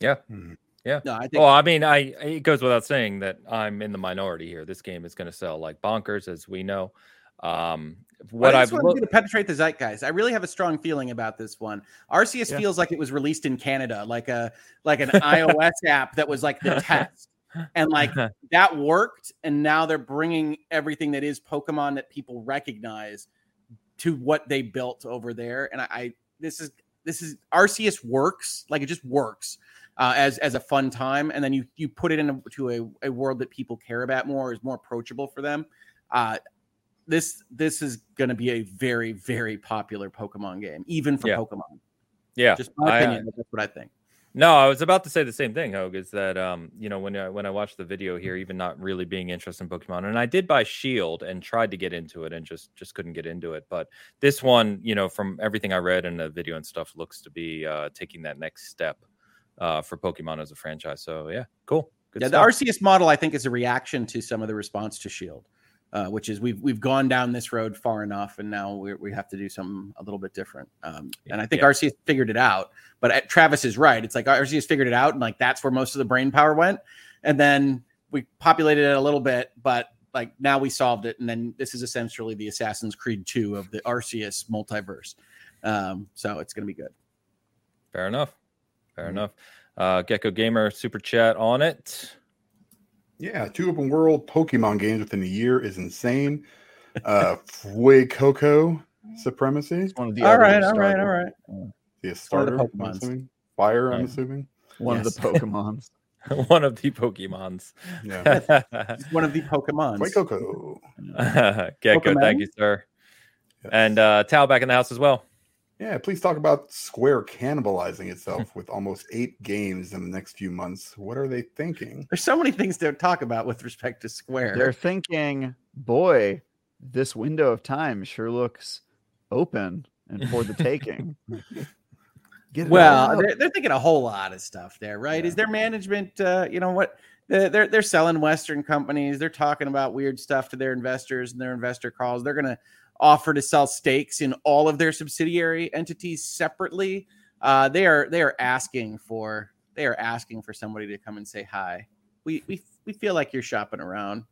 Yeah. Mm-hmm. Yeah. No, I think. Well, I mean, I it goes without saying that I'm in the minority here. This game is going to sell like bonkers, as we know. Um, what I am going to penetrate the zeitgeist. I really have a strong feeling about this one. Arceus yeah. feels like it was released in Canada, like a like an iOS app that was like the test and like that worked and now they're bringing everything that is pokemon that people recognize to what they built over there and i, I this is this is arceus works like it just works uh, as as a fun time and then you you put it into a, a world that people care about more is more approachable for them uh this this is going to be a very very popular Pokemon game, even for Yeah. Pokemon. Yeah, Just my I, uh, opinion. but that's what I think. No, I was about to say the same thing, Hoeg. Is that um, you know, when I when I watched the video here, even not really being interested in Pokemon, and I did buy Shield and tried to get into it and just just couldn't get into it. But this one, you know, from everything I read in the video and stuff, looks to be uh, taking that next step uh, for Pokemon as a franchise. So yeah, cool. Good yeah, stuff. the Arceus model I think is a reaction to some of the response to Shield, uh, which is we've we've gone down this road far enough, and now we we have to do something a little bit different. Um, and I think Yeah. Arceus figured it out. But uh, Travis is right. It's like Arceus figured it out, and like that's where most of the brain power went. And then we populated it a little bit, but like now we solved it. And then this is essentially the Assassin's Creed 2 of the Arceus multiverse. Um, so it's going to be good. Fair enough. Fair Mhm. enough. Uh, Gecko Gamer super chat on it. Yeah, two open world Pokemon games within a year is insane. Uh, Fuecoco Supremacy, It's one of the all other right, all right, starter- all right. the one of the starter, I'm assuming. Fire, I'm Yeah. assuming. One Yes. of the Pokemons. One of the Pokemons. Yeah, one of the Pokemons. Fuecoco. Gecko, thank Pokemon? you, sir. Yes. And uh, Tao back in the house as well. Yeah, please talk about Square cannibalizing itself with almost eight games in the next few months. What are they thinking? There's so many things to talk about with respect to Square. They're thinking, boy, this window of time sure looks open and for the taking. Get well, they're, they're thinking a whole lot of stuff there, right? Yeah. Is their management, uh, you know what? They're, they're selling Western companies. They're talking about weird stuff to their investors and their investor calls. They're going to offer to sell stakes in all of their subsidiary entities separately. Uh, they are they are asking for they are asking for somebody to come and say hi. We we we feel like you're shopping around.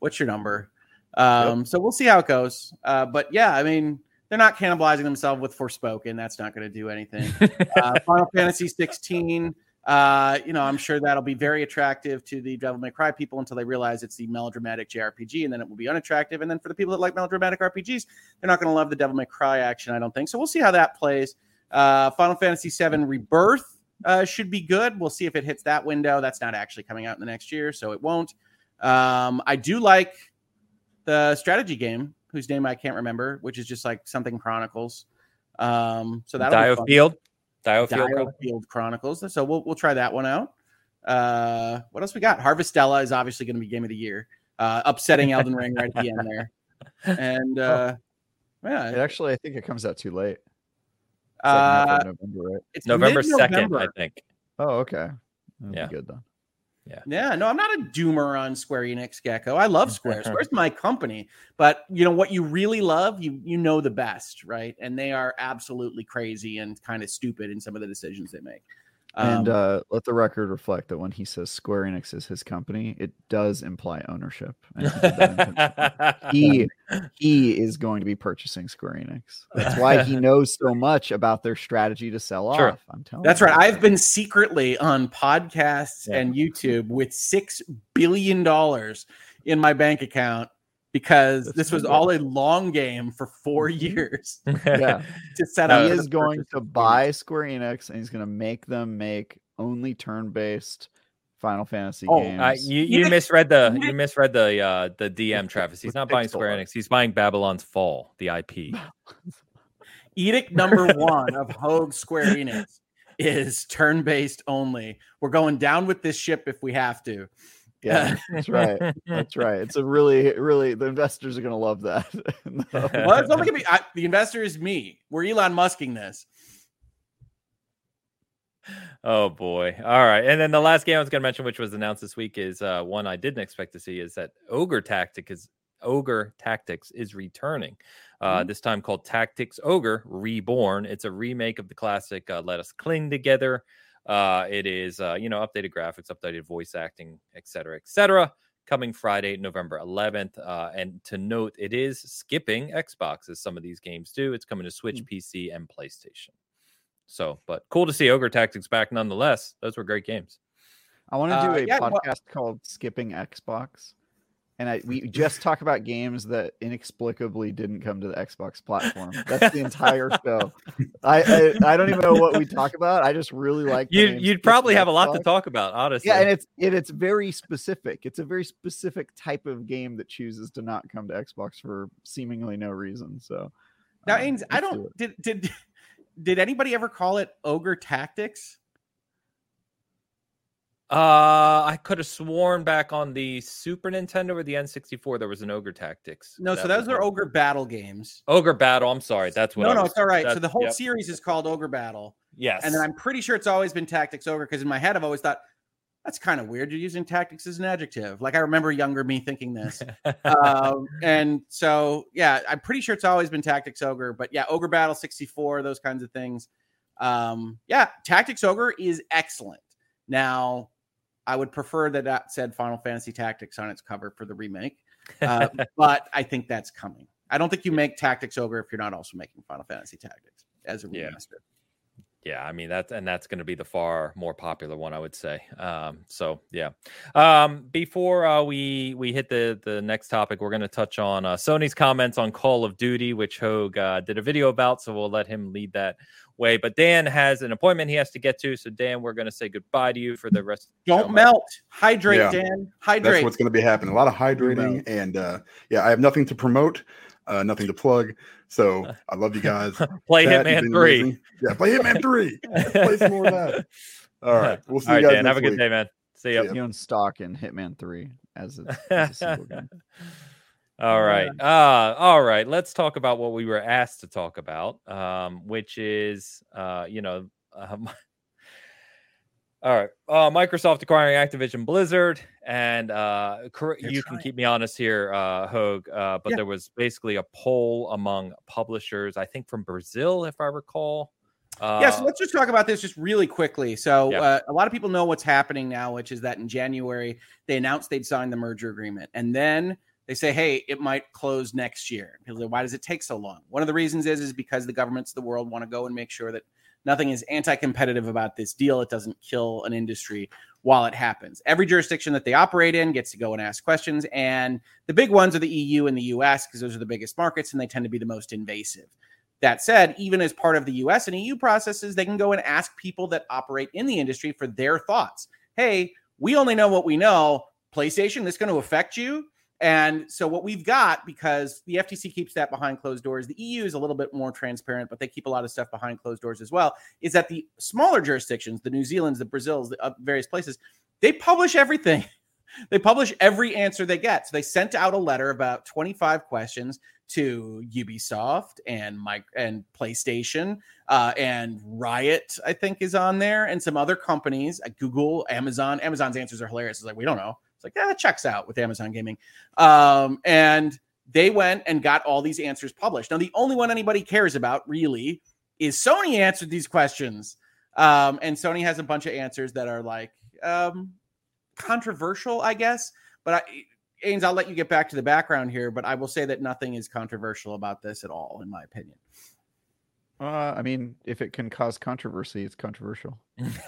What's your number? Um, So we'll see how it goes. Uh, but yeah, I mean, they're not cannibalizing themselves with Forspoken. That's not going to do anything. uh, Final Fantasy 16. Uh, you know, I'm sure that'll be very attractive to the Devil May Cry people until they realize it's the melodramatic JRPG, and then it will be unattractive. And then for the people that like melodramatic RPGs, they're not going to love the Devil May Cry action, I don't think. So we'll see how that plays. Uh, Final Fantasy VII Rebirth uh, should be good. We'll see if it hits that window. That's not actually coming out in the next year, so it won't. Um, I do like the strategy game, whose name I can't remember, which is just like something Chronicles. Um, so that'll be fun. Diofield. Diofield. Dial Field Chronicles. So we'll we'll try that one out. Uh, what else we got? Harvestella is obviously going to be game of the year. Uh, upsetting Elden Ring right at the end there, and uh, It yeah, actually, I think it comes out too late. Second half uh, of November, right? it's November second, I think. Oh, okay. That'd Yeah. be good then. Yeah, no, I'm not a doomer on Square Enix Gecko. I love Square. Square's my company, but you know what you really love, you you know the best, right? And they are absolutely crazy and kind of stupid in some of the decisions they make. And Um, uh, let the record reflect that when he says Square Enix is his company, it does imply ownership. And he, did that intentionally. he he is going to be purchasing Square Enix. That's why he knows so much about their strategy to sell Sure. off. I'm telling. That's you. right. I've been secretly on podcasts Yeah. and YouTube with six billion dollars in my bank account because That's this was all a long game for four years Yeah. to set up. he is going to of buy Square Enix and he's going to make them make only turn-based Final Fantasy Oh, games. Uh, you, you Even- misread the you misread the uh the DM Travis. He's not buying Square. Enix. He's buying Babylon's Fall, the IP. Edict number one of Hoeg Square Enix is turn-based only. We're going down with this ship if we have to. Yeah, that's right. That's right. It's a really, really. The investors are going to love that. Well, it's only gonna be I, the investor is me. We're Elon Musking this. Oh boy. All right. And then the last game I was going to mention, which was announced this week, is uh, one I didn't expect to see is that Ogre Tactic is Ogre Tactics is returning. Uh, This time called Tactics Ogre Reborn. It's a remake of the classic uh, Let Us Cling Together. Uh, it is, uh, you know, updated graphics, updated voice acting, et cetera, et cetera. Coming Friday, November 11th. Uh, and to note, it is skipping Xbox as some of these games do. It's coming to Switch, PC, and PlayStation. So, but cool to see Ogre Tactics back nonetheless. Those were great games. I want to do Uh, a yeah, well- podcast called Skipping Xbox. And I, we just talk about games that inexplicably didn't come to the Xbox platform. That's the entire show. I, I, I don't even know what we talk about. I just really like you. You'd probably have Xbox. a lot to talk about, honestly. Yeah, and it's it, it's very specific. It's a very specific type of game that chooses to not come to Xbox for seemingly no reason. So now, um, Ains, I don't do did did did anybody ever call it Ogre Tactics? Uh, I could have sworn back on the Super Nintendo or the N64 there was an Ogre Tactics. No, so those are Ogre Battle games. Ogre Battle. I'm sorry, that's what. No, no, it's all right. So the whole yep. series is called Ogre Battle. Yes, and then I'm pretty sure it's always been Tactics Ogre because in my head I've always thought that's kind of weird. You're using tactics as an adjective. Like I remember younger me thinking this, um, and so yeah, I'm pretty sure it's always been Tactics Ogre. But yeah, Ogre Battle 64, those kinds of things. Um, yeah, Tactics Ogre is excellent. Now I would prefer that that said Final Fantasy Tactics on its cover for the remake, uh, but I think that's coming. I don't think you make Tactics Ogre if you're not also making Final Fantasy Tactics as a remaster. Yeah. Yeah, I mean that's and that's going to be the far more popular one, I would say. Um, so yeah. Um, before uh, we we hit the the next topic, we're going to touch on uh, Sony's comments on Call of Duty, which Hoeg uh, did a video about. So we'll let him lead that way. But Dan has an appointment he has to get to. So Dan, we're going to say goodbye to you for the rest. Don't melt. Hydrate, yeah. Dan. Hydrate. That's what's going to be happening. A lot of hydrating, and uh, yeah, I have nothing to promote, uh, nothing to plug. So I love you guys. play Chat, Hitman Three. Amazing. Yeah, play Hitman Three. play some more of that. All right, we'll see All you right, guys. Dan, have a good week. day, man. See you. You own stock in Hitman Three as a, as a single game. All right. Uh, all right. Let's talk about what we were asked to talk about, um, which is, uh, you know, um, all right. Uh, Microsoft acquiring Activision Blizzard. And uh, you can keep me honest here, uh, Hoeg, uh, but yeah. there was basically a poll among publishers, I think from Brazil, if I recall. Uh, yeah, so let's just talk about this just really quickly. So, yeah. uh, a lot of people know what's happening now, which is that in January, they announced they'd signed the merger agreement. And then they say, hey, it might close next year. People say, why does it take so long? One of the reasons is is because the governments of the world want to go and make sure that nothing is anti-competitive about this deal. It doesn't kill an industry while it happens. Every jurisdiction that they operate in gets to go and ask questions, and the big ones are the EU and the US because those are the biggest markets and they tend to be the most invasive. That said, even as part of the US and EU processes, they can go and ask people that operate in the industry for their thoughts. Hey, we only know what we know. PlayStation, this going to affect you? And so what we've got, because the FTC keeps that behind closed doors, the EU is a little bit more transparent, but they keep a lot of stuff behind closed doors as well. Is that the smaller jurisdictions, the New Zealand's, the Brazils, the uh, various places, they publish everything. they publish every answer they get. So they sent out a letter about 25 questions to Ubisoft and Mike and PlayStation uh, and Riot, I think, is on there, and some other companies, uh, Google, Amazon. Amazon's answers are hilarious. It's like we don't know. It's like, yeah, it checks out with Amazon Gaming. Um, and they went and got all these answers published. Now, the only one anybody cares about really is Sony answered these questions. Um, and Sony has a bunch of answers that are like um, controversial, I guess. But I, Ains, I'll let you get back to the background here, but I will say that nothing is controversial about this at all, in my opinion. Uh, I mean, if it can cause controversy, it's controversial.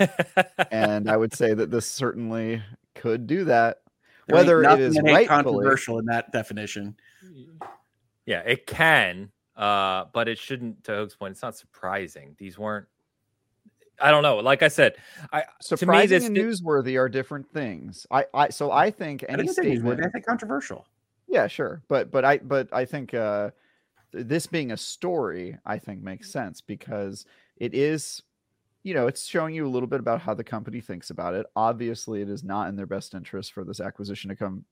and I would say that this certainly could do that. There Whether it is right controversial in that definition. Yeah, it can, uh, but it shouldn't. To Hoeg's point, it's not surprising. These weren't. I don't know. Like I said, I surprising me, this, and newsworthy are different things. I, I so I think any I statement. I think controversial. Yeah, sure, but but I but I think uh, this being a story, I think makes sense because it is you know, it's showing you a little bit about how the company thinks about it. Obviously, it is not in their best interest for this acquisition to come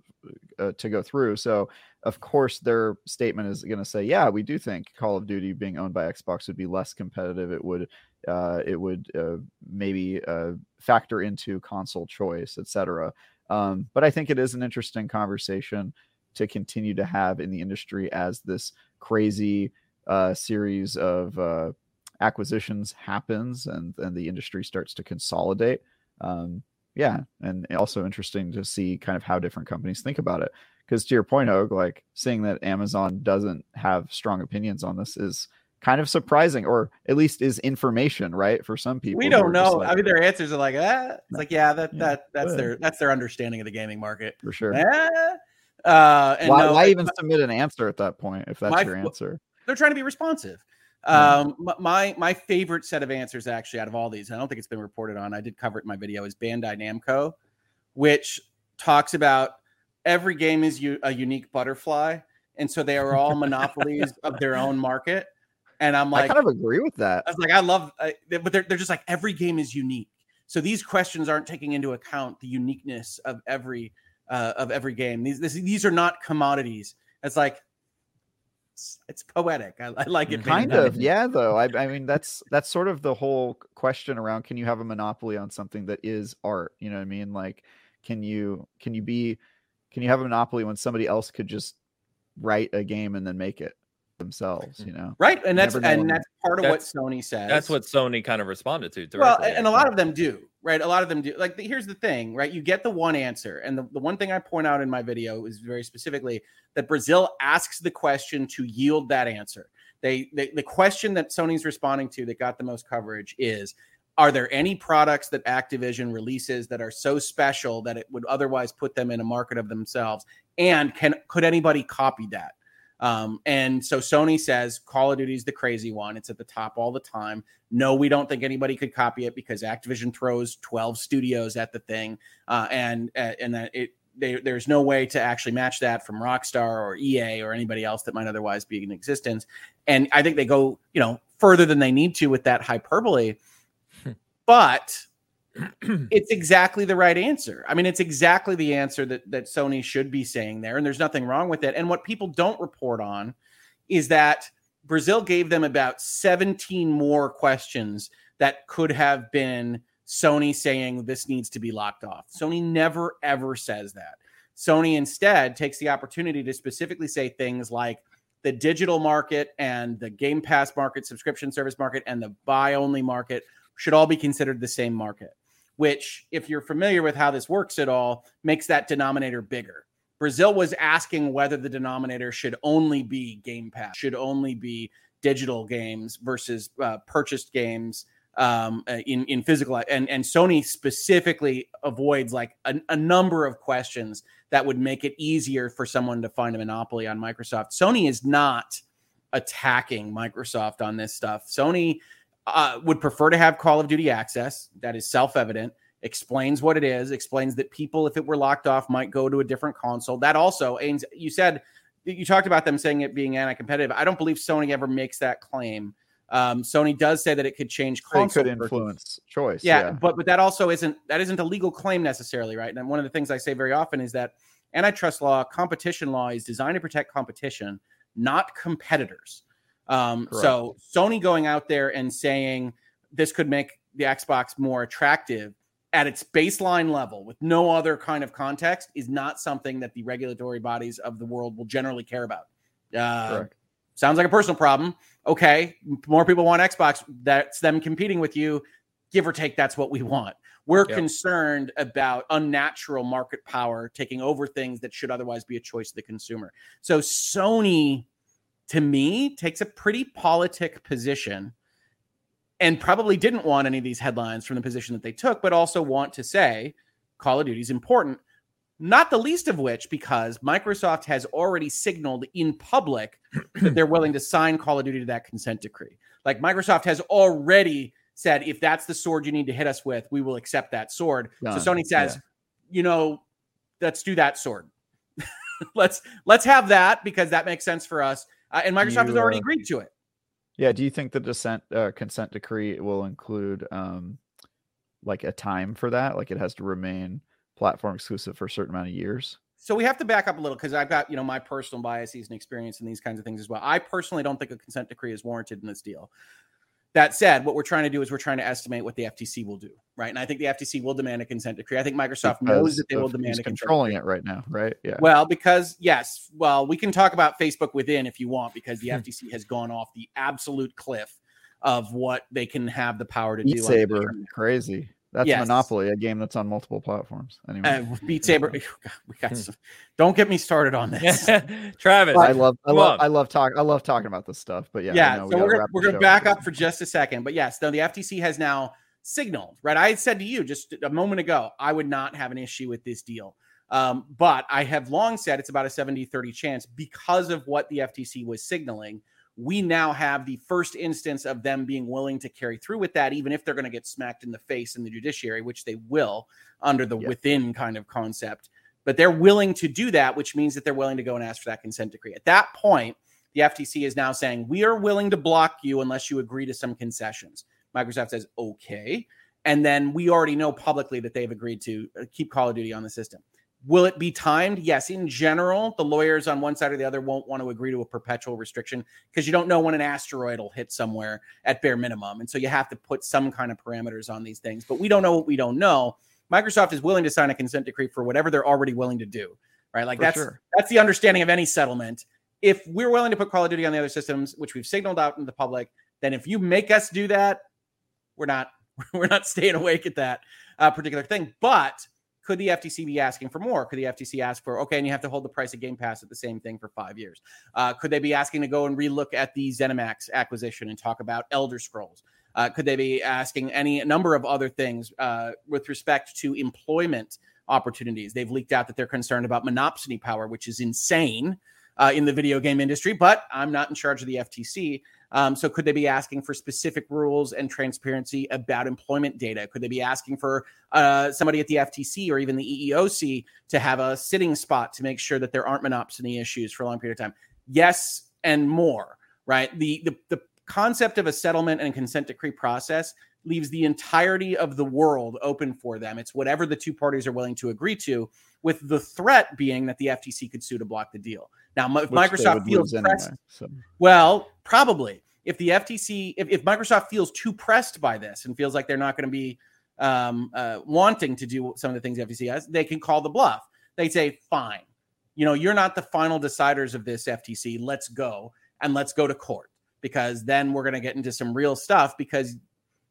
uh, to go through. So, of course, their statement is going to say, "Yeah, we do think Call of Duty being owned by Xbox would be less competitive. It would, uh, it would uh, maybe uh, factor into console choice, etc." Um, but I think it is an interesting conversation to continue to have in the industry as this crazy uh, series of uh, acquisitions happens and and the industry starts to consolidate um, yeah and also interesting to see kind of how different companies think about it because to your point Hoeg, like seeing that amazon doesn't have strong opinions on this is kind of surprising or at least is information right for some people we don't know like, i mean their answers are like ah it's like yeah that yeah, that that's their that's their understanding of the gaming market for sure ah. Uh, and why, no, why even submit an answer at that point if that's my, your answer? They're trying to be responsive. Um, my my favorite set of answers actually out of all these, I don't think it's been reported on. I did cover it in my video. Is Bandai Namco, which talks about every game is u- a unique butterfly, and so they are all monopolies of their own market. And I'm like, I kind of agree with that. I was like, I love, uh, but they're they're just like every game is unique. So these questions aren't taking into account the uniqueness of every uh, of every game. These this, these are not commodities. It's like it's, it's poetic. I, I, like it. Kind of, yeah. Though I, I mean, that's that's sort of the whole question around: Can you have a monopoly on something that is art? You know what I mean? Like, can you can you be can you have a monopoly when somebody else could just write a game and then make it? Themselves, mm. you know. Right, and that's and that's part of that's, what Sony says. That's what Sony kind of responded to. Well, and a lot of them do, right? A lot of them do. Like, here's the thing, right? You get the one answer, and the, the one thing I point out in my video is very specifically that Brazil asks the question to yield that answer. They, they the question that Sony's responding to that got the most coverage is are there any products that Activision releases that are so special that it would otherwise put them in a market of themselves? And can could anybody copy that? Um, and so Sony says Call of Duty is the crazy one. It's at the top all the time. No, we don't think anybody could copy it because Activision throws 12 studios at the thing, uh, and uh, and that it they, there's no way to actually match that from Rockstar or EA or anybody else that might otherwise be in existence. And I think they go you know further than they need to with that hyperbole, but it's exactly the right answer. I mean, it's exactly the answer that that Sony should be saying there, and there's nothing wrong with it. And what people don't report on is that Brazil gave them about 17 more questions that could have been Sony saying this needs to be locked off. Sony never ever says that. Sony instead takes the opportunity to specifically say things like the digital market and the Game Pass market, subscription service market, and the buy only market should all be considered the same market which, if you're familiar with how this works at all, makes that denominator bigger. Brazil was asking whether the denominator should only be Game Pass, should only be digital games versus uh, purchased games um, uh, in in physical. And and Sony specifically avoids like a, a number of questions that would make it easier for someone to find a monopoly on Microsoft. Sony is not attacking Microsoft on this stuff. Sony uh, would prefer to have Call of Duty access. That is self evident. Explains what it is. Explains that people, if it were locked off, might go to a different console. That also, Ains, you said you talked about them saying it being anti-competitive. I don't believe Sony ever makes that claim. Um, Sony does say that it could change console. It could influence choice. Yeah, yeah, but but that also isn't that isn't a legal claim necessarily, right? And one of the things I say very often is that antitrust law, competition law is designed to protect competition, not competitors. Um, so Sony going out there and saying this could make the Xbox more attractive at its baseline level with no other kind of context is not something that the regulatory bodies of the world will generally care about. Uh, sounds like a personal problem. Okay, more people want Xbox. That's them competing with you. Give or take, that's what we want. We're yep. concerned about unnatural market power taking over things that should otherwise be a choice of the consumer. So Sony to me, takes a pretty politic position and probably didn't want any of these headlines from the position that they took, but also want to say Call of Duty is important. Not the least of which because Microsoft has already signaled in public that they're willing to sign Call of Duty to that consent decree. Like Microsoft has already said, if that's the sword you need to hit us with, we will accept that sword. So Sony says, yeah. you know, let's do that sword. let's let's have that because that makes sense for us uh, and Microsoft you, has already agreed to it. Yeah. Do you think the dissent uh, consent decree will include um, like a time for that? Like it has to remain platform exclusive for a certain amount of years? So we have to back up a little because I've got you know my personal biases and experience in these kinds of things as well. I personally don't think a consent decree is warranted in this deal. That said, what we're trying to do is we're trying to estimate what the FTC will do, right? And I think the FTC will demand a consent decree. I think Microsoft because knows that they will demand a controlling it right now, right? Yeah. Well, because yes, well, we can talk about Facebook within if you want, because the hmm. FTC has gone off the absolute cliff of what they can have the power to do. Saber, crazy. That's yes. Monopoly, a game that's on multiple platforms. Anyway, uh, Beat Saber. we got some, don't get me started on this, Travis. I love, I love, I love talking, I love talking about this stuff. But yeah, yeah. So we are gonna, we're gonna back up for just a second. But yes, no, the FTC has now signaled. Right, I said to you just a moment ago, I would not have an issue with this deal. Um, but I have long said it's about a 70 30 chance because of what the FTC was signaling. We now have the first instance of them being willing to carry through with that, even if they're going to get smacked in the face in the judiciary, which they will under the yep. within kind of concept. But they're willing to do that, which means that they're willing to go and ask for that consent decree. At that point, the FTC is now saying, We are willing to block you unless you agree to some concessions. Microsoft says, Okay. And then we already know publicly that they've agreed to uh, keep Call of Duty on the system. Will it be timed? Yes. In general, the lawyers on one side or the other won't want to agree to a perpetual restriction because you don't know when an asteroid will hit somewhere at bare minimum. And so you have to put some kind of parameters on these things. But we don't know what we don't know. Microsoft is willing to sign a consent decree for whatever they're already willing to do. Right. Like for that's sure. that's the understanding of any settlement. If we're willing to put Call of Duty on the other systems, which we've signaled out in the public, then if you make us do that, we're not we're not staying awake at that uh, particular thing. But could the FTC be asking for more? Could the FTC ask for, okay, and you have to hold the price of Game Pass at the same thing for five years? Uh, could they be asking to go and relook at the ZeniMax acquisition and talk about Elder Scrolls? Uh, could they be asking any number of other things uh, with respect to employment opportunities? They've leaked out that they're concerned about monopsony power, which is insane uh, in the video game industry, but I'm not in charge of the FTC. Um, so could they be asking for specific rules and transparency about employment data? Could they be asking for uh, somebody at the FTC or even the EEOC to have a sitting spot to make sure that there aren't monopsony issues for a long period of time? Yes, and more. Right. The the, the concept of a settlement and consent decree process leaves the entirety of the world open for them. It's whatever the two parties are willing to agree to, with the threat being that the FTC could sue to block the deal. Now, if Which Microsoft feels pressed, anyway, so. well, probably if the FTC, if, if Microsoft feels too pressed by this and feels like they're not going to be um, uh, wanting to do some of the things the FTC has, they can call the bluff. They say, fine, you know, you're not the final deciders of this FTC. Let's go and let's go to court because then we're going to get into some real stuff because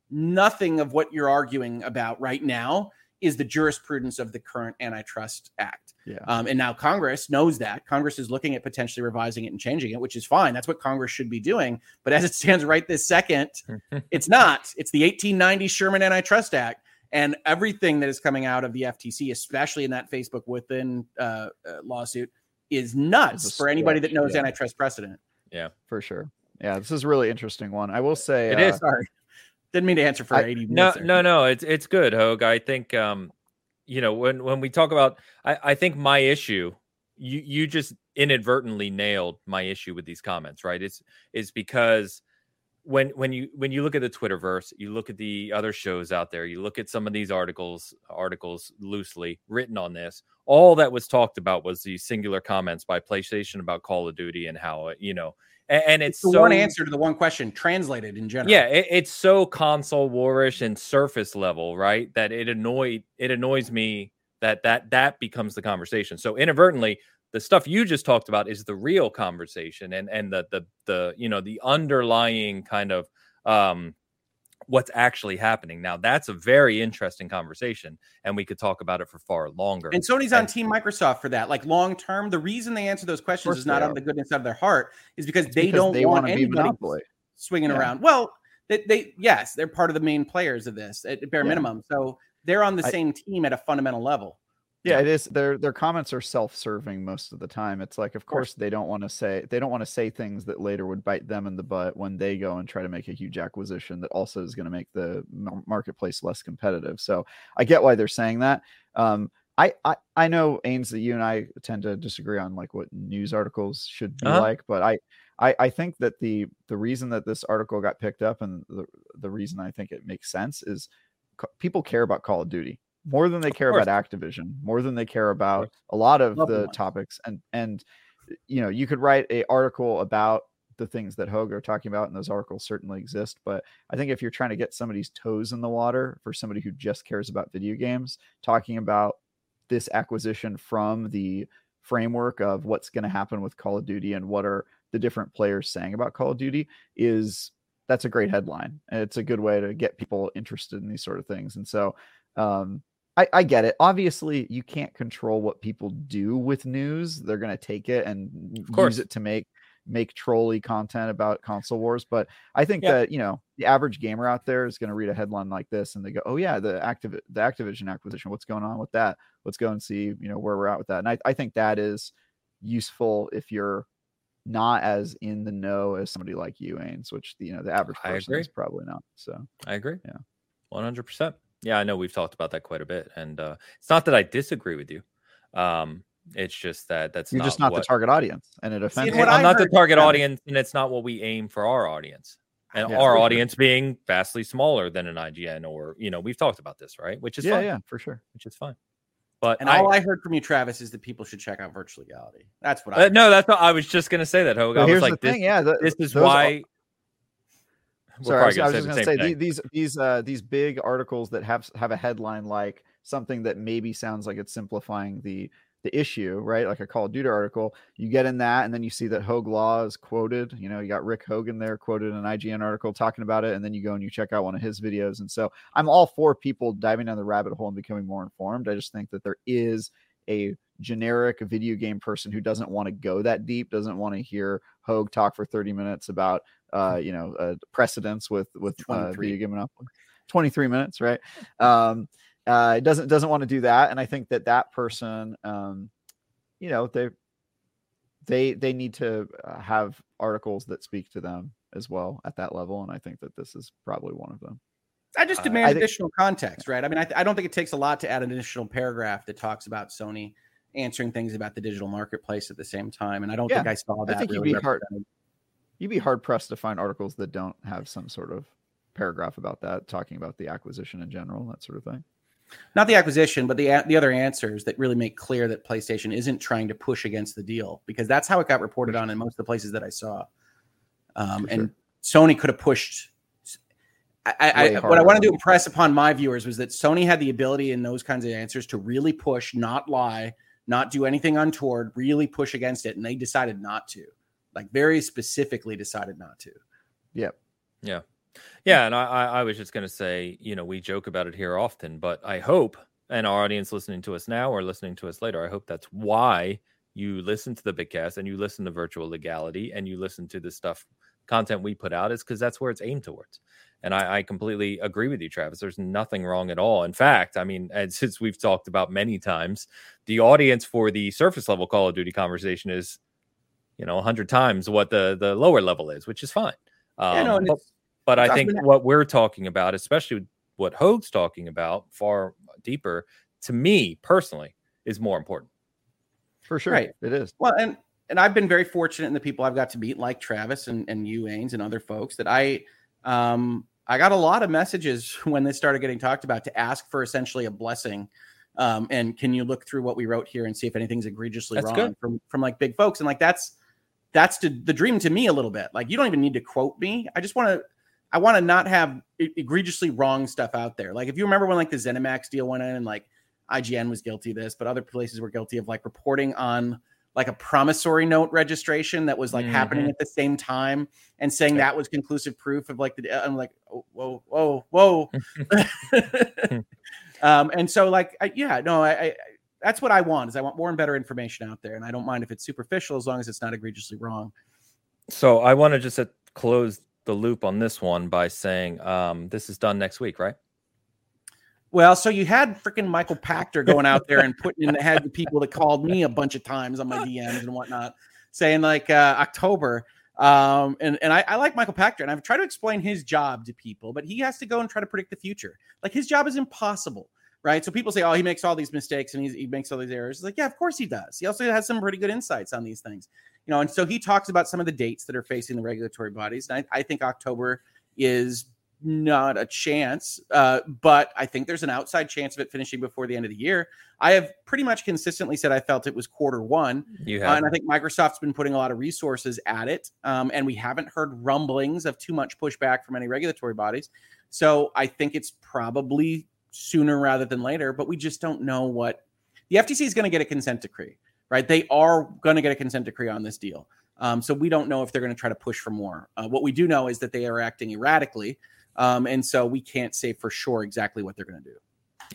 nothing of what you're arguing about right now is the jurisprudence of the current antitrust act. Yeah. Um, and now Congress knows that. Congress is looking at potentially revising it and changing it, which is fine. That's what Congress should be doing. But as it stands right this second, it's not. It's the 1890 Sherman Antitrust Act. And everything that is coming out of the FTC, especially in that Facebook within uh, uh, lawsuit, is nuts for anybody that knows yeah. antitrust precedent. Yeah, for sure. Yeah, this is a really interesting one. I will say it uh, is. Sorry. Didn't mean to answer for I, 80 minutes. No, no, no. It's it's good, Hoeg. I think um, you know, when when we talk about I, I think my issue, you you just inadvertently nailed my issue with these comments, right? It's it's because when when you when you look at the Twitterverse, you look at the other shows out there, you look at some of these articles articles loosely written on this. All that was talked about was the singular comments by PlayStation about Call of Duty and how you know and, it's, it's, the so, one answer to the one question translated in general. Yeah, it, it's so console warish and surface level, right? That it annoyed it annoys me that that that becomes the conversation. So inadvertently, the stuff you just talked about is the real conversation, and and the the the you know the underlying kind of um what's actually happening. Now, that's a very interesting conversation, and we could talk about it for far longer. And Sony's and, on Team Microsoft for that. Like long term, the reason they answer those questions is not on the goodness of their heart, is because it's they because don't they want anybody swinging yeah. around. Well, they, they, yes, they're part of the main players of this at bare yeah. minimum, so they're on the I, same team at a fundamental level. Yeah, it is. Their their comments are self-serving most of the time. It's like, of course, they don't want to say they don't want to say things that later would bite them in the butt when they go and try to make a huge acquisition that also is going to make the marketplace less competitive. So I get why they're saying that. Um, I, I I know Ains that you and I tend to disagree on like what news articles should be uh-huh. like, but I, I I think that the the reason that this article got picked up and the the reason I think it makes sense is people care about Call of Duty more than they care about Activision, more than they care about a lot of Love the topics. And and you know, you could write a article about the things that Hoeg are talking about, and those articles certainly exist. But I think if you're trying to get somebody's toes in the water for somebody who just cares about video games, talking about this acquisition from the framework of what's going to happen with Call of Duty and what are the different players saying about Call of Duty is that's a great headline. And it's a good way to get people interested in these sort of things. And so um, I, I get it. Obviously, you can't control what people do with news. They're going to take it and use it to make make trolly content about console wars. But I think yeah. that you know the average gamer out there is going to read a headline like this and they go, "Oh yeah, the active the Activision acquisition. What's going on with that? Let's go and see you know where we're at with that." And I, I think that is useful if you're not as in the know as somebody like you, Ains, which you know the average person is probably not. So I agree. Yeah, one hundred percent. Yeah, I know we've talked about that quite a bit, and uh, it's not that I disagree with you. Um, it's just that that's you're not just not what... the target audience, and it offends. See, I'm not the target audience, and it's not what we aim for our audience, and yeah, our audience sure. being vastly smaller than an IGN, or you know, we've talked about this, right? Which is yeah, fine. yeah, for sure, which is fine. But and I, all I heard from you, Travis, is that people should check out virtual legality. That's what I. Uh, no, that's what I was just gonna say. That Hoeg. I was like, this, thing, yeah, the, this is why. Are, sorry, I was, I was just gonna say thing. these these uh, these big articles that have have a headline like something that maybe sounds like it's simplifying the the issue, right? Like a Call of Duty article, you get in that, and then you see that Hoeg Law is quoted. You know, you got Rick Hoeg there quoted in an IGN article talking about it, and then you go and you check out one of his videos. And so I'm all for people diving down the rabbit hole and becoming more informed. I just think that there is a generic video game person who doesn't want to go that deep, doesn't want to hear Hoeg talk for 30 minutes about uh, you know, uh, precedents with with uh, video game monopoly. 23 minutes, right? Um, uh, doesn't doesn't want to do that, and I think that that person, um, you know, they they they need to uh, have articles that speak to them as well at that level, and I think that this is probably one of them. I just demand uh, I additional think, context, right? I mean, I, th- I don't think it takes a lot to add an additional paragraph that talks about Sony answering things about the digital marketplace at the same time, and I don't yeah, think I saw that. I think really you'd be hard. You'd be hard pressed to find articles that don't have some sort of paragraph about that, talking about the acquisition in general, that sort of thing not the acquisition, but the the other answers that really make clear that PlayStation isn't trying to push against the deal because that's how it got reported on in most of the places that I saw. Um, and Sony could have pushed. I, I what I wanted to impress upon my viewers was that Sony had the ability in those kinds of answers to really push, not lie, not do anything untoward, really push against it, and they decided not to. Like very specifically decided not to. Yep. Yeah. Yeah, and I, I was just going to say, you know, we joke about it here often, but I hope, and our audience listening to us now or listening to us later, I hope that's why you listen to the Bitcast and you listen to virtual legality and you listen to the stuff content we put out is because that's where it's aimed towards. And I, I, completely agree with you, Travis. There's nothing wrong at all. In fact, I mean, and since we've talked about many times, the audience for the surface level Call of Duty conversation is, you know, hundred times what the the lower level is, which is fine. Um, yeah, no, um, but, but I think what we're talking about, especially what Hoeg's talking about, far deeper, to me personally, is more important. For sure, right. it is. Well, and and I've been very fortunate in the people I've got to meet, like Travis and and you, Ains, and other folks, that I um I got a lot of messages when this started getting talked about to ask for essentially a blessing. Um, and can you look through what we wrote here and see if anything's egregiously that's wrong good. from from like big folks? And like that's that's to, the dream to me a little bit. Like you don't even need to quote me. I just want to I want to not have egregiously wrong stuff out there. Like if you remember when like the ZeniMax deal went in and like IGN was guilty of this, but other places were guilty of like reporting on like a promissory note registration that was like mm-hmm. happening at the same time and saying that was conclusive proof of like the I'm like oh, whoa whoa whoa um and so like I, yeah no I, I that's what I want is I want more and better information out there and I don't mind if it's superficial as long as it's not egregiously wrong. So I want to just close the loop on this one by saying um, this is done next week, right? Well, so you had freaking Michael Pachter going out there and putting in the head the people that called me a bunch of times on my DMs and whatnot, saying like uh, October. Um, and and I, I like Michael Pachter, and I've tried to explain his job to people, but he has to go and try to predict the future. Like his job is impossible right? So people say, oh, he makes all these mistakes and he makes all these errors. It's like, yeah, of course he does. He also has some pretty good insights on these things, you know. And so he talks about some of the dates that are facing the regulatory bodies. And I, I think October is not a chance, uh, but I think there's an outside chance of it finishing before the end of the year. I have pretty much consistently said I felt it was quarter one, uh, and I think Microsoft's been putting a lot of resources at it, um, and we haven't heard rumblings of too much pushback from any regulatory bodies. So I think it's probably sooner rather than later, but we just don't know what the FTC is going to get a consent decree, right? They are going to get a consent decree on this deal. Um, so we don't know if they're going to try to push for more. Uh, what we do know is that they are acting erratically. Um, and so we can't say for sure exactly what they're going to do.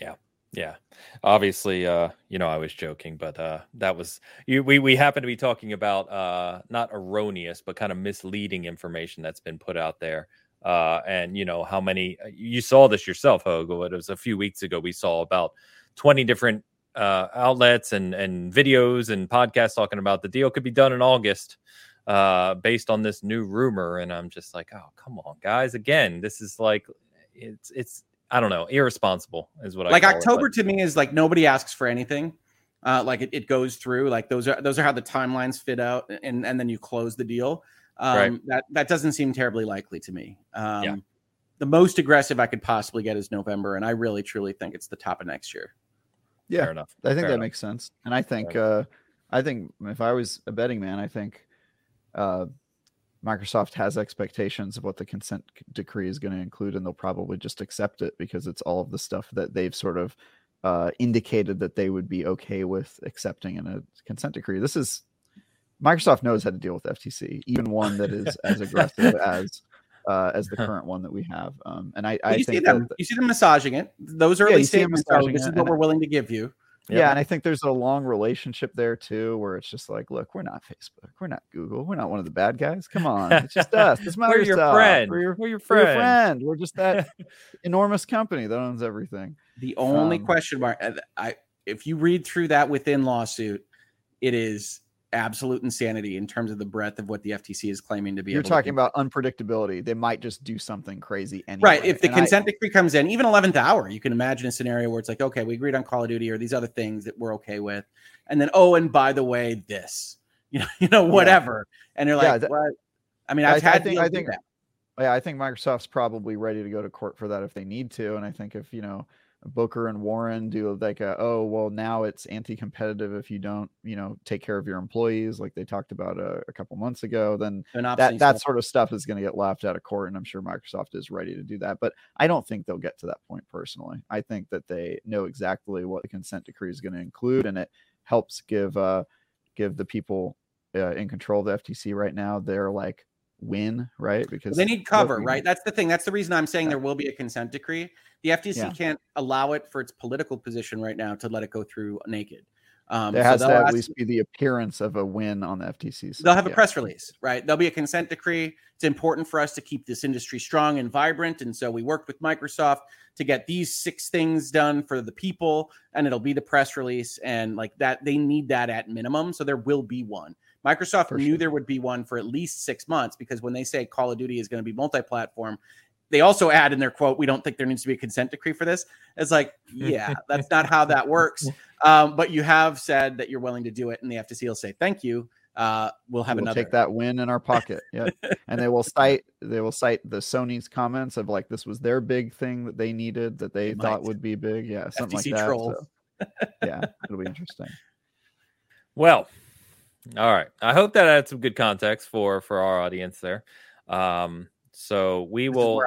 Yeah. Yeah, obviously, uh, you know, I was joking, but uh, that was you, we we happen to be talking about uh, not erroneous, but kind of misleading information that's been put out there. Uh, and you know how many uh, you saw this yourself, Hogo. It was a few weeks ago. We saw about twenty different uh, outlets and and videos and podcasts talking about the deal could be done in August, uh, based on this new rumor. And I'm just like, oh come on, guys! Again, this is like it's it's I don't know, irresponsible is what like I like October it, to me is like nobody asks for anything. Uh, like it, it goes through like those are those are how the timelines fit out and and then you close the deal. Um, right. that that doesn't seem terribly likely to me. Um, yeah. the most aggressive I could possibly get is November, and I really truly think it's the top of next year. Yeah, Fair enough. I think Fair that enough. makes sense. And I think uh I think if I was a betting man, I think uh Microsoft has expectations of what the consent decree is going to include, and they'll probably just accept it because it's all of the stuff that they've sort of uh, indicated that they would be okay with accepting in a consent decree. This is Microsoft knows how to deal with FTC, even one that is as aggressive as uh, as the current one that we have. Um, and I, I you see them, you see them massaging it. Those early yeah, statements, this is what we're willing to give you. Yeah. yeah, and I think there's a long relationship there too, where it's just like, look, we're not Facebook, we're not Google, we're not one of the bad guys. Come on, it's just us. It's we're your friend. We're your, we're your friend. We're, your friend. we're just that enormous company that owns everything. The only um, question mark, I if you read through that within lawsuit, it is absolute insanity in terms of the breadth of what the FTC is claiming to be. You're talking about unpredictability. They might just do something crazy anyway. Right. If the and consent I, decree comes in, even 11th hour, you can imagine a scenario where it's like, okay, we agreed on Call of Duty or these other things that we're okay with, and then oh, and by the way, this, you know, you know, whatever, yeah. and you're like, yeah, that, what? I mean, I've I, had. I think. I think. That. Yeah, I think Microsoft's probably ready to go to court for that if they need to, and I think if you know Booker and Warren do like a, oh well now it's anti-competitive if you don't you know take care of your employees like they talked about a, a couple months ago then that that sort of stuff is going to get laughed out of court and I'm sure Microsoft is ready to do that but I don't think they'll get to that point personally. I think that they know exactly what the consent decree is going to include and it helps give uh give the people uh, in control of the FTC right now. They're like win, right? Because they need cover, right? That's the thing. That's the reason I'm saying yeah. there will be a consent decree. The FTC yeah. can't allow it for its political position right now to let it go through naked. Um, there has so to at least be the appearance of a win on the FTC. Side. They'll have a yeah. press release, right? There'll be a consent decree. It's important for us to keep this industry strong and vibrant, and so we worked with Microsoft to get these six things done for the people, and it'll be the press release, and like that, they need that at minimum. So there will be one. Microsoft for knew sure. there would be one for at least six months because when they say Call of Duty is going to be multi-platform, they also add in their quote, "We don't think there needs to be a consent decree for this." It's like, yeah, that's not how that works. Um, but you have said that you're willing to do it, and the FTC will say, "Thank you." Uh, we'll have we'll another take that win in our pocket. Yeah, and they will cite they will cite the Sony's comments of like this was their big thing that they needed that they, they thought might. would be big. Yeah, something FTC like that. So, yeah, it'll be interesting. Well, all right. I hope that adds some good context for for our audience there. Um, so we this will.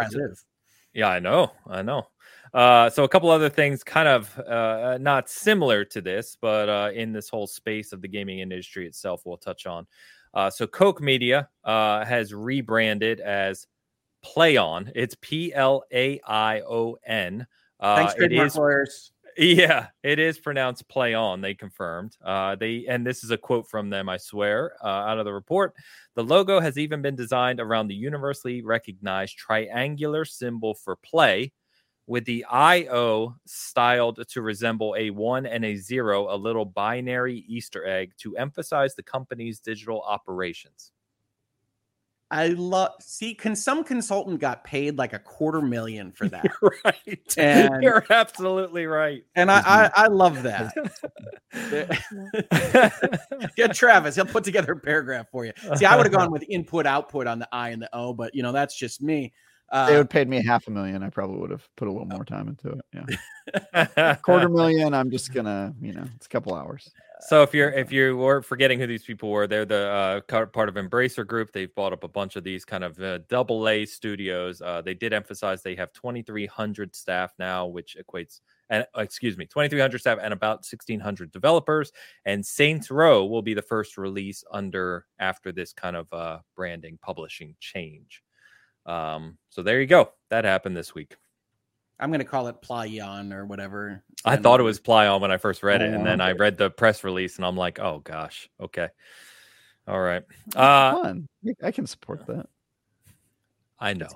Yeah, I know. I know. Uh, so a couple other things, kind of uh, not similar to this, but uh, in this whole space of the gaming industry itself, we'll touch on. Uh, so Koch Media uh, has rebranded as Plaion. It's P L A I O N. Uh, Thanks, trademark lawyers. Yeah, it is pronounced play on. They confirmed. Uh, they and this is a quote from them. I swear, uh, out of the report, the logo has even been designed around the universally recognized triangular symbol for play, with the IO styled to resemble a one and a zero, a little binary Easter egg to emphasize the company's digital operations. I love see can some consultant got paid like a quarter million for that. You're right. And, You're absolutely right. And I, I, mm-hmm. I love that. Get Travis, he'll put together a paragraph for you. See, I would have gone with input output on the I and the O, but you know, that's just me. Uh, they would paid me half a million. I probably would have put a little more time into it. Yeah. Quarter million. I'm just gonna, you know, it's a couple hours. So if you're if you were forgetting who these people were, they're the uh, part of Embracer Group. They've bought up a bunch of these kind of uh, double A studios. Uh, they did emphasize they have 2,300 staff now, which equates and uh, excuse me, 2,300 staff and about 1,600 developers. And Saints Row will be the first release under after this kind of uh, branding publishing change. Um, so there you go. That happened this week. I'm going to call it Plyon or whatever. I thought it was Plyon when I first read it, and then I read the press release, and I'm like, oh gosh, okay, all right. Uh, I can support that. I know.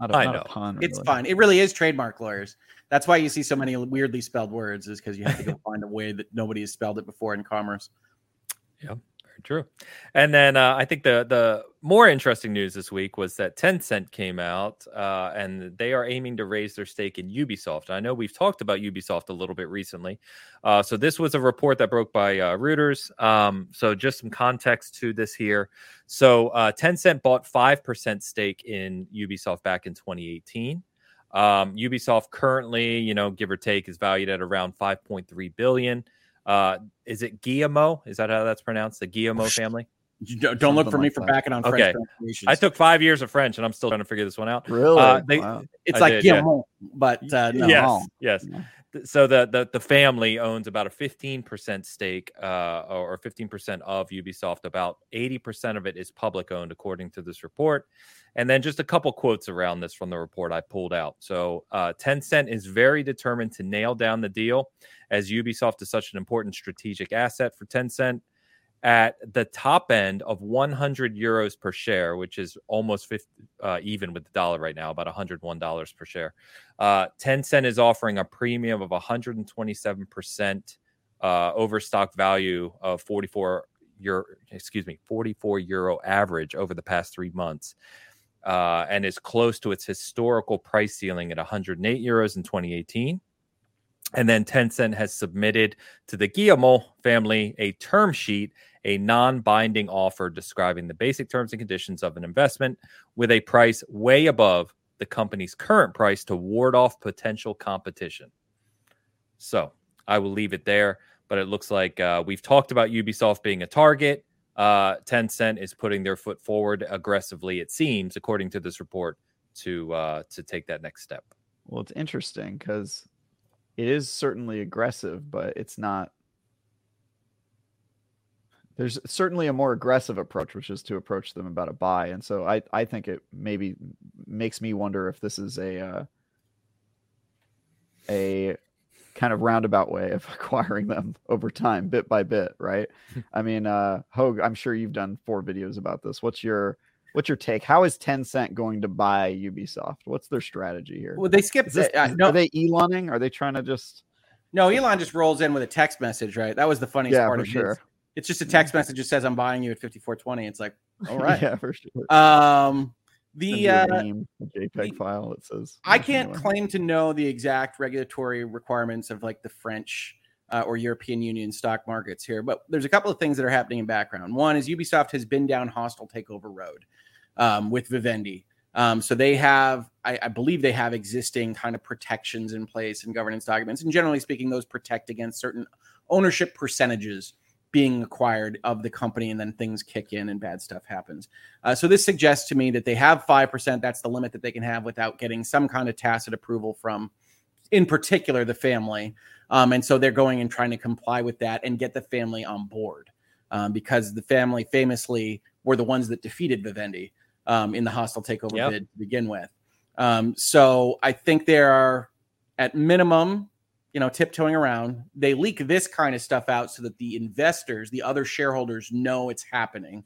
Not a, I know. Pun, really. It's fine. It really is trademark lawyers. That's why you see so many weirdly spelled words, is because you have to go find a way that nobody has spelled it before in commerce. Yeah. True. And then uh, I think the the more interesting news this week was that Tencent came out uh, and they are aiming to raise their stake in Ubisoft. I know we've talked about Ubisoft a little bit recently. Uh, so this was a report that broke by uh, Reuters. Um, so just some context to this here. So uh, Tencent bought five percent stake in Ubisoft back in 2018. Um, Ubisoft currently, you know, give or take, is valued at around 5.3 billion. Uh, is it Guillemot? Is that how that's pronounced? The Guillemot family? Don't, don't look for me for backing on okay. French I took five years of French, and I'm still trying to figure this one out. Really? Uh, they, wow. It's I like did, Guillemot, yeah. but uh, no. yes, yes. Yeah. So the, the the family owns about a 15% stake, uh, or 15% of Ubisoft. About 80% of it is public owned, according to this report. And then just a couple quotes around this from the report I pulled out. So uh, Tencent is very determined to nail down the deal, as Ubisoft is such an important strategic asset for Tencent. At the top end of 100 euros per share, which is almost 50, uh, even with the dollar right now, about 101 dollars per share. Uh, Tencent is offering a premium of 127 percent uh, over stock value of 44 euro, excuse me, 44 euro average over the past three months uh, and is close to its historical price ceiling at 108 euros in 2018. And then Tencent has submitted to the Guillemot family a term sheet, a non binding offer describing the basic terms and conditions of an investment with a price way above the company's current price to ward off potential competition. So I will leave it there. But it looks like uh, we've talked about Ubisoft being a target uh, Tencent is putting their foot forward aggressively. It seems, according to this report, to uh, to take that next step. Well, it's interesting because it is certainly aggressive, but it's not. There's certainly a more aggressive approach, which is to approach them about a buy, and so I I think it maybe makes me wonder if this is a uh, a kind of roundabout way of acquiring them over time, bit by bit, right? I mean, uh, Hoeg, I'm sure you've done four videos about this. What's your what's your take? How is Tencent going to buy Ubisoft? What's their strategy here? Well, they skipped this. Uh, no. Are they Eloning? Are they trying to just? No, Elon just rolls in with a text message, right? That was the funniest yeah, part of sure. It's just a text message that says, "I'm buying you at 5420." It's like, all right, yeah, for sure. Um, the uh, name, JPEG the, file it says. I can't anywhere. claim to know the exact regulatory requirements of like the French uh, or European Union stock markets here, but there's a couple of things that are happening in background. One is Ubisoft has been down hostile takeover road um, with Vivendi. Um, so they have, I, I, believe, they have existing kind of protections in place and governance documents, and generally speaking, those protect against certain ownership percentages being acquired of the company and then things kick in and bad stuff happens. Uh, so this suggests to me that they have 5%. That's the limit that they can have without getting some kind of tacit approval from, in particular, the family. Um, and so they're going and trying to comply with that and get the family on board um, because the family famously were the ones that defeated Vivendi um, in the hostile takeover yep. bid to begin with. Um, so I think there are, at minimum, you know, tiptoeing around. They leak this kind of stuff out so that the investors, the other shareholders, know it's happening,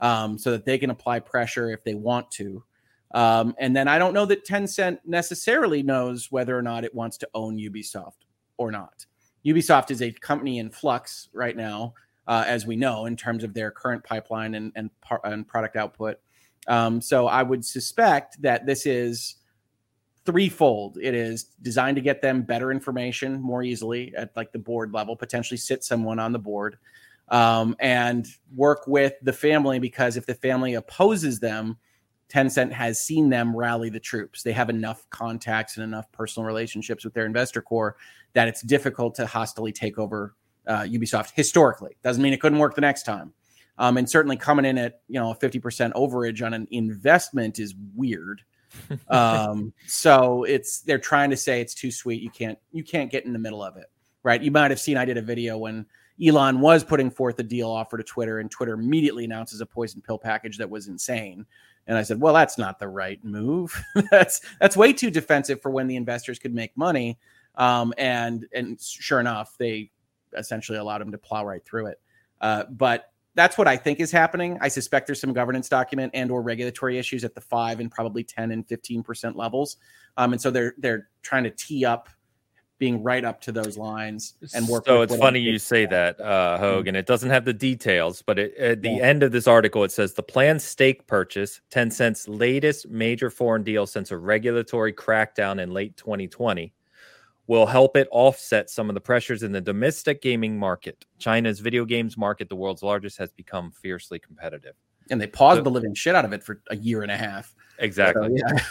um, so that they can apply pressure if they want to. Um, and then I don't know that Tencent necessarily knows whether or not it wants to own Ubisoft or not. Ubisoft is a company in flux right now, uh, as we know, in terms of their current pipeline and and, and product output. Um, so I would suspect that this is threefold. It is designed to get them better information more easily at like the board level, potentially sit someone on the board, um, and work with the family because if the family opposes them, Tencent has seen them rally the troops. They have enough contacts and enough personal relationships with their investor core that it's difficult to hostily take over uh, Ubisoft historically. Doesn't mean it couldn't work the next time. Um, and certainly coming in at you know a 50% overage on an investment is weird um, so it's they're trying to say it's too sweet. You can't you can't get in the middle of it, right? You might have seen I did a video when Elon was putting forth a deal offer to Twitter, and Twitter immediately announces a poison pill package that was insane. And I said, well, that's not the right move. that's that's way too defensive for when the investors could make money. Um, and and sure enough, they essentially allowed him to plow right through it. Uh, but that's what I think is happening. I suspect there's some governance document and or regulatory issues at the five and probably 10 and 15 percent levels. Um, and so they're they're trying to tee up being right up to those lines and work. So it's funny you say that, uh, Hogan. Mm-hmm. It doesn't have the details, but it, at the yeah. end of this article, it says the planned stake purchase, Tencent's latest major foreign deal since a regulatory crackdown in late 2020, will help it offset some of the pressures in the domestic gaming market. China's video games market, the world's largest, has become fiercely competitive. And they paused so, the living shit out of it for a year and a half. Exactly. So, yeah.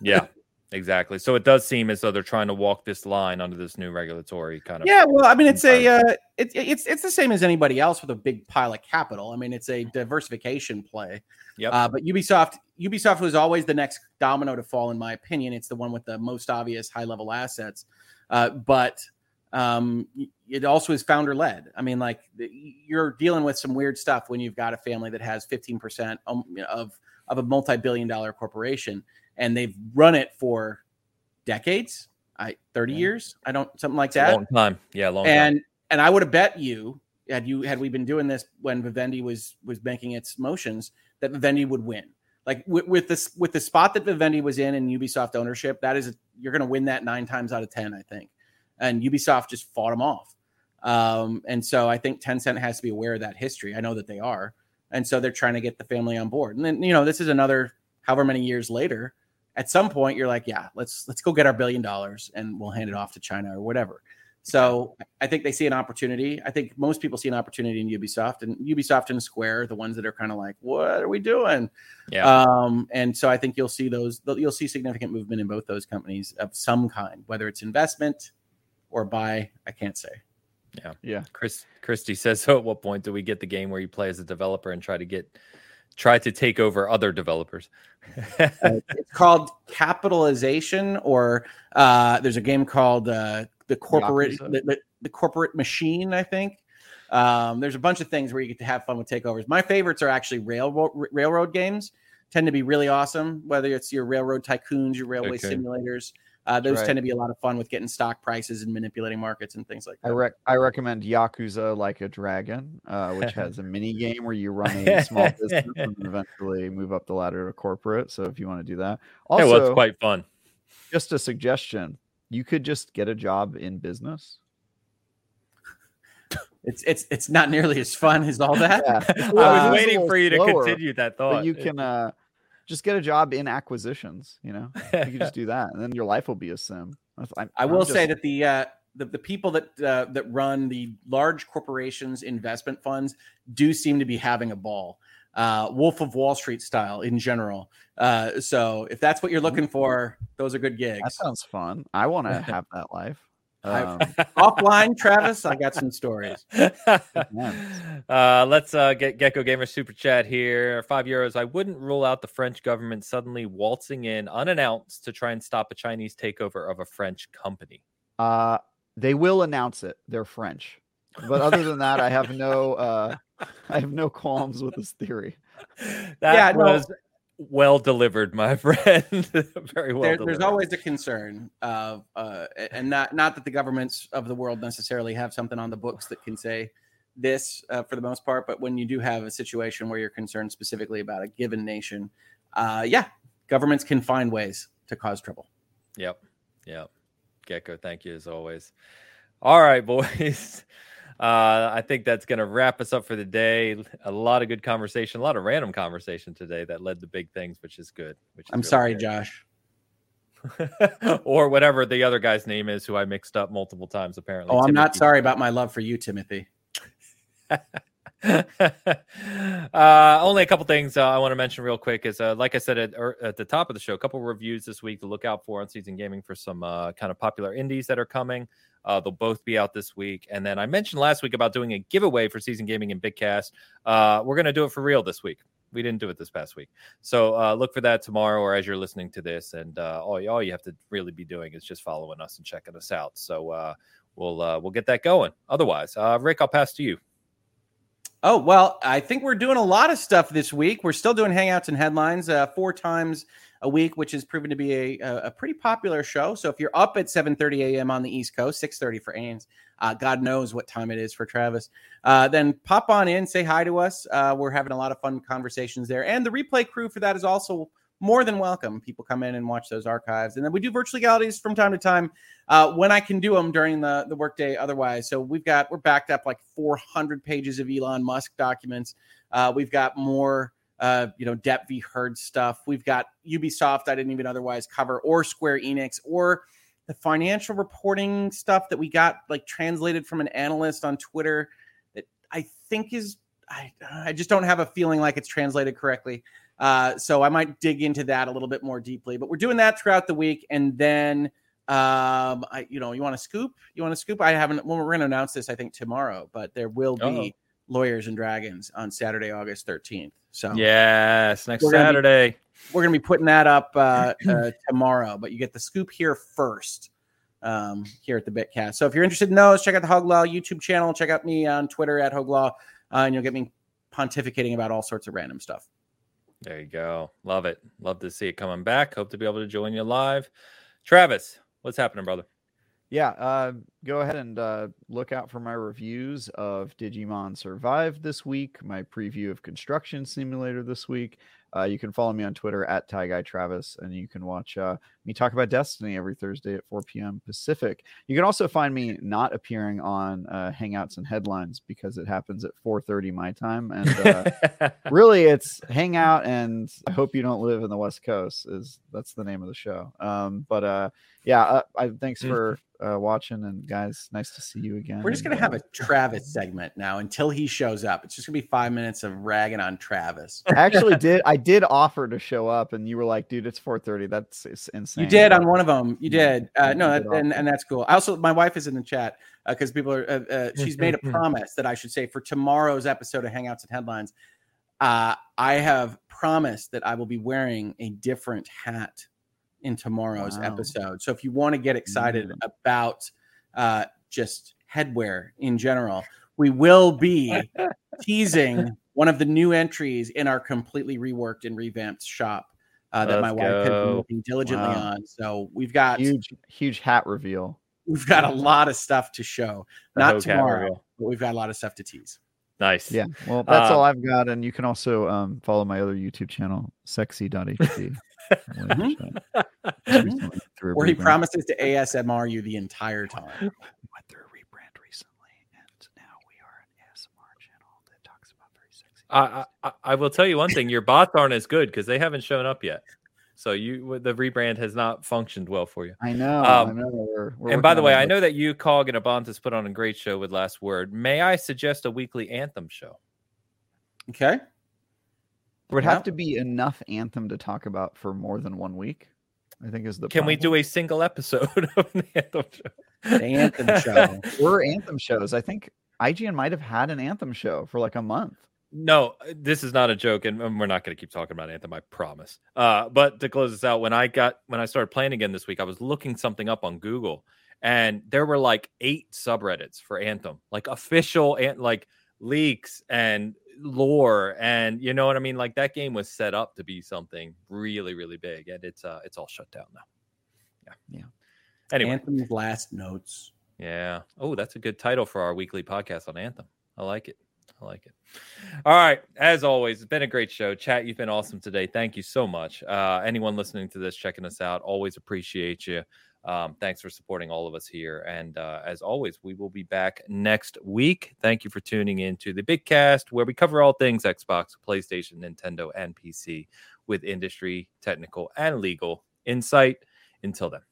yeah. Exactly. So it does seem as though they're trying to walk this line under this new regulatory kind of. Yeah, well, I mean, it's a uh, it, it's it's the same as anybody else with a big pile of capital. I mean, it's a diversification play. Yep. Uh, but Ubisoft Ubisoft was always the next domino to fall, in my opinion. It's the one with the most obvious high level assets, uh, but um, it also is founder led. I mean, like you're dealing with some weird stuff when you've got a family that has 15 percent um, of of a multi billion dollar corporation and they've run it for decades. I 30 yeah. years. I don't something like that. long time. Yeah, long and, time. And I would have bet you had you had we been doing this when Vivendi was was making its motions that Vivendi would win. Like with, with this with the spot that Vivendi was in in Ubisoft ownership, that is a, you're going to win that nine times out of ten, I think. And Ubisoft just fought them off. Um, and so I think Tencent has to be aware of that history. I know that they are, and so they're trying to get the family on board. And then you know this is another however many years later at some point you're like, yeah, let's let's go get our billion dollars and we'll hand it off to China or whatever. So I think they see an opportunity. I think most people see an opportunity in Ubisoft and Ubisoft and Square, the ones that are kind of like, what are we doing? Yeah. Um, and so I think you'll see those, you'll see significant movement in both those companies of some kind, whether it's investment or buy. I can't say. Yeah. Yeah. Chris Christie says, so at what point do we get the game where you play as a developer and try to get try to take over other developers. uh, it's called capitalization, or uh, there's a game called uh, the corporate the, the, the, corporate machine. I think um, there's a bunch of things where you get to have fun with takeovers. My favorites are actually railroad railroad games. Tend to be really awesome. Whether it's your railroad tycoons, your railway okay. simulators. Uh, those right. tend to be a lot of fun with getting stock prices and manipulating markets and things like that. I, rec- I recommend Yakuza Like a Dragon, uh, which has a mini game where you run a small business and eventually move up the ladder to corporate. So if you want to do that, also, yeah, well, it's quite fun. Just a suggestion: you could just get a job in business. It's it's it's not nearly as fun as all that. Yeah. I was uh, waiting for you to continue that thought. you can. Uh, just get a job in acquisitions. You know, you can just do that, and then your life will be a sim. I'm, i will just... say that the, uh, the the people that uh, that run the large corporations investment funds do seem to be having a ball. Uh, Wolf of Wall Street style in general. Uh, so if that's what you're looking for, those are good gigs. That sounds fun. I want to have that life. Um, offline, Travis, I got some stories. uh, let's uh, get Gecko Gamer super chat here. Five euros. I wouldn't rule out the French government suddenly waltzing in unannounced to try and stop a Chinese takeover of a French company. Uh, they will announce it. They're French, but other than that, I have no, uh, I have no qualms with this theory. That yeah, was no well delivered, my friend. Very well. There, there's always a concern of, uh, and not not that the governments of the world necessarily have something on the books that can say this uh, for the most part, but when you do have a situation where you're concerned specifically about a given nation, uh, yeah, governments can find ways to cause trouble. Yep. Yep. Gecko, thank you as always. All right, boys. Uh, I think that's going to wrap us up for the day. A lot of good conversation, a lot of random conversation today that led to big things, which is good. Which is I'm really sorry, good. Josh. or whatever the other guy's name is, who I mixed up multiple times. Apparently. Oh, I'm not sorry about my love for you, Timothy. uh, only a couple things uh, I want to mention real quick is, uh, like I said at, er, at, the top of the show, a couple reviews this week to look out for on Seasoned Gaming for some uh, kind of popular indies that are coming. Uh, they'll both be out this week. And then I mentioned last week about doing a giveaway for Seasoned Gaming and Bitcast. Uh, we're going to do it for real this week. We didn't do it this past week. So look for that tomorrow or as you're listening to this. And all, all you have to really be doing is just following us and checking us out. So we'll we'll get that going. Otherwise, Rick, I'll pass to you. Oh, well, I think we're doing a lot of stuff this week. We're still doing Hangouts and Headlines uh, four times a week, which has proven to be a, a, pretty popular show. So if you're up at 7.30 a.m. on the East Coast, 6.30 for Ains, uh, God knows what time it is for Travis, uh, then pop on in, say hi to us. Uh, we're having a lot of fun conversations there. And the replay crew for that is also more than welcome. People come in and watch those archives. And then we do virtual legalities from time to time uh, when I can do them during the, the workday otherwise. So we've got, we're backed up like 400 pages of Elon Musk documents. Uh, we've got more, uh, you know, Depp v. Heard stuff. We've got Ubisoft I didn't even otherwise cover, or Square Enix, or the financial reporting stuff that we got like translated from an analyst on Twitter that I think is, I, I just don't have a feeling like it's translated correctly. Uh, so I might dig into that a little bit more deeply. But we're doing that throughout the week, and then um, I, you know, you want to scoop? You want to scoop? I haven't. Well, we're going to announce this, I think, tomorrow. But there will be Uh-oh. lawyers and dragons on Saturday, August thirteenth. So yes, next we're Saturday. Be, we're going to be putting that up uh, uh, tomorrow. But you get the scoop here first. Um, here at the Bitcast. So if you're interested in those, check out the Hoeg Law YouTube channel. Check out me on Twitter at HoegLaw, uh, and you'll get me pontificating about all sorts of random stuff. There you go. Love it. Love to see it coming back. Hope to be able to join you live. Travis, what's happening, brother? Yeah, uh, go ahead and uh, look out for my reviews of Digimon Survive this week, my preview of Construction Simulator this week, uh, you can follow me on Twitter at Ty Guy Travis, and you can watch uh, me talk about Destiny every Thursday at 4 p.m. Pacific. You can also find me not appearing on uh, Hangouts and Headlines because it happens at 4:30 my time, and uh, really it's Hangout. And I hope you don't live in the West Coast. Is that's the name of the show? Um, but uh, yeah, uh, I, thanks for uh, watching. And guys, nice to see you again. We're just gonna uh, have a Travis segment now until he shows up. It's just gonna be five minutes of ragging on Travis. I actually did. I did offer to show up, and you were like, "Dude, it's 4:30. That's insane." You did on one of them. You did. Uh, no, that, and and that's cool. I also, my wife is in the chat because uh, people are. Uh, uh, she's made a promise that I should say for tomorrow's episode of Hangouts and Headlines. Uh, I have promised that I will be wearing a different hat in tomorrow's wow. episode. So if you want to get excited mm. about uh, just headwear in general, we will be teasing one of the new entries in our completely reworked and revamped shop uh, that my wife has been working diligently wow. on. So we've got huge, huge hat reveal. We've got a lot of stuff to show. The Not tomorrow, but we've got a lot of stuff to tease. Nice. Yeah. Well, that's uh, all I've got. And you can also um, follow my other YouTube channel, sexy.hd. Where he promises to ASMR you the entire time. We went through a rebrand recently, and now we are an ASMR channel that talks about very sexy. I, I, I will tell you one thing: your bots aren't as good because they haven't shown up yet. So you the rebrand has not functioned well for you. I know. Um, I know. We're, we're and by the way, I know that you, Cog, and Abantus put on a great show with Last Word. May I suggest a weekly anthem show? Okay. There would yeah. have to be enough Anthem to talk about for more than one week. I think is the. Can problem. we do a single episode of the Anthem show? The Anthem show. or Anthem shows. I think IGN might have had an Anthem show for like a month. No, this is not a joke, and we're not going to keep talking about Anthem. I promise. Uh, but to close this out, when I got when I started playing again this week, I was looking something up on Google, and there were like eight subreddits for Anthem, like official and like leaks and lore and you know what I mean. Like that game was set up to be something really, really big, and it's uh it's all shut down now. Yeah, yeah. Anyway, Anthem's last notes. Yeah. Oh, that's a good title for our weekly podcast on Anthem. I like it. I like it. All right. As always, it's been a great show. Chat, you've been awesome today. Thank you so much. Uh, anyone listening to this, checking us out, always appreciate you. Um, thanks for supporting all of us here. And uh, as always, we will be back next week. Thank you for tuning in to the Bitcast, where we cover all things Xbox, PlayStation, Nintendo, and PC with industry, technical, and legal insight. Until then.